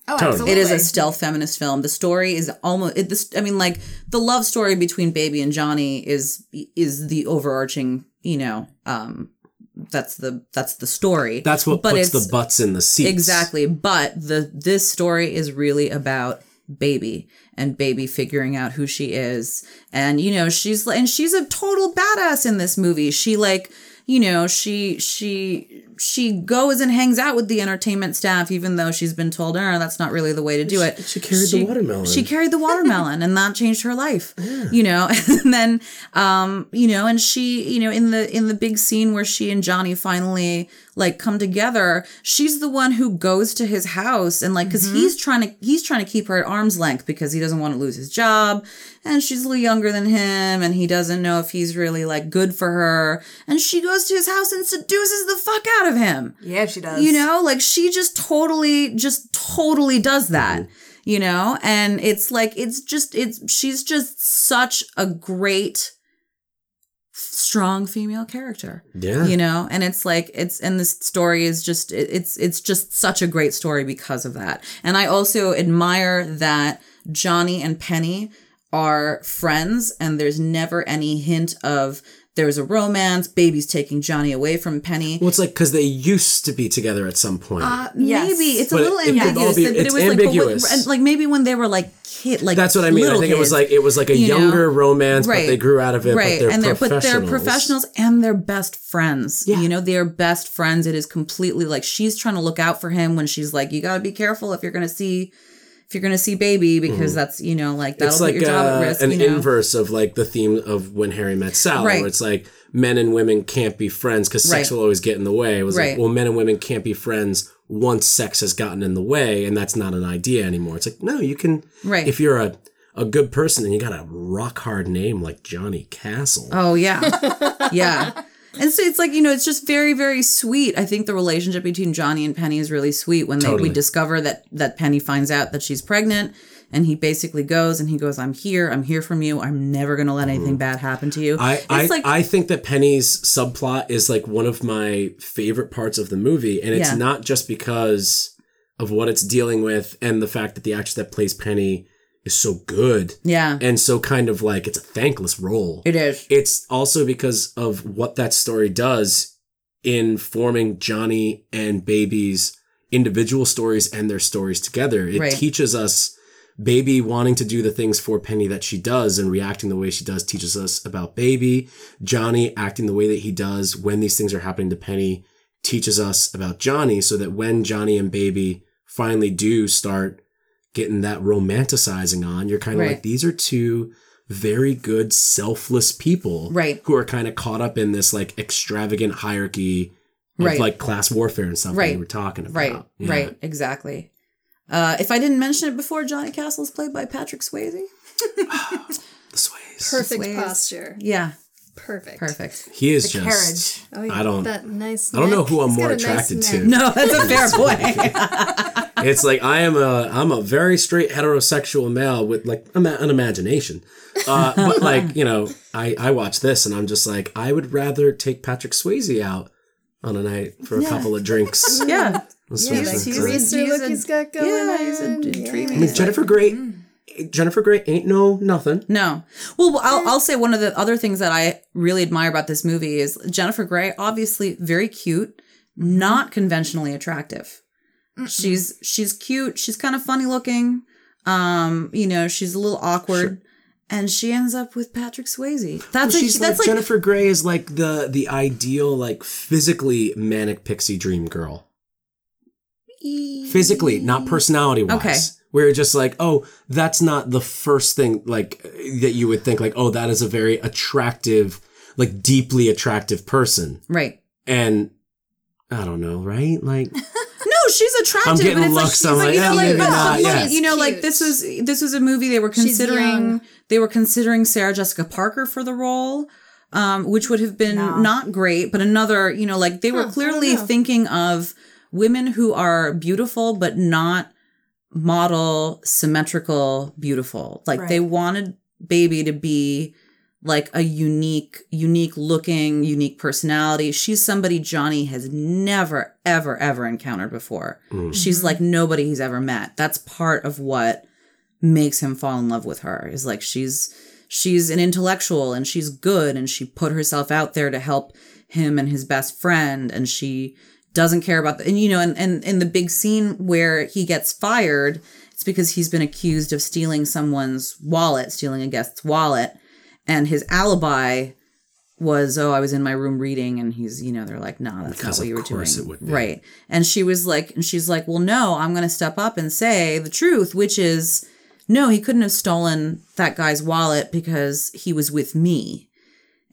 Oh, Totally. absolutely. It is a stealth feminist film. The story is almost it, this. I mean, like the love story between Baby and Johnny is is the overarching. You know, um, that's the that's the story. That's what But puts it's- the butts in the seats. Exactly. But the this story is really about baby and baby figuring out who she is. And you know, she's and she's a total badass in this movie. She like, you know, she she she goes and hangs out with the entertainment staff even though she's been told, "Oh, that's not really the way to do it." she carried the watermelon. She carried the watermelon and that changed her life. You know, and then um, you know, and she, you know, in the in the big scene where she and Johnny finally like come together, she's the one who goes to his house and like because Mm-hmm. he's trying to he's trying to keep her at arm's length because he doesn't want to lose his job and she's a little younger than him and he doesn't know if he's really like good for her and she goes to his house and seduces the fuck out of him. Yeah, she does. you know like she just totally just totally does that mm-hmm. you know? And it's like it's just it's she's just such a great strong female character Yeah. you know? And it's like it's and this story is just it's it's just such a great story because of that. And i also admire that johnny and penny are friends and there's never any hint of there's a romance baby's taking johnny away from penny Well, it's like because they used to be together at some point. uh, Yes. maybe it's a little it- it ambiguous, all be- but it's it was like, but when- like maybe when they were like kid, like That's what I mean. I little think it was like it was like a you know? younger romance, Right. but they grew out of it. right, but they're and they're professionals. but they're professionals and they're best friends. Yeah. You know, they're best friends. It is completely like she's trying to look out for him when she's like, "You got to be careful if you're gonna see." If you're gonna see baby, because that's you know like that'll. It's put like your job uh, at risk. an you know? inverse of like the theme of when Harry met Sally, Right. where it's like men and women can't be friends because sex Right. will always get in the way. It was Right. like, well, men and women can't be friends once sex has gotten in the way, and that's not an idea anymore. It's like, no, you can. Right. If you're a a good person and you got a rock hard name like Johnny Castle. Oh yeah, yeah. And so it's like you know, it's just very, very sweet. I think the relationship between Johnny and Penny is really sweet when they, Totally. we discover that that Penny finds out that she's pregnant, and he basically goes and he goes, "I'm here. I'm here from you. I'm never gonna let anything bad happen to you." I, it's I, like I think that Penny's subplot is like one of my favorite parts of the movie. And it's Yeah. not just because of what it's dealing with and the fact that the actress that plays Penny is so good yeah, and so kind of like it's a thankless role. it is. It's also because of what that story does in forming Johnny and Baby's individual stories and their stories together. It Right. teaches us Baby wanting to do the things for Penny that she does and reacting the way she does teaches us about Baby. Johnny acting the way that he does when these things are happening to Penny teaches us about Johnny so that when Johnny and Baby finally do start getting that romanticizing on, you're kind of Right. like, these are two very good, selfless people Right. who are kind of caught up in this like extravagant hierarchy of Right. like class warfare and stuff that we were talking about. Right, Yeah. right, exactly. Uh, if I didn't mention it before, Johnny Castle is played by Patrick Swayze. The sways. Perfect Sways. posture. Yeah, Perfect. perfect. He is the just. carriage. Oh, yeah. I don't- That nice. I don't know who I'm He's more got a nice attracted to. No, that's a fair point. it's like I am a I'm a very straight heterosexual male with like ima- an imagination. Uh, but like you know, I I watch this and I'm just like I would rather take Patrick Swayze out on a night for a couple of drinks. Yeah. Let's Yeah, switch he's- he's- He's look he's got going yeah, he's a on. intriguing- I mean, Jennifer Grey. Jennifer Grey ain't no nothing. No. Well, I'll, I'll say one of the other things that I really admire about this movie is Jennifer Grey, obviously very cute, not conventionally attractive. She's she's cute. She's kind of funny looking. Um, you know, she's a little awkward, and she ends up with Patrick Swayze. That's Well, a, she's that's like, like Jennifer Grey is like the the ideal like physically manic pixie dream girl. Physically, not personality wise. Okay. Where you're just like, oh, that's not the first thing like that you would think like, oh, that is a very attractive, like deeply attractive person. right. And I don't know, right? Like No, she's attractive. I'm getting but it's like she's I'm like, like, you know, like, maybe but, not, but, yeah. you know, like this was this was a movie they were considering. They were considering Sarah Jessica Parker for the role, um, which would have been No. not great, but another, you know, like they were Huh, clearly thinking of women who are beautiful but not model symmetrical beautiful. Like they wanted baby to be like a unique, unique looking, unique personality. She's somebody Johnny has never, ever, ever encountered before. Mm. She's like nobody he's ever met. That's part of what makes him fall in love with her. Is like she's she's an intellectual and she's good and she put herself out there to help him and his best friend and she doesn't care about the and you know and and in the big scene where he gets fired it's because he's been accused of stealing someone's wallet stealing a guest's wallet. And his alibi was oh i was in my room reading. And he's you know they're like no that's Because not what you were doing. it would be. right. And she was like and she's like well no i'm going to step up and say the truth which is no he couldn't have stolen that guy's wallet because he was with me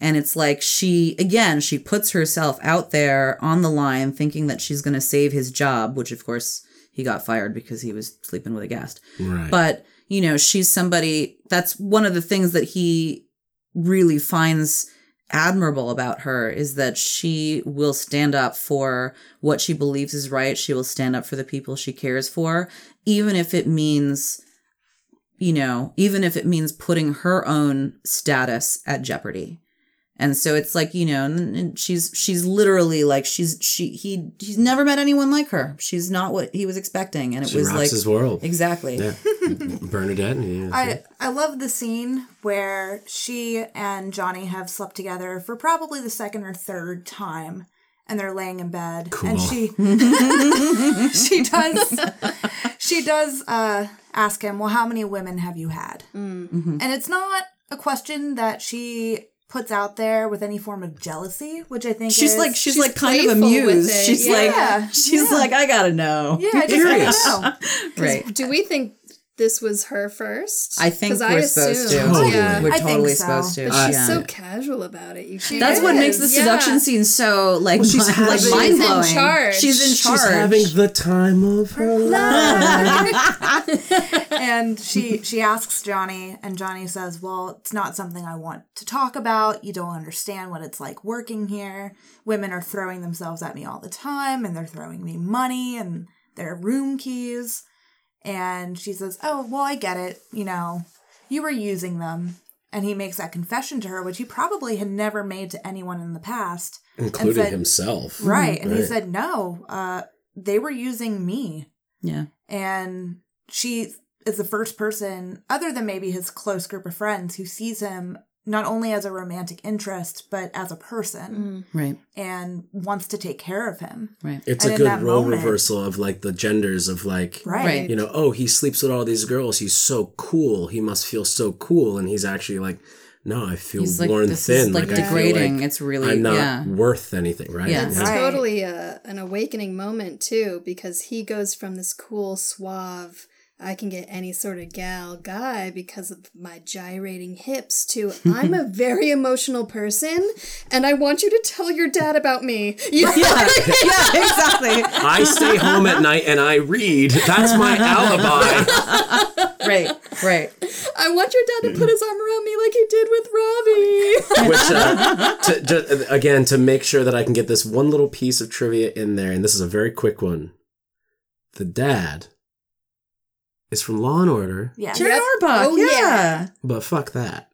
and it's like she, again, she puts herself out there on the line thinking that she's going to save his job, which of course he got fired because he was sleeping with a guest. Right. But, you know, she's somebody that's one of the things that he really finds admirable about her is that she will stand up for what she believes is right. She will stand up for the people she cares for, even if it means, you know, even if it means putting her own status at jeopardy. And so it's like, you know, and, and she's she's literally like she's she he he's never met anyone like her. She's not what he was expecting and it she was rocks like his world. Exactly. Yeah. Bernadette. Yeah. I, I love the scene where she and Johnny have slept together for probably the second or third time and they're laying in bed Cool. and she she does she does uh ask him well how many women have you had Mm-hmm. and it's not a question that she puts out there with any form of jealousy which i think She's is, like she's, she's like kind of amused. it, She's yeah. like she's Yeah. like I got to know. yeah I just Curious. know. Right. Do we think this was her first? I think 'Cause we're supposed to. assumed, Totally. Yeah. We're I think totally so. supposed to. But she's yeah. so casual about it. You can't. That's what makes the Yeah. seduction scene so like she's mi- having- like She's mind in blowing. charge. She's in She's charge. having the time of her life. and she she asks Johnny, and Johnny says, "Well, it's not something I want to talk about. You don't understand what it's like working here. Women are throwing themselves at me all the time, and they're throwing me money and their room keys." And she says, "Oh, well, I get it. You know, you were using them." And he makes that confession to her, which he probably had never made to anyone in the past. Including said- himself. Right. And he said, "No, uh, they were using me." yeah. and she is the first person other than maybe his close group of friends who sees him not only as a romantic interest but as a person mm. Right. and wants to take care of him Right. It's And a good role moment- reversal of like the genders of like right, Right. you know, oh, he sleeps with all these girls. He's so cool. He must feel so cool. And he's actually like, no, I feel He's like worn this thin. is like I degrading. like it's really I'm not yeah. worth anything, right? Yeah. It's Right. totally a, an awakening moment too, because he goes from this cool, suave, I can get any sort of gal guy because of my gyrating hips to I'm a very emotional person and I want you to tell your dad about me. You know? yeah. yeah. Exactly. I stay home at night and I read. That's my alibi. right. Right. I want your dad to put his arm around me like he did with Robbie. Which, uh, to, to, again, to make sure that I can get this one little piece of trivia in there, and this is a very quick one. The dad is from Law and Order, Yeah. Jerry Yep. Orbach. Oh, yeah. yeah. but fuck that.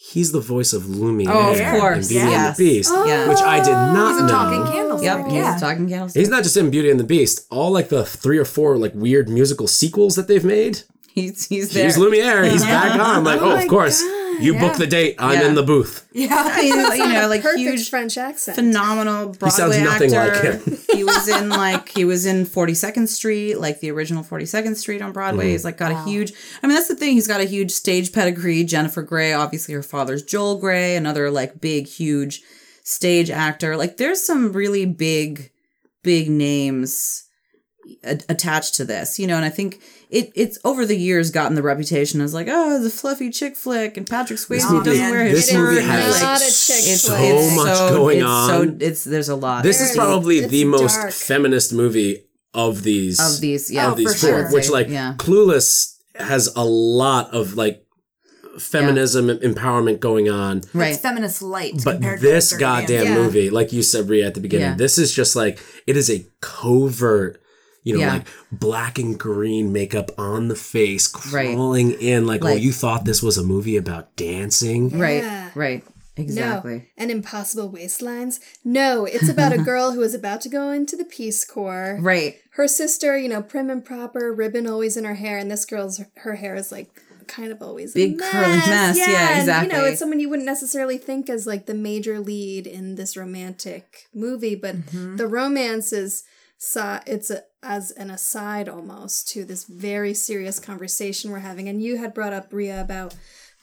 He's the voice of Lumiere Oh, of in Beauty yes. and the Beast, Oh. Which I did not He's a know. talking candlestick. Yep. He's yeah. a talking candlestick. He's not just in Beauty and the Beast. All like the three or four like weird musical sequels that they've made. He's he's there. He's Lumiere. He's back on. Like, oh, oh, my of course. God. You Yeah. book the date. I'm Yeah. in the booth. Yeah. He's, you know, like Perfect huge French accent. phenomenal Broadway sounds nothing actor. like him. he was in like he was in 42nd Street, like the original 42nd Street on Broadway. Mm-hmm. He's like got a huge I mean that's the thing, he's got a huge stage pedigree. Jennifer Grey, obviously her father's Joel Grey, another like big huge stage actor. Like there's some really big big names a- attached to this, you know, and I think it it's over the years gotten the reputation as like, oh, the fluffy chick flick and Patrick Swayze movie- doesn't wear his this shirt. movie has like, a chick it's so flick. much so- going it's on. So it's there's a lot. This is probably it's the most dark. feminist movie of these of these, yeah, Oh, of these for four, sure. which like Yeah. Clueless has a lot of like feminism and empowerment going on. right. It's feminist light. But compared this to goddamn Dancing. Yeah. movie, like you said, Brie, at the beginning, Yeah. this is just like it is a covert, you know, Yeah. like black and green makeup on the face, Right. crawling in. Like, oh, Like- you thought this was a movie about dancing? Right, Yeah. right, exactly. No. And impossible waistlines? No, it's about a girl who is about to go into the Peace Corps. Right, Her sister, you know, prim and proper, ribbon always in her hair, and this girl's her hair is like kind of always a Big curly mess, yeah, and, You know, it's someone you wouldn't necessarily think as like the major lead in this romantic movie, but Mm-hmm. the romance is si- it's a, as an aside almost to this very serious conversation we're having. And you had brought up Ria about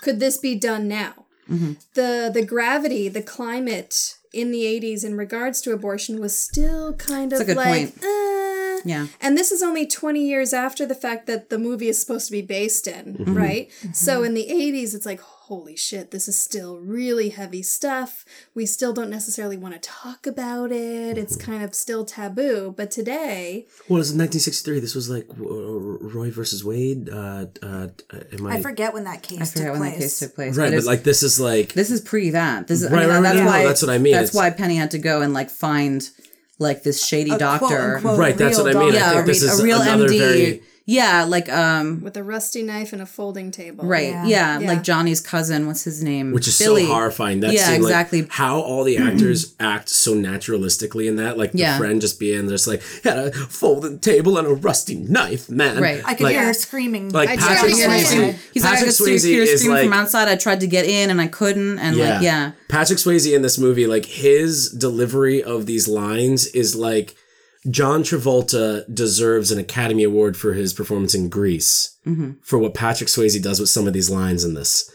could this be done now? Mm-hmm. the the gravity, the climate in the 80s in regards to abortion was still kind of a good like point. eh. Yeah. And this is only 20 years after the fact that the movie is supposed to be based in, Mm-hmm. right? So in the 80s it's like holy shit, this is still really heavy stuff. We still don't necessarily want to talk about it. It's Mm-hmm. kind of still taboo, but today Well, it was 1963. This was like uh, Roe versus Wade. Uh, uh, am I, I forget when that case I forget took when place. that case took place. right? But it's- like, this is like this is pre that. This is Right, I mean, right, right, that's no, no, why that's what I mean. That's It's- why Penny had to go and like find like this shady A doctor. quote-unquote Right, that's what I mean. I doctor. yeah, think a, this is a real another MD. very- Yeah, like um with a rusty knife and a folding table. right. Yeah. Yeah, Yeah. like Johnny's cousin, what's his name? which is Billy. so horrifying. That Yeah, scene, like, exactly. how all the actors act so naturalistically in that. Like the Yeah. friend just being just like had a folding table and a rusty knife, man. Right. I could like, hear her screaming. like I Patrick tried to get Swayze. in. He's like, I Patrick could Swayze hear screaming like from outside. I tried to get in and I couldn't. And yeah. like, yeah. Patrick Swayze in this movie, like his delivery of these lines is like John Travolta deserves an Academy Award for his performance in Grease Mm-hmm. for what Patrick Swayze does with some of these lines in this.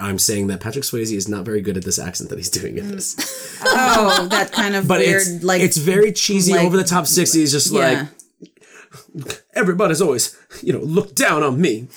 I'm saying that Patrick Swayze is not very good at this accent that he's doing in this. Oh, that kind of But weird, it's like it's very cheesy, like- over the top '60s. Just yeah. like everybody's always, you know, look down on me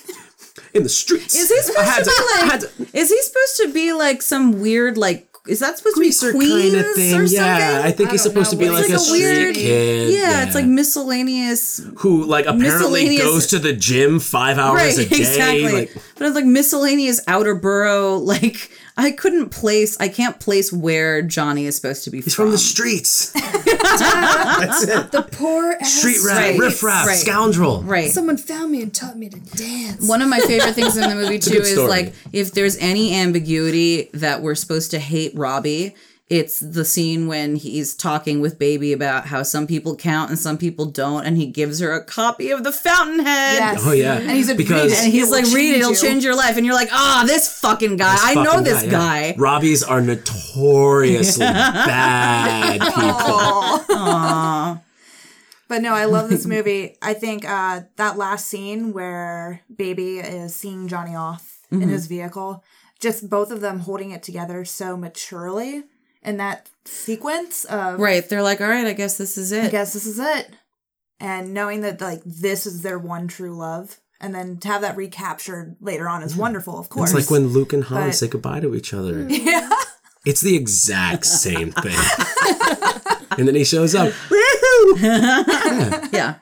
in the streets. Is he supposed had to be like? to- Is he supposed to be like some weird like? Is that supposed greaser to be Queens kind of thing? or Yeah, something? I think he's I don't supposed to be what like, it's a like a street weird- kid. Yeah, it's like miscellaneous. who like apparently miscellaneous- goes to the gym five hours Right, a day. exactly. Like, but it's like miscellaneous outer borough. Like I couldn't place. I can't place where Johnny is supposed to be he's from the streets. That's it. The poor ass Street rat, Right, riffraff, right. scoundrel. Right. Someone found me and taught me to dance. One of my favorite things in the movie too is story. like if there's any ambiguity that we're supposed to hate Robbie, it's the scene when he's talking with Baby about how some people count and some people don't, and he gives her a copy of the Fountainhead. yes. Oh yeah, And he's a because. And he's like, read it, it'll you." change your life. And you're like, ah, this fucking guy. I know fucking this yeah. guy. Robbies are notoriously bad people. But no, I love this movie. I think uh, that last scene where Baby is seeing Johnny off Mm-hmm. in his vehicle, just both of them holding it together so maturely in that sequence of, Right. They're like, all right, I guess this is it. I guess this is it. And knowing that, like, this is their one true love. And then to have that recaptured later on is wonderful, of course. It's like when Luke and Han But- say goodbye to each other. Yeah. It's the exact same thing. and then he shows up. Yeah.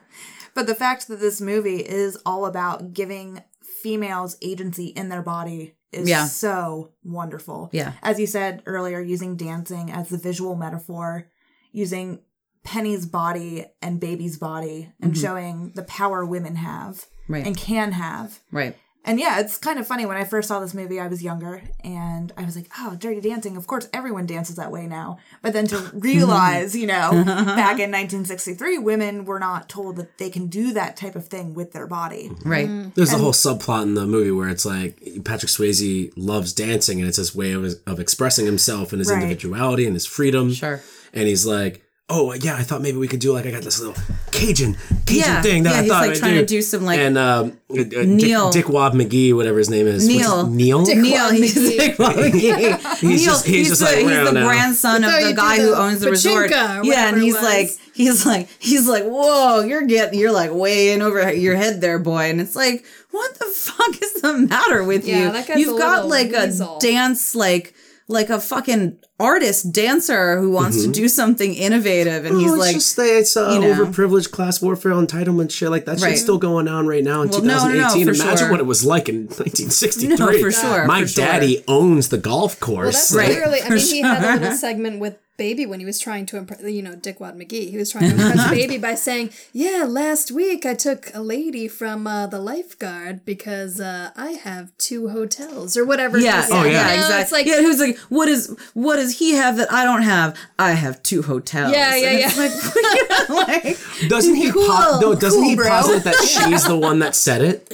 But the fact that this movie is all about giving females agency in their body is Yeah. so wonderful. Yeah. As you said earlier, using dancing as the visual metaphor, using Penny's body and Baby's body and Mm-hmm. showing the power women have. Right. and can have. Right. And yeah, it's kind of funny. When I first saw this movie, I was younger and I was like, oh, dirty dancing. Of course, everyone dances that way now. But then to realize, you know, back in 1963, women were not told that they can do that type of thing with their body. Mhm. Right. Mm-hmm. There's a whole subplot in the movie where it's like Patrick Swayze loves dancing and it's his way of, of expressing himself and his Right. individuality and his freedom. Sure. And he's like, oh, yeah, I thought maybe we could do like, I got this little Cajun, Cajun Yeah, thing that yeah, I he's, thought like, I'd trying do. to do some, like, and um, uh, uh, Neil. Dick, Dick Wob McGee, whatever his name is. Neil. his- Neil? Dick Neil, Wob he's, McGee. like, well, yeah. Neil, just- he's just the, like, he's the now." grandson of the guy do who owns the resort. Yeah, and he's like, he's like, he's like, whoa, you're getting, you're like way in over your head there, boy. And it's like, what the fuck is the matter with Yeah, you? that guy's You've a got like weasel. a dance, like, like a fucking artist dancer who wants to do something innovative, and he's Oh, it's like, just that it's uh, you know. overprivileged class warfare, entitlement shit like that. Right. Shit's still going on right now in Well, no, no, no, 2018. Imagine sure. what it was like in 1963. No, for sure, My for sure. daddy owns the golf Well, course. that's Right. literally. I For mean, he had a little segment with Baby when he was trying to impress, you know, Dick Wad McGee. He was trying to impress Baby by saying, "Yeah, last week I took a lady from uh, the lifeguard because uh, I have two hotels or whatever." he Yeah, said, oh you yeah, know? exactly. It's like, yeah, who's like, what is what does he have that I don't have? I have two hotels. Yeah, yeah, And yeah. It's like, like Doesn't he? Cool, po- no, doesn't cool, he bro. posit that she's the one that said it?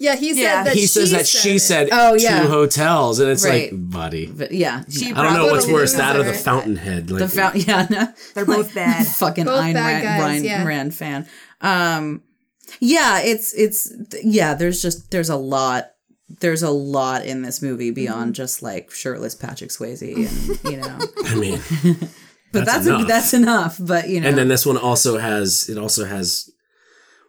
yeah, he said Yeah. that He says she that she it. said Oh, two yeah. hotels, and it's Right. like, buddy. but yeah, She I don't know what's worse, that or the her- Fountainhead. Like, the fountain. Yeah, no, They're both bad. fucking Both Ayn bad Rand, guys, Rand, yeah. Rand fan. Um, yeah, it's it's yeah. There's just there's a lot. There's a lot in this movie beyond Mm-hmm. just like shirtless Patrick Swayze, and you know. I mean, But That's that's enough. that's enough. But you know, and then this one also has it also has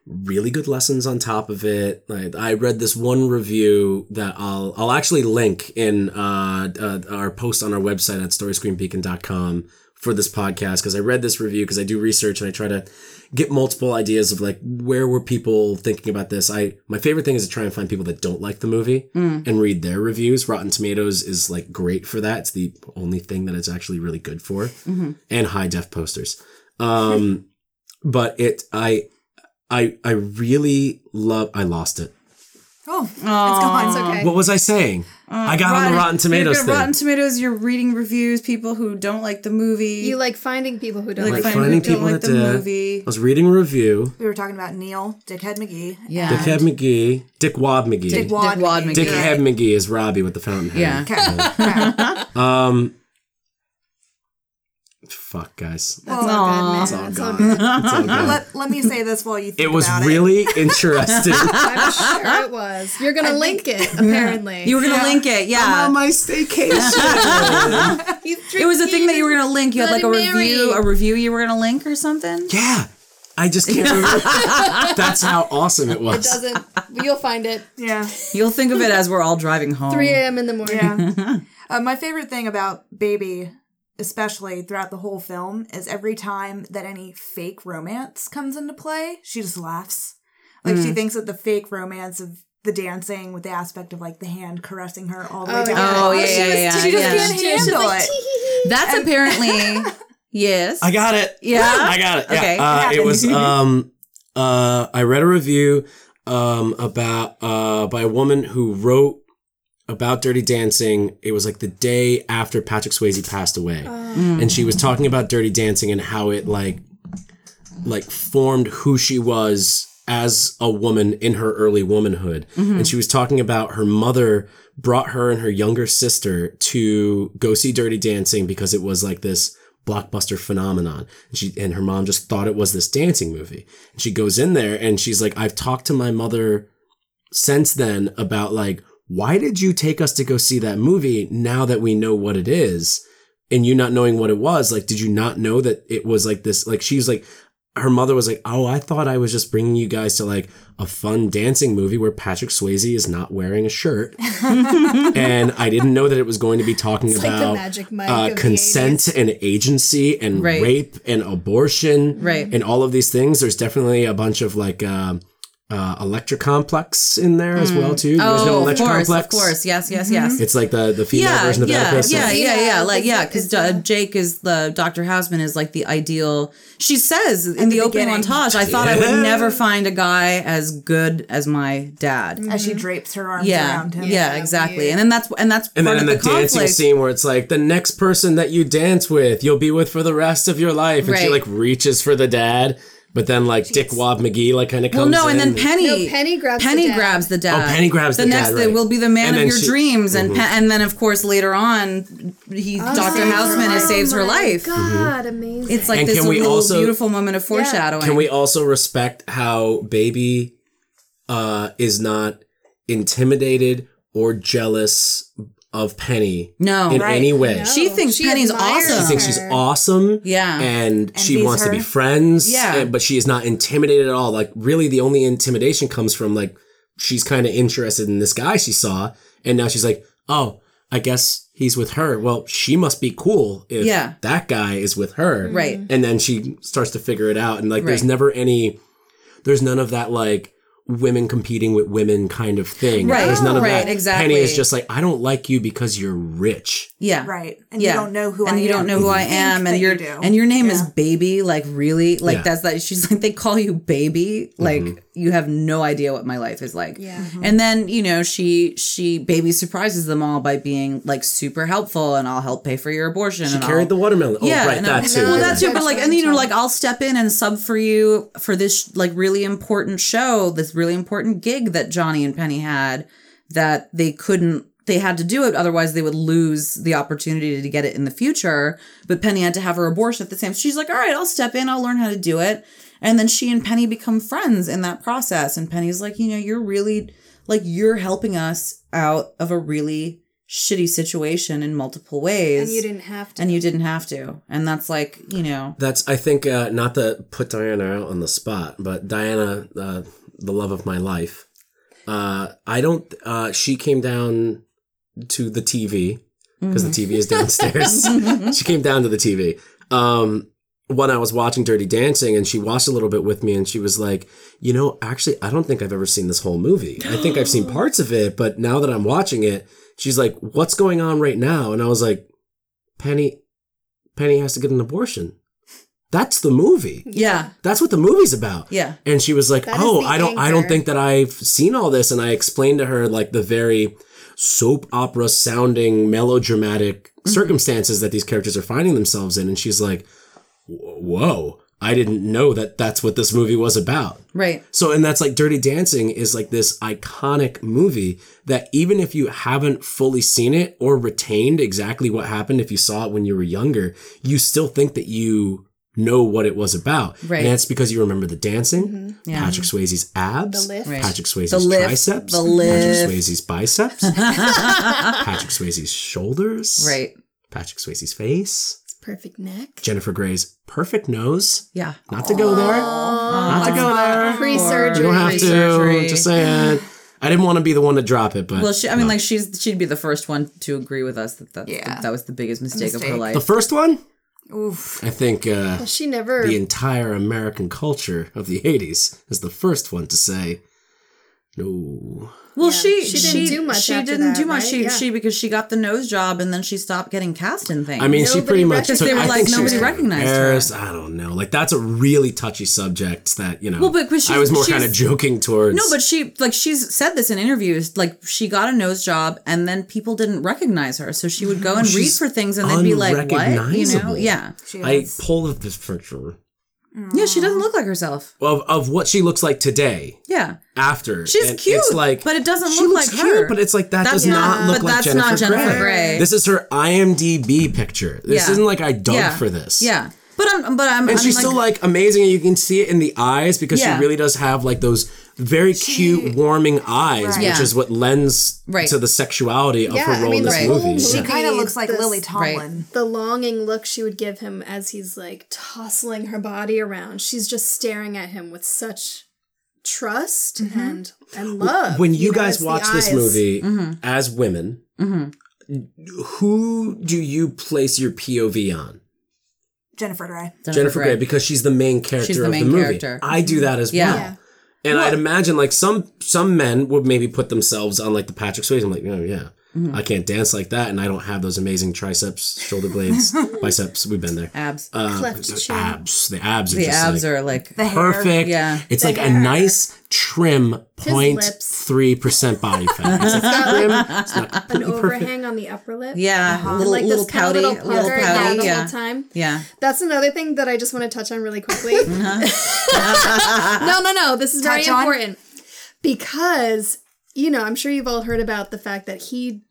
really good lessons on top of it. Like, I read this one review that I'll I'll actually link in uh, uh, our post on our website at storyscreenbeacon.com for this podcast because I read this review because I do research and I try to get multiple ideas of like where were people thinking about this. I my favorite thing is to try and find people that don't like the movie and read their reviews. Rotten Tomatoes is like great for that. It's the only thing that it's actually really good for, and high def posters. Um, but it I I I really love. I lost it. Oh, it's It's gone. okay. What was I saying? I got on the Rotten Tomatoes you're thing. Rotten Tomatoes. You're reading reviews. People who don't like the movie. you like finding people who don't like like, Like finding it. finding people people like that the did. movie. I was reading a review. We were talking about Neil, Dickhead McGee. Yeah. Dickhead McGee, Dick Wob McGee, Dick Wad, Dick Wad McGee. McGee. Dickhead McGee is Robbie with the fountain Yeah. Okay. Um. Fuck, guys. That's all good, It's man. all It's all gone. good. It's all gone. let, let me say this while you think It was about really interesting. I'm sure it was. You're gonna link it, apparently. You were gonna link it, yeah. on my staycation. it was a thing that you were gonna link. You had like a Bloody review, a review you were gonna link or something. yeah, I just can't remember. That's how awesome it was. It doesn't. You'll find it. Yeah. You'll think of it as we're all driving home. 3 a.m. in the morning. Yeah. uh, my favorite thing about Baby, especially throughout the whole film, is every time that any fake romance comes into play, she just laughs. Like she thinks that the fake romance of the dancing with the aspect of like the hand caressing her all the way Oh, down. yeah. Oh, yeah, arm, yeah, she yeah, She just yeah. can't She handle like, it. That's apparently yes. I got it. Yeah? I got it. Yeah. Okay. Uh, it was um uh I read a review um about uh by a woman who wrote about Dirty Dancing. It was like the day after Patrick Swayze passed away. Mm. And she was talking about Dirty Dancing and how it like like formed who she was as a woman in her early womanhood. Mm-hmm. And she was talking about her mother brought her and her younger sister to go see Dirty Dancing because it was like this blockbuster phenomenon. And she and her mom just thought it was this dancing movie. And she goes in there and she's like, I've talked to my mother since then about like, why did you take us to go see that movie now that we know what it is? And you not knowing what it was, like, did you not know that it was like this? Like, she's like, her mother was like, "Oh, I thought I was just bringing you guys to like a fun dancing movie where Patrick Swayze is not wearing a shirt," and I didn't know that it was going to be talking It's like about Magic uh, consent and agency and Right. rape and abortion, Right. and all of these things. There's definitely a bunch of like. um uh, Electra Complex in there as well mm. too. You guys know Oh, of course, Complex? of course. Yes, yes, mm-hmm. yes. It's like the the female yeah, version of yeah, Oedipus. yeah, yeah, yeah, Yeah, like yeah, because it's a- uh, Jake is the Dr. Houseman is like the ideal. She says in the, the opening montage, "I thought I would never find a guy as good as my dad." As she drapes her arms Yeah, around him. yeah, Yeah, exactly. And then that's and that's And part then in the, the, dancing conflict. scene where it's like the next person that you dance with, you'll be with for the rest of your life, and she like reaches for the dad, but then like Dick Wad McGee like kind of comes. In. Well, no, and then Penny. No, Penny grabs the Penny dad. grabs the dad. Oh, Penny grabs the next dad, day right. will be the man And of your she- Mm-hmm. dreams, and Pe- and then of course later on, he Dr. Houseman is saves her Oh my life. God, amazing. It's like And this can little also- beautiful moment of foreshadowing. Can we also respect how Baby uh, is not intimidated or jealous of Penny No. in Right. any way? No. She thinks She Penny's awesome. She thinks she's awesome. Yeah. And she Envies wants to be friends. Yeah. and- but she is not intimidated at all. Like, really, the only intimidation comes from, like, she's kind of interested in this guy she saw. And now she's like, oh, I guess he's with her. Well, she must be cool if Yeah. that guy is with her. Right. And then she starts to figure it out. And, like, there's never any, there's none of that, like, women competing with women kind of thing. Right, There's none of right, that. exactly. Penny is just like, I don't like you because you're rich. Yeah. Right. And yeah. you don't know who I am. and I you am. don't know who I am, and you your do. and your name is Baby. Like really, like Yeah. that's that. She's like they call you Baby. Like Mm-hmm. you have no idea what my life is like. Yeah. Mm-hmm. And then you know she she Baby surprises them all by being like super helpful, and I'll help pay for your abortion. She and carried I'll, the watermelon. Oh, yeah, right, and that I- too. Well, you're that too, but like, and you know, like, I'll step in and sub for you for this like really important show, this really important gig that Johnny and Penny had that they couldn't. They had to do it, otherwise they would lose the opportunity to get it in the future. But Penny had to have her abortion at the same. She's like, "All right, I'll step in. I'll learn how to do it." And then she and Penny become friends in that process. And Penny's like, "You know, you're really like you're helping us out of a really shitty situation in multiple ways." and you didn't have to. and you didn't have to and that's like you know That's I think uh, not to put Diana out on the spot, but Diana, uh, the love of my life. Uh, I don't. Uh, she came down to the TV because the TV is downstairs. she came down to the TV. Um, when I was watching Dirty Dancing, and she watched a little bit with me, and she was like, "You know, actually, I don't think I've ever seen this whole movie. I think I've seen parts of it, but now that I'm watching it, she's like, "What's going on right now?" And I was like, "Penny, Penny has to get an abortion. That's the movie. yeah That's what the movie's about." yeah And she was like, That is "Oh, I don't I don't think that I've seen all this." And I explained to her like the very soap opera sounding melodramatic Mm-hmm. circumstances that these characters are finding themselves in and she's like, "Whoa, I didn't know that that's what this movie was about." right So, and that's like Dirty Dancing is like this iconic movie that even if you haven't fully seen it or retained exactly what happened if you saw it when you were younger, you still think that you know what it was about. Right. And that's because you remember the dancing, mm-hmm. Yeah. Patrick Swayze's abs, The lift. Patrick Swayze's The lift, triceps, the Patrick lift. Swayze's biceps, Patrick Swayze's shoulders, right Patrick Swayze's face, Perfect neck. Jennifer Grey's perfect nose. yeah Not to go there. Not to go there. Pre-surgery. You don't have to. Pre-surgery. Just saying. I didn't want to be the one to drop it, but well she i mean like she's she'd be the first one to agree with us that that, Yeah. that was the biggest mistake, of her life the first one, Oof. I think, uh, she never. the entire American culture of the '80s is the first one to say, "No." well Yeah. she She didn't do much she after didn't that, do much right? she Yeah. she because she got the nose job and then she stopped getting cast in things I mean, she pretty much recognized took. They were I like, think nobody recognized her. I don't know. Like that's a really touchy subject that you know. Well, but- but I was more kind of joking towards. No, but she like she's said this in interviews. Like she got a nose job, and then people didn't recognize her, so she would go and read for things, and they'd be like, "What?" You know? Yeah, I is. up this picture yeah. She doesn't look like herself. of of what she looks like today. Yeah, After she's and cute, It's like, but it doesn't she look looks like cute, her. but it's like that That's does not look but like that's Jennifer, not Jennifer Grey. Grey. This is her IMDb picture. This Yeah. isn't like I dug yeah. for this. Yeah, but I'm, but I'm, And I'm she's like, still like amazing, and you can see it in the eyes because Yeah. she really does have like those very cute, warming eyes, Right. which Yeah. is what lends Right. to the sexuality of Yeah, her I role mean, in the this whole movie. movie- She Yeah. kind of looks like This- Lily Tomlin. the longing look she would give him as he's like tossling her body around. She's just staring at him with such trust and and love. When you, know, guys it's watch this eyes. movie Mm-hmm. as women, who do you place your POV on? Jennifer Grey. Jennifer Grey, because she's the main character She's the of main the movie. character. I do that as Yeah. well. Yeah. And I'd imagine like some some men would maybe put themselves on like the Patrick Swayze. I'm like, oh yeah, Mm-hmm. I can't dance like that, and I don't have those amazing triceps, shoulder blades, biceps. We've been there. Abs. Uh, Cleft abs. The abs are the just abs like, are like The hair. perfect. Yeah. It's The like a nice trim point three percent body fat. It's like trim. It's not An completely perfect. overhang on the upper lip. yeah, uh-huh. little like little this kind of little little pucker yeah, pouty. the whole time. yeah. That's another thing that I just want to touch on really quickly. Uh-huh. no, no, no. This is very Touch on? important because you know I'm sure you've all heard about the fact that he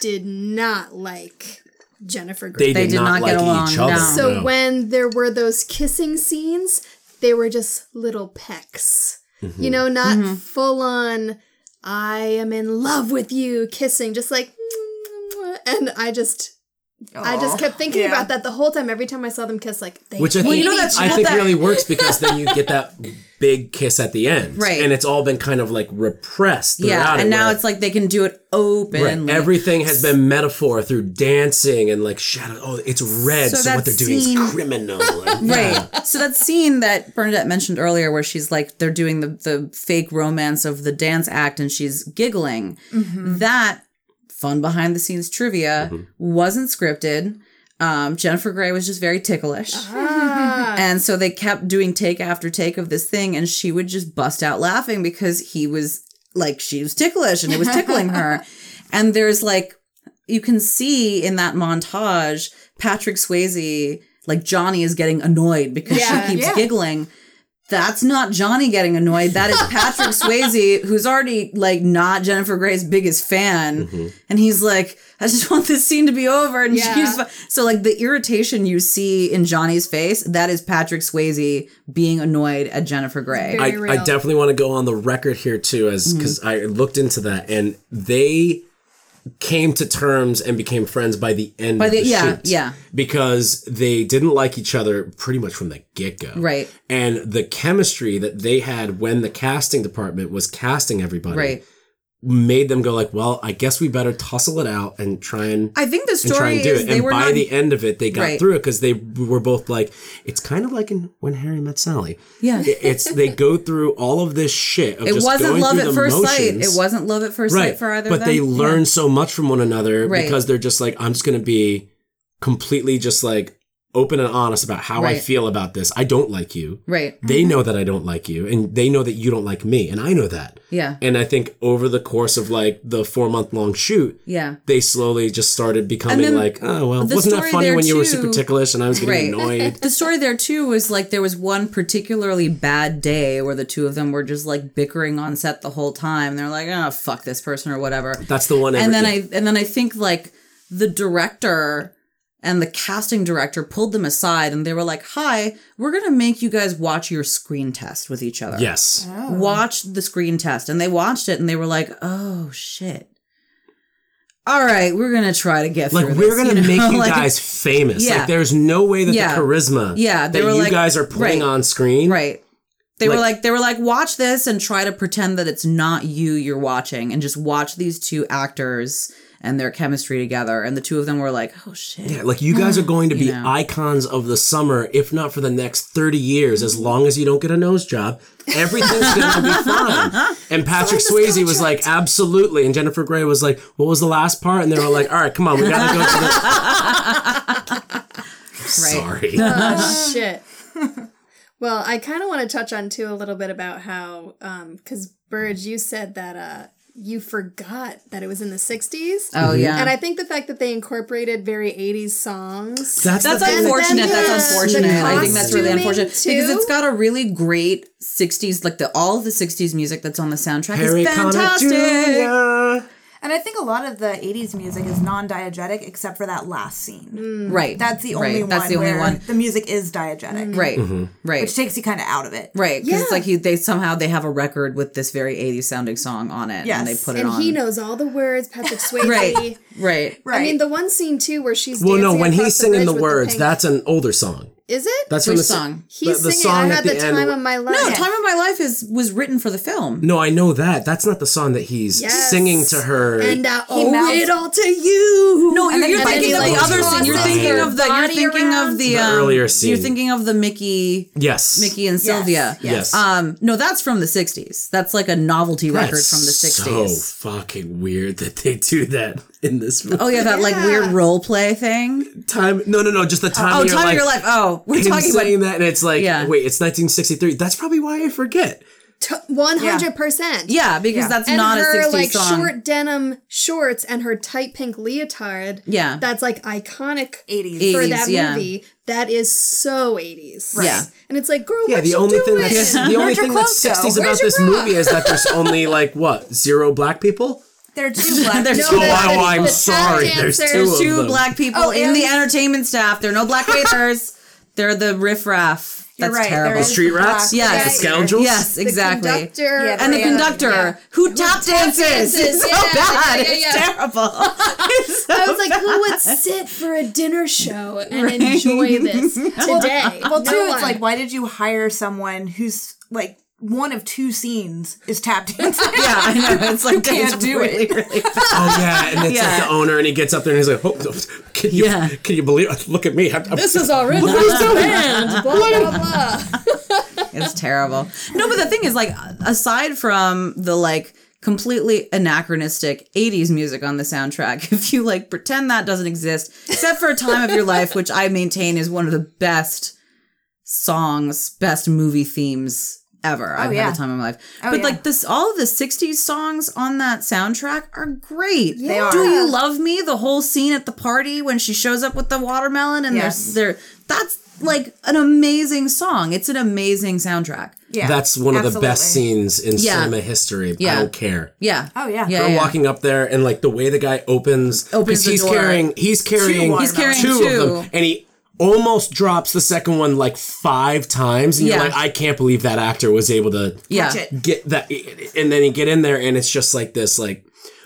did not like Jennifer Grey. They, They did, did not, not like get along, each other. no. so no. when there were those kissing scenes, they were just little pecks. Mm-hmm. You know, not mm-hmm. full on. I am in love with you, kissing, just like, mm, mm, mm, and I just. I just kept thinking yeah. about that the whole time. Every time I saw them kiss, like they Which I think, you know that's I think that- really works because then you get that big kiss at the end, Right. And it's all been kind of like repressed. Yeah, and it, now where- it's like they can do it open. Right. like- Everything has been metaphor through dancing and like shadow. Oh, it's red, So so, what they're doing scene- is criminal. Like, yeah. Right. So that scene that Bernadette mentioned earlier, where she's like, they're doing the, the fake romance of the dance act and she's giggling, mm-hmm. that fun behind the scenes trivia wasn't scripted. Um, Jennifer Grey was just very ticklish. And so they kept doing take after take of this thing, and she would just bust out laughing because he was like, she was ticklish and it was tickling her. And there's like, you can see in that montage, Patrick Swayze, like Johnny is getting annoyed because Yeah. she keeps Yeah. giggling. That's not Johnny getting annoyed. That is Patrick Swayze, who's already like not Jennifer Grey's biggest fan. Mm-hmm. And he's like, I just want this scene to be over. And Yeah. she keeps, fu- so like the irritation you see in Johnny's face, that is Patrick Swayze being annoyed at Jennifer Grey. I. I definitely want to go on the record here too, as mm-hmm. because I looked into that and they came to terms and became friends by the end By of the- the yeah, shoot. yeah. Because they didn't like each other pretty much from the get go. Right. And the chemistry that they had when the casting department was casting everybody Right. Made them go like, well, I guess we better tussle it out and try and I think the story and do is it. they And were by not the end of it, they got Right. through it because they were both like, it's kind of like in When Harry Met Sally. Yeah. It- It's they go through all of this shit. Of It wasn't love at first sight. motions. It wasn't love at first right, sight for either but of them. But they Yeah. learn so much from one another Right. because they're just like, I'm just gonna be completely just like open and honest about how I feel about this. I don't like you. Right. They mm-hmm. know that I don't like you, and they know that you don't like me, and I know that. Yeah. And I think over the course of like the four month long shoot, Yeah. they slowly just started becoming like, oh well, wasn't that funny when you were super ticklish and I was getting Right. annoyed? The story there too was like there was one particularly bad day where the two of them were just like bickering on set the whole time. They're like, oh fuck this person or whatever. That's the one. and then yeah. I and then I think like the director and the casting director pulled them aside and they were like, "Hi, we're going to make you guys watch your screen test with each other." yes, oh. Watch the screen test. And they watched it and they were like, "Oh shit." All right, we're going to try to get like through we're this, gonna know? make you Like- guys famous. Yeah. Like there's no way that Yeah. the charisma Yeah, they that were you like- guys are putting right. on screen, Right. They were Like- like they were like watch this and try to pretend that it's not you you're watching and just watch these two actors and their chemistry together and the two of them were like oh shit. Yeah, like you guys are going to be You know. icons of the summer, if not for the next 30 years, as long as you don't get a nose job. Everything's gonna be fine. And Patrick Swayze was like, absolutely. And Jennifer Grey was like, what was the last part? And they were like, all right, come on, we gotta go to the. Sorry. oh shit. well, I kind of want to touch on too a little bit about how, um, because Burge, you said that uh, you forgot that it was in the '60s. Oh mm-hmm. yeah. And I think the fact that they incorporated very 80s songs. That's, that's unfortunate. then That's unfortunate. I think that's really costuming, unfortunate because it's got a really great '60s, like the all of the '60s music that's on the soundtrack Harry is Connick fantastic. Jr. And I think a lot of the 80s music is non diegetic except for that last scene. Right. That's the only right. one That's the only where one. the music is diegetic. Right. Mm-hmm. Right. Which takes you kind of out of it. Right, because it's like he, they somehow they have a record with this very 80s sounding song on it, and they put it and on. he knows all the words. Patrick Swayze. right, right, Right. I mean, the one scene too where she's Well, no, when across he's singing bridge the words, pink- that's an older song. Is it? That's Which from the song? He's the, the singing song I at had the, the, end. time of my life. No, Time of My Life is was written for the film. No, I know that. That's not the song that he's Yes. singing to her. And I He owe mouths- it all to you. No, And you're, you're thinking of like, the other scene. You're thinking of the. You're thinking around. of the, The um, earlier scene. You're thinking of the Mickey, yes. Mickey and Sylvia. Yes. Um, no, that's from the '60s. That's like a novelty record from the '60s. so fucking weird that they do that in this movie. Oh yeah, that like Yeah. weird role play thing. time. No, no, no. Just the time. Oh, of your time life. of your life. Oh, we're Him talking about. that, and it's like, Yeah. wait, it's 1963. That's probably why I forget. One hundred percent. Yeah, because Yeah. that's And not her a '60s like song. short denim shorts and her tight pink leotard. Yeah. that's like iconic 80s. for 80s, that yeah. movie. That is so eighties. Yeah. and it's like, girl, Yeah, what the you only thing doing? that's the only Where'd your thing that's clothes go? 60s about Where's your this bra? movie is that there's only like what zero black people. There are two black There's people. two- Oh, the- I'm the tap sorry. There's dancers- two There's of two them. black people Oh, in the entertainment staff. There are no black waiters. They're the riffraff. You're That's right, terrible. is Street rats? Yes. The scoundrels? Yes, The exactly. conductor, Yeah, and the conductor Yeah. who tap dances. dances, It's so yeah, bad. yeah, yeah, It's terrible. It's so I was like, who would sit for a dinner show and enjoy this today? Well, too, No it's one. like, why did you hire someone who's like one of two scenes is tap dancing? Yeah, I know. It's like can't do really, it. really bad. Oh yeah, and it's like the owner, and he gets up there and he's like, oh, "Can you, Yeah. can you believe? Look at me. I'm, I'm- this is already band. Blah blah blah. It's terrible. No, but the thing is, like, aside from the like completely anachronistic 80s music on the soundtrack, if you like pretend that doesn't exist, except for a time of your life, which I maintain is one of the best songs, best movie themes ever. Oh, I've yeah. had a time of my life. Oh, but yeah. like this all of the 60s songs on that soundtrack are great. They are. Do you love me? The whole scene at the party when she shows up with the watermelon and Yes. there's there that's like an amazing song. It's an amazing soundtrack. Yeah, That's one of the best scenes in Yeah. cinema history. Yeah. I don't care. Yeah. Oh, yeah. Yeah. Her yeah. walking up there and like the way the guy opens, Opens 'cause the he's door. carrying, he's carrying, He's carrying two, two. of them, and he almost drops the second one like five times, and Yeah. you're like, I can't believe that actor was able to Yeah. Get that, and then you get in there and it's just like this like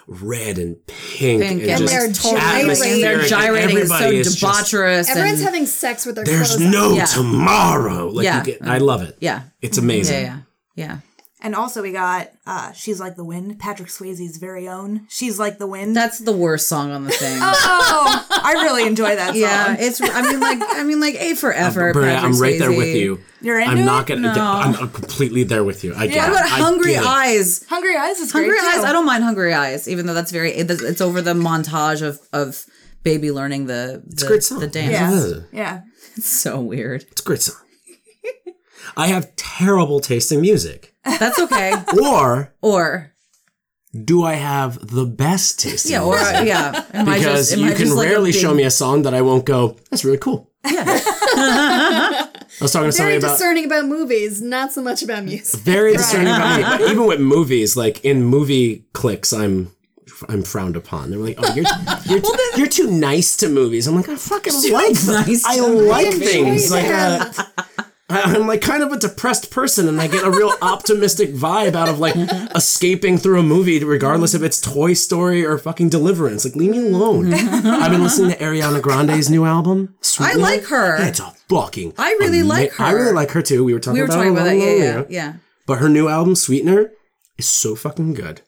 red and pink, Pink and, and just they're gyrating. They're and gyrating. It's so everybody is just- debaucherous. Everyone's and, having sex with their There's clothes no on. Yeah. tomorrow. Like Yeah. you get, I love it. yeah. It's amazing. Yeah. Yeah. Yeah. And also, we got uh, "She's Like the Wind," Patrick Swayze's very own. "She's Like the Wind." That's the worst song on the thing. oh, I really enjoy that song. yeah, it's. I mean, like, I mean, like, a forever. Bria, Patrick I'm right there with you. You're into I'm not it? gonna. No. I'm, I'm completely there with you. I get. Yeah. it. What about I Hungry get it. Eyes? Hungry Eyes is Hungry great Eyes. too. I don't mind Hungry Eyes, even though that's very. It's it's over the montage of of baby learning the the, a great song. the dance. Yeah, Yeah. yeah. It's so weird. It's a great song. I have terrible taste in music. That's okay. Or or do I have the best taste yeah, in or music? yeah. Am I because just, am you I can just like rarely big- show me a song that I won't go, that's really cool. Yeah. I was talking to Very somebody about discerning about movies, not so much about music. very discerning about me. But even with movies, like in movie clicks, I'm I'm frowned upon. They're like, "Oh, you're you're, too, you're too nice to movies." I'm like, "I fucking like them. nice I like movies. things like uh, I- I'm like kind of a depressed person, and I get a real optimistic vibe out of like escaping through a movie, regardless if it's Toy Story or fucking Deliverance. Like, leave me alone. I've been listening to Ariana Grande's new album. Sweetener. I like her. Yeah, it's a fucking. I really like her. I really like her too. We were talking We were about talking about that. Yeah, yeah, yeah. But her new album, Sweetener, is so fucking good.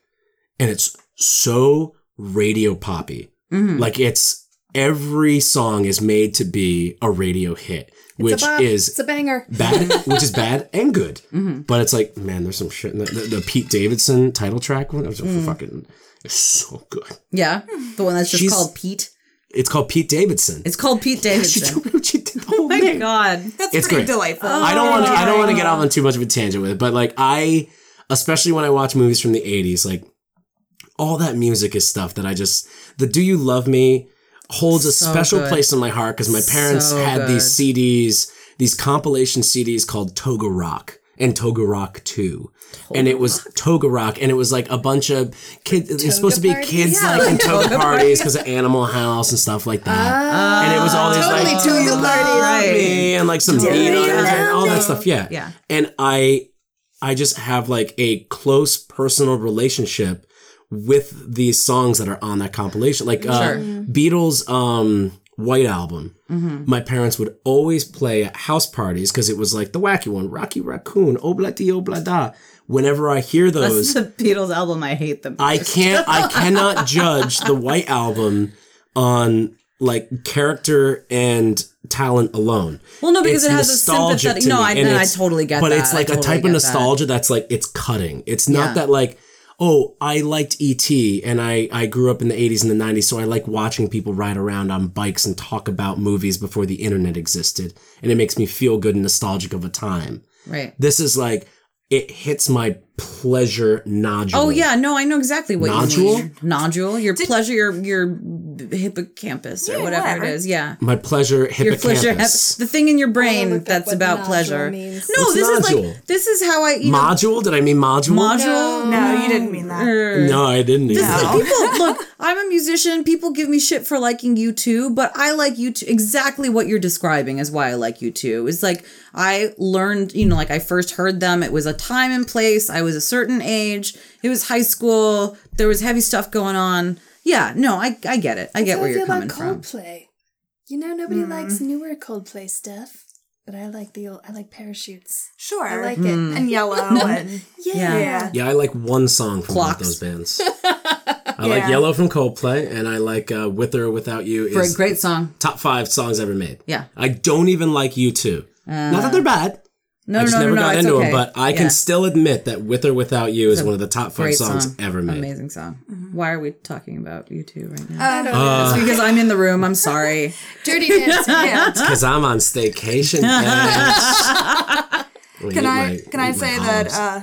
And it's so radio poppy. Mm-hmm. Like it's every song is made to be a radio hit, which bop. is it's a banger. bad, which is bad and good. Mm-hmm. But it's like, man, there's some shit in the, the, the Pete Davidson title track one. Was Mm. fucking it's so good. Yeah, the one that's just She's- called Pete. It's called Pete Davidson. It's called Pete Davidson. me she did the whole Oh my thing. god. That's It's pretty great. delightful. I don't want to. I don't want to get off on too much of a tangent with it, but like I, especially when I watch movies from the '80s, like all that music is stuff that I just the "Do You Love Me" holds a So special good. place in my heart because my parents So had these CDs, these compilation CDs called Toga Rock and Toga Rock Two. And it was Toga Rock, and it was like a bunch of kids. It's supposed to be parties? kids Yeah, like in toga parties because of Animal House and stuff like that. Ah, and it was all these Totally like toga parties. Right. me and like some and all that stuff. Yeah. Yeah. And I I just have like a close personal relationship with these songs that are on that compilation. Like uh Sure. Beatles um White Album, Mm-hmm. my parents would always play at house parties because it was like the wacky one, Rocky Raccoon, Ob-La-Di Ob-La-Da. Whenever I hear those, That's the Beatles album. I hate them. I can't I cannot judge the White Album on like character and talent alone. Well, no, because It's it has a sympathetic. No, I, I totally get but that. But it's like I a totally type of get that. nostalgia that's like it's cutting. It's not Yeah. that like oh I liked ET and I I grew up in the 80s and the 90s so I like watching people ride around on bikes and talk about movies before the internet existed and it makes me feel good and nostalgic of a time. Right. This is like it hits my pleasure nodule. Oh yeah, no, I know exactly what Nodule? you mean. Nodule, your pleasure, your your hippocampus or Yeah, whatever, whatever. it is. Yeah. My pleasure Your pleasure, hippocampus. the thing in your oh, brain that's about pleasure. means. No, What's this is nodule? like this is how I you know Module? Did I mean module? module. No, you didn't mean that. Er. No, I didn't. This either. is like people look. I'm a musician. People give me shit for liking U2, but I like U2. Exactly what you're describing is why I like U2. It's like I learned, you know, like I first heard them. It was a time and place. I was a certain age. It was high school. There was heavy stuff going on. Yeah, no, I I get it. I get where I you're feel coming about from. Coldplay. You know, nobody likes newer Coldplay stuff, but I like the old. I like parachutes. Sure. I like Hmm. it. and yellow and Yeah. Yeah. yeah. Yeah, I like one song from both Clocks. those bands. I like Yellow from Coldplay, and I like uh, With or Without You. For a great song. top five songs ever made. Yeah. I don't even like U2. Not that they're bad. No, I just no, never no, no. got It's into okay. them, but I Yeah. can still admit that With or Without You is one of the top five songs song. ever made. Amazing song. Why are we talking about U2 right now? I don't know. Uh, It's because I'm in the room. I'm sorry. Dirty dancing. yeah. Because I'm on staycation. bitch. Can I my- can I say that uh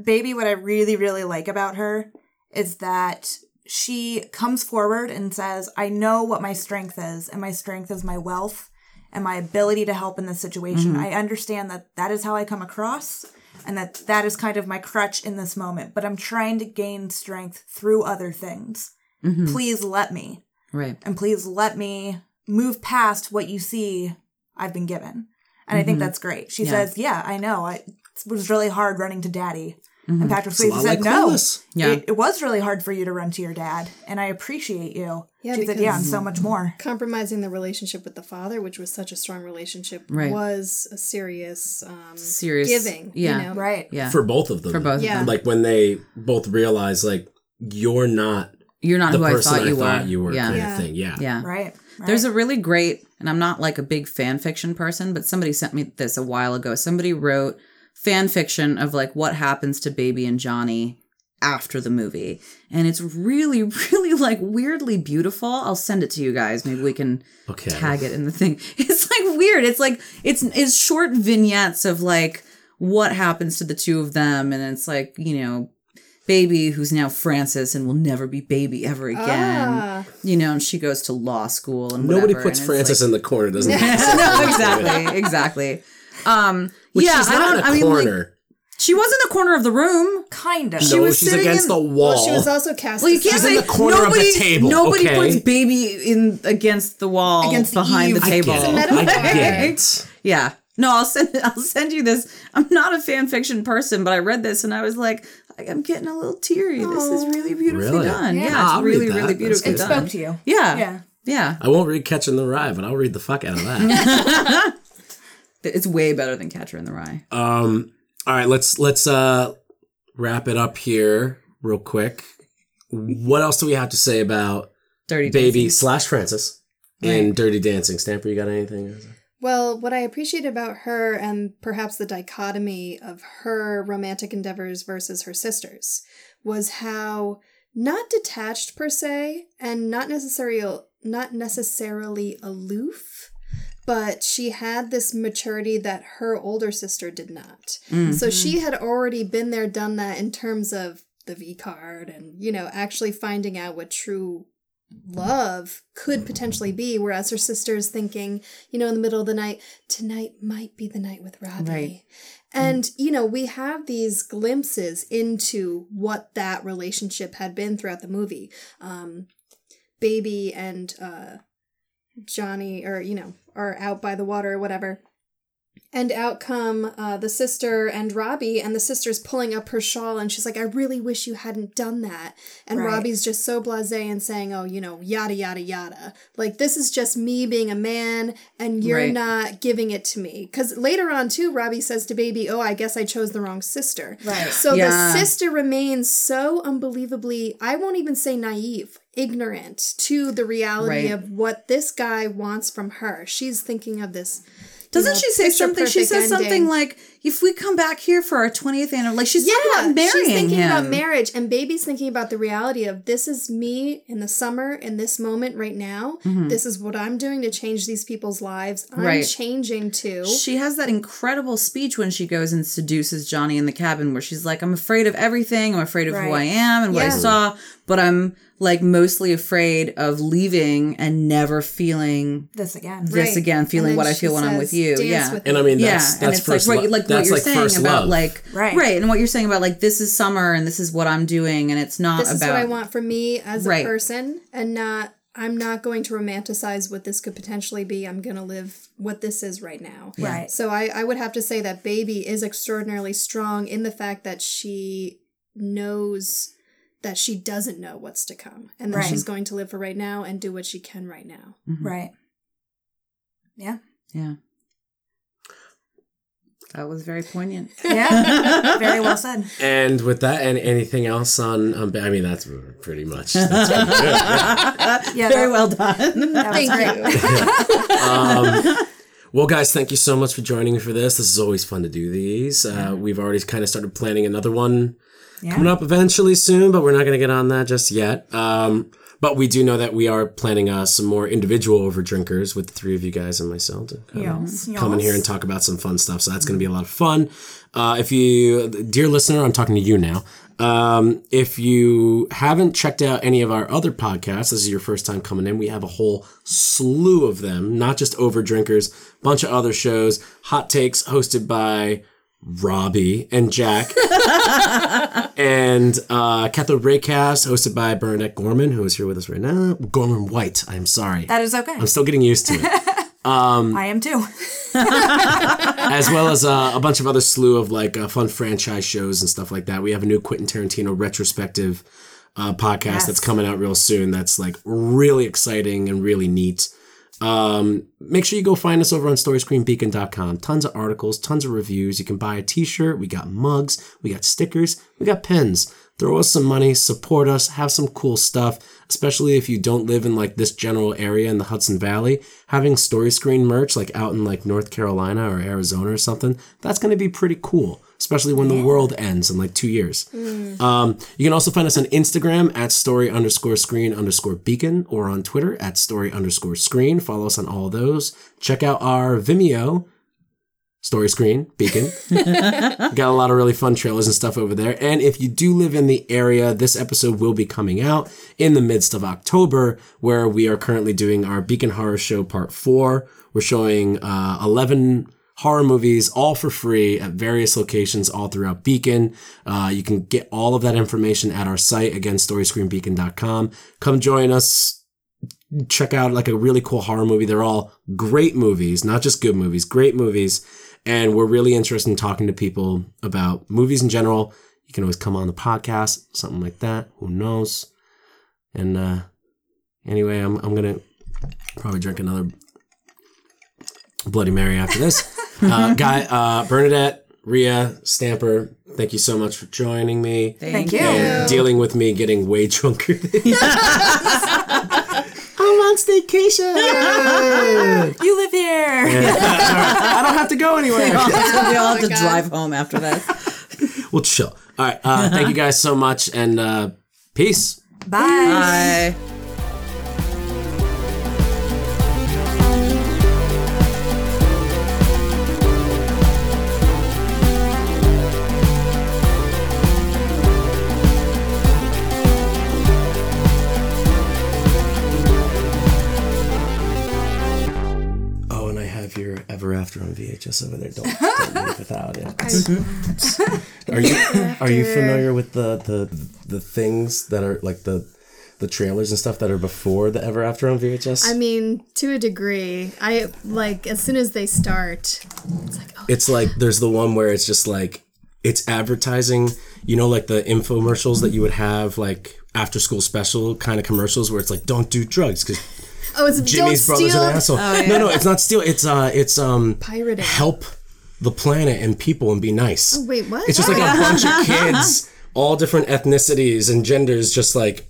baby what I really really like about her is that she comes forward and says, "I know what my strength is, and my strength is my wealth and my ability to help in this situation. I understand that that is how I come across." And that that is kind of my crutch in this moment, but I'm trying to gain strength through other things. Please let me Right. and please let me move past what you see I've been given. And I think that's great. She Mm-hmm. Yeah. says, "Yeah, I know. I, it was really hard running to daddy." And Patrick Swayze said, like "No, Yeah. it, it was really hard for you to run to your dad, and I appreciate you." Yeah, she said, because- "Yeah, and so much more." Compromising the relationship with the father, which was such a strong relationship, Right. was a serious, um, Serious. giving. Yeah. You know? Right. Yeah. For both of them. For both of Yeah. them. Like when they both realize, like, you're not You're not the who I person thought I you thought were. you were, Yeah. kind Yeah. of thing. Yeah. Yeah. Right. right. There's a really great, and I'm not like a big fan fiction person, but somebody sent me this a while ago. Somebody wrote fan fiction of like what happens to Baby and Johnny after the movie. And it's really, really like weirdly beautiful. I'll send it to you guys. Maybe we can Okay. tag it in the thing. It's like weird. It's like it's it's short vignettes of like what happens to the two of them, and it's like you know, baby who's now Francis and will never be baby ever again. Ah. You know, and she goes to law school and Nobody whatever, puts and Francis like- in the corner, doesn't it? no, exactly, exactly. Um, Which yeah, she's I don't. in a I mean, like, corner. She was in the corner of the room. kind of. no, was she's sitting against in- the wall. Well, she was also cast. Well, you as- can't She's say in the corner of the nobody. table, Nobody okay? puts baby in against the wall Against the behind eave. the I table. get it. metaphor. I get it. Yeah. No, I'll send I'll send you this. I'm not a fan fiction person, but I read this and I was like, I'm getting a little teary. This is really beautifully Really? done. Yeah, Yeah. it's I'll read really, that. really That's beautifully good. it done. spoke to you. Yeah. Yeah. Yeah. I won't read Catcher in the Rye, but I'll read the fuck out of that. It's way better than Catcher in the Rye. um, all right, let's let's uh wrap it up here real quick. What else do we have to say about Dirty Baby Dancing. slash Francis and Dirty Dancing? Stamper, you got anything? Well, what I appreciate about her and perhaps the dichotomy of her romantic endeavors versus her sisters was how not detached per se and not necessarily not necessarily aloof, but she had this maturity that her older sister did not. So she had already been there done that in terms of the V card and you know actually finding out what true love could potentially be whereas her sister is thinking you know in the middle of the night tonight might be the night with robbie Right. and you know we have these glimpses into what that relationship had been throughout the movie um baby and uh johnny or you know are out by the water or whatever And out come uh, the sister and Robbie, and the sister's pulling up her shawl, and she's like, I really wish you hadn't done that. And Right. Robbie's just so blase and saying, Oh, you know, yada, yada, yada. Like, this is just me being a man, and you're Right. not giving it to me. Because later on, too, Robbie says to Baby, Oh, I guess I chose the wrong sister. Right. So Yeah. the sister remains so unbelievably, I won't even say naive, ignorant to the reality Right. of what this guy wants from her. She's thinking of this. Doesn't know, she say something? She says something like, "If we come back here for our twentieth anniversary, like she's talking about marrying she's thinking him." about marriage, and baby's thinking about the reality of this is me in the summer, in this moment right now. This is what I'm doing to change these people's lives. I'm Mm-hmm. Right. changing too. She has that incredible speech when she goes and seduces Johnny in the cabin where she's like, I'm afraid of everything. I'm afraid of who I am and what I saw, but I'm like mostly afraid of leaving and never feeling This again. this Right. again, feeling what I she feel when I'm with you. Yeah. with And I mean, yeah, that's and that's it's first like lo- what, like that's what you're like saying first about love. like Right. right and what you're saying about like this is summer and this is what I'm doing and it's not this is about what I want for me as a person, and not. I'm not going to romanticize what this could potentially be. I'm going to live what this is right now. Right. So I, I would have to say that Baby is extraordinarily strong in the fact that she knows that she doesn't know what's to come and that Right. she's going to live for right now and do what she can right now. Mm-hmm. Right. Yeah. Yeah. That was very poignant. Yeah. Very well said. And with that, and anything else on? Um, I mean, that's pretty much. That's pretty good. Yeah. very that- well done. Thank great. you. Um, well, guys, thank you so much for joining me for this. This is always fun to do these. Uh, we've already kind of started planning another one coming up eventually soon, but we're not going to get on that just yet. Um, but we do know that we are planning uh, some more individual over drinkers with the three of you guys and myself to come, Yes, come in here and talk about some fun stuff. So that's going to be a lot of fun. Uh, if you, dear listener, I'm talking to you now. Um, if you haven't checked out any of our other podcasts, this is your first time coming in. We have a whole slew of them, not just over drinkers, bunch of other shows, hot takes hosted by Robbie and Jack, and uh, Cathode Raycast hosted by Bernadette Gorman, who is here with us right now. Gorman White. I'm sorry. That is okay. I'm still getting used to it. Um, I am too. as well as uh, a bunch of other slew of like uh, fun franchise shows and stuff like that. We have a new Quentin Tarantino retrospective uh, podcast Yes. that's coming out real soon. That's like really exciting and really neat. Um, make sure you go find us over on storyscreenbeacon.com. Tons of articles, tons of reviews. You can buy a t-shirt. We got mugs. We got stickers. We got pens. Throw us some money, support us, have some cool stuff, especially if you don't live in like this general area in the Hudson Valley. Having story screen merch like out in like North Carolina or Arizona or something, that's going to be pretty cool, especially when the world ends in like two years. Um, you can also find us on Instagram at story underscore screen underscore beacon or on Twitter at story underscore screen. Follow us on all those. Check out our Vimeo story screen beacon. Got a lot of really fun trailers and stuff over there. And if you do live in the area, this episode will be coming out in the midst of October, where we are currently doing our Beacon Horror Show Part 4. We're showing uh, 11 horror movies all for free at various locations all throughout Beacon. Uh, you can get all of that information at our site, again, storyscreenbeacon.com. Come join us check out like a really cool horror movie. They're all great movies, not just good movies, great movies. And we're really interested in talking to people about movies in general. You can always come on the podcast, something like that. Who knows? And uh anyway, I'm I'm gonna probably drink another Bloody Mary after this. uh guy uh Bernadette, Ria, Stamper, thank you so much for joining me. Thank you. And dealing with me getting way drunker than I'm on staycation. You live here. I don't have to go anywhere. we all have to God. drive home after this. We'll chill. All right. Uh, thank you guys so much, and uh, peace. Bye. Bye. Ever After on VHS over there. Don't, don't leave without it. Are you are you familiar with the the the things that are like the the trailers and stuff that are before the Ever After on VHS? I mean, to a degree. I like as soon as they start, it's like, oh, it's like there's the one where it's just like it's advertising you know like the infomercials that you would have like after school special kind of commercials where it's like don't do drugs because oh, it's jimmy's don't brother's steal an asshole no no it's not steal it's uh it's um pirating. help the planet and people and be nice Oh, Wait, what? it's just like a bunch of kids all different ethnicities and genders just like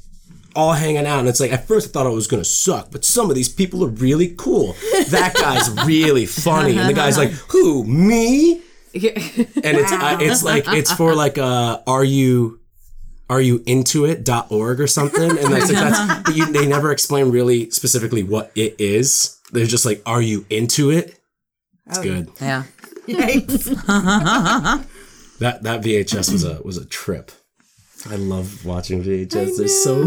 all hanging out and it's like at first I thought it was gonna suck, but some of these people are really cool. That guy's really funny, and the guy's like, "Who me?" and it's uh, it's like it's for like uh are you are you into it.org or something? And that's like that's but you, they never explain really specifically what it is. They're just like are you into it? It's oh, good. Yeah. that that vhs was a was a trip i love watching vhs they're so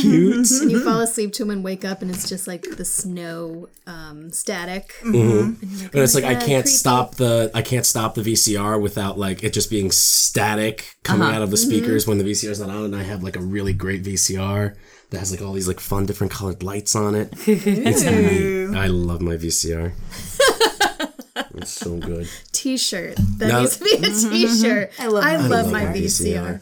cute and you fall asleep to them and wake up, and it's just like the snow um, static. Mm-hmm. and it's oh like i can't creepy. stop the i can't stop the vcr without like it just being static coming uh-huh. out of the mm-hmm. speakers when the vcr's not on and i have like a really great vcr that has like all these like fun different colored lights on it it's neat i love my vcr it's so good T-shirt. That Now- needs to be a mm-hmm. T-shirt. I love I my love my VCR. VCR.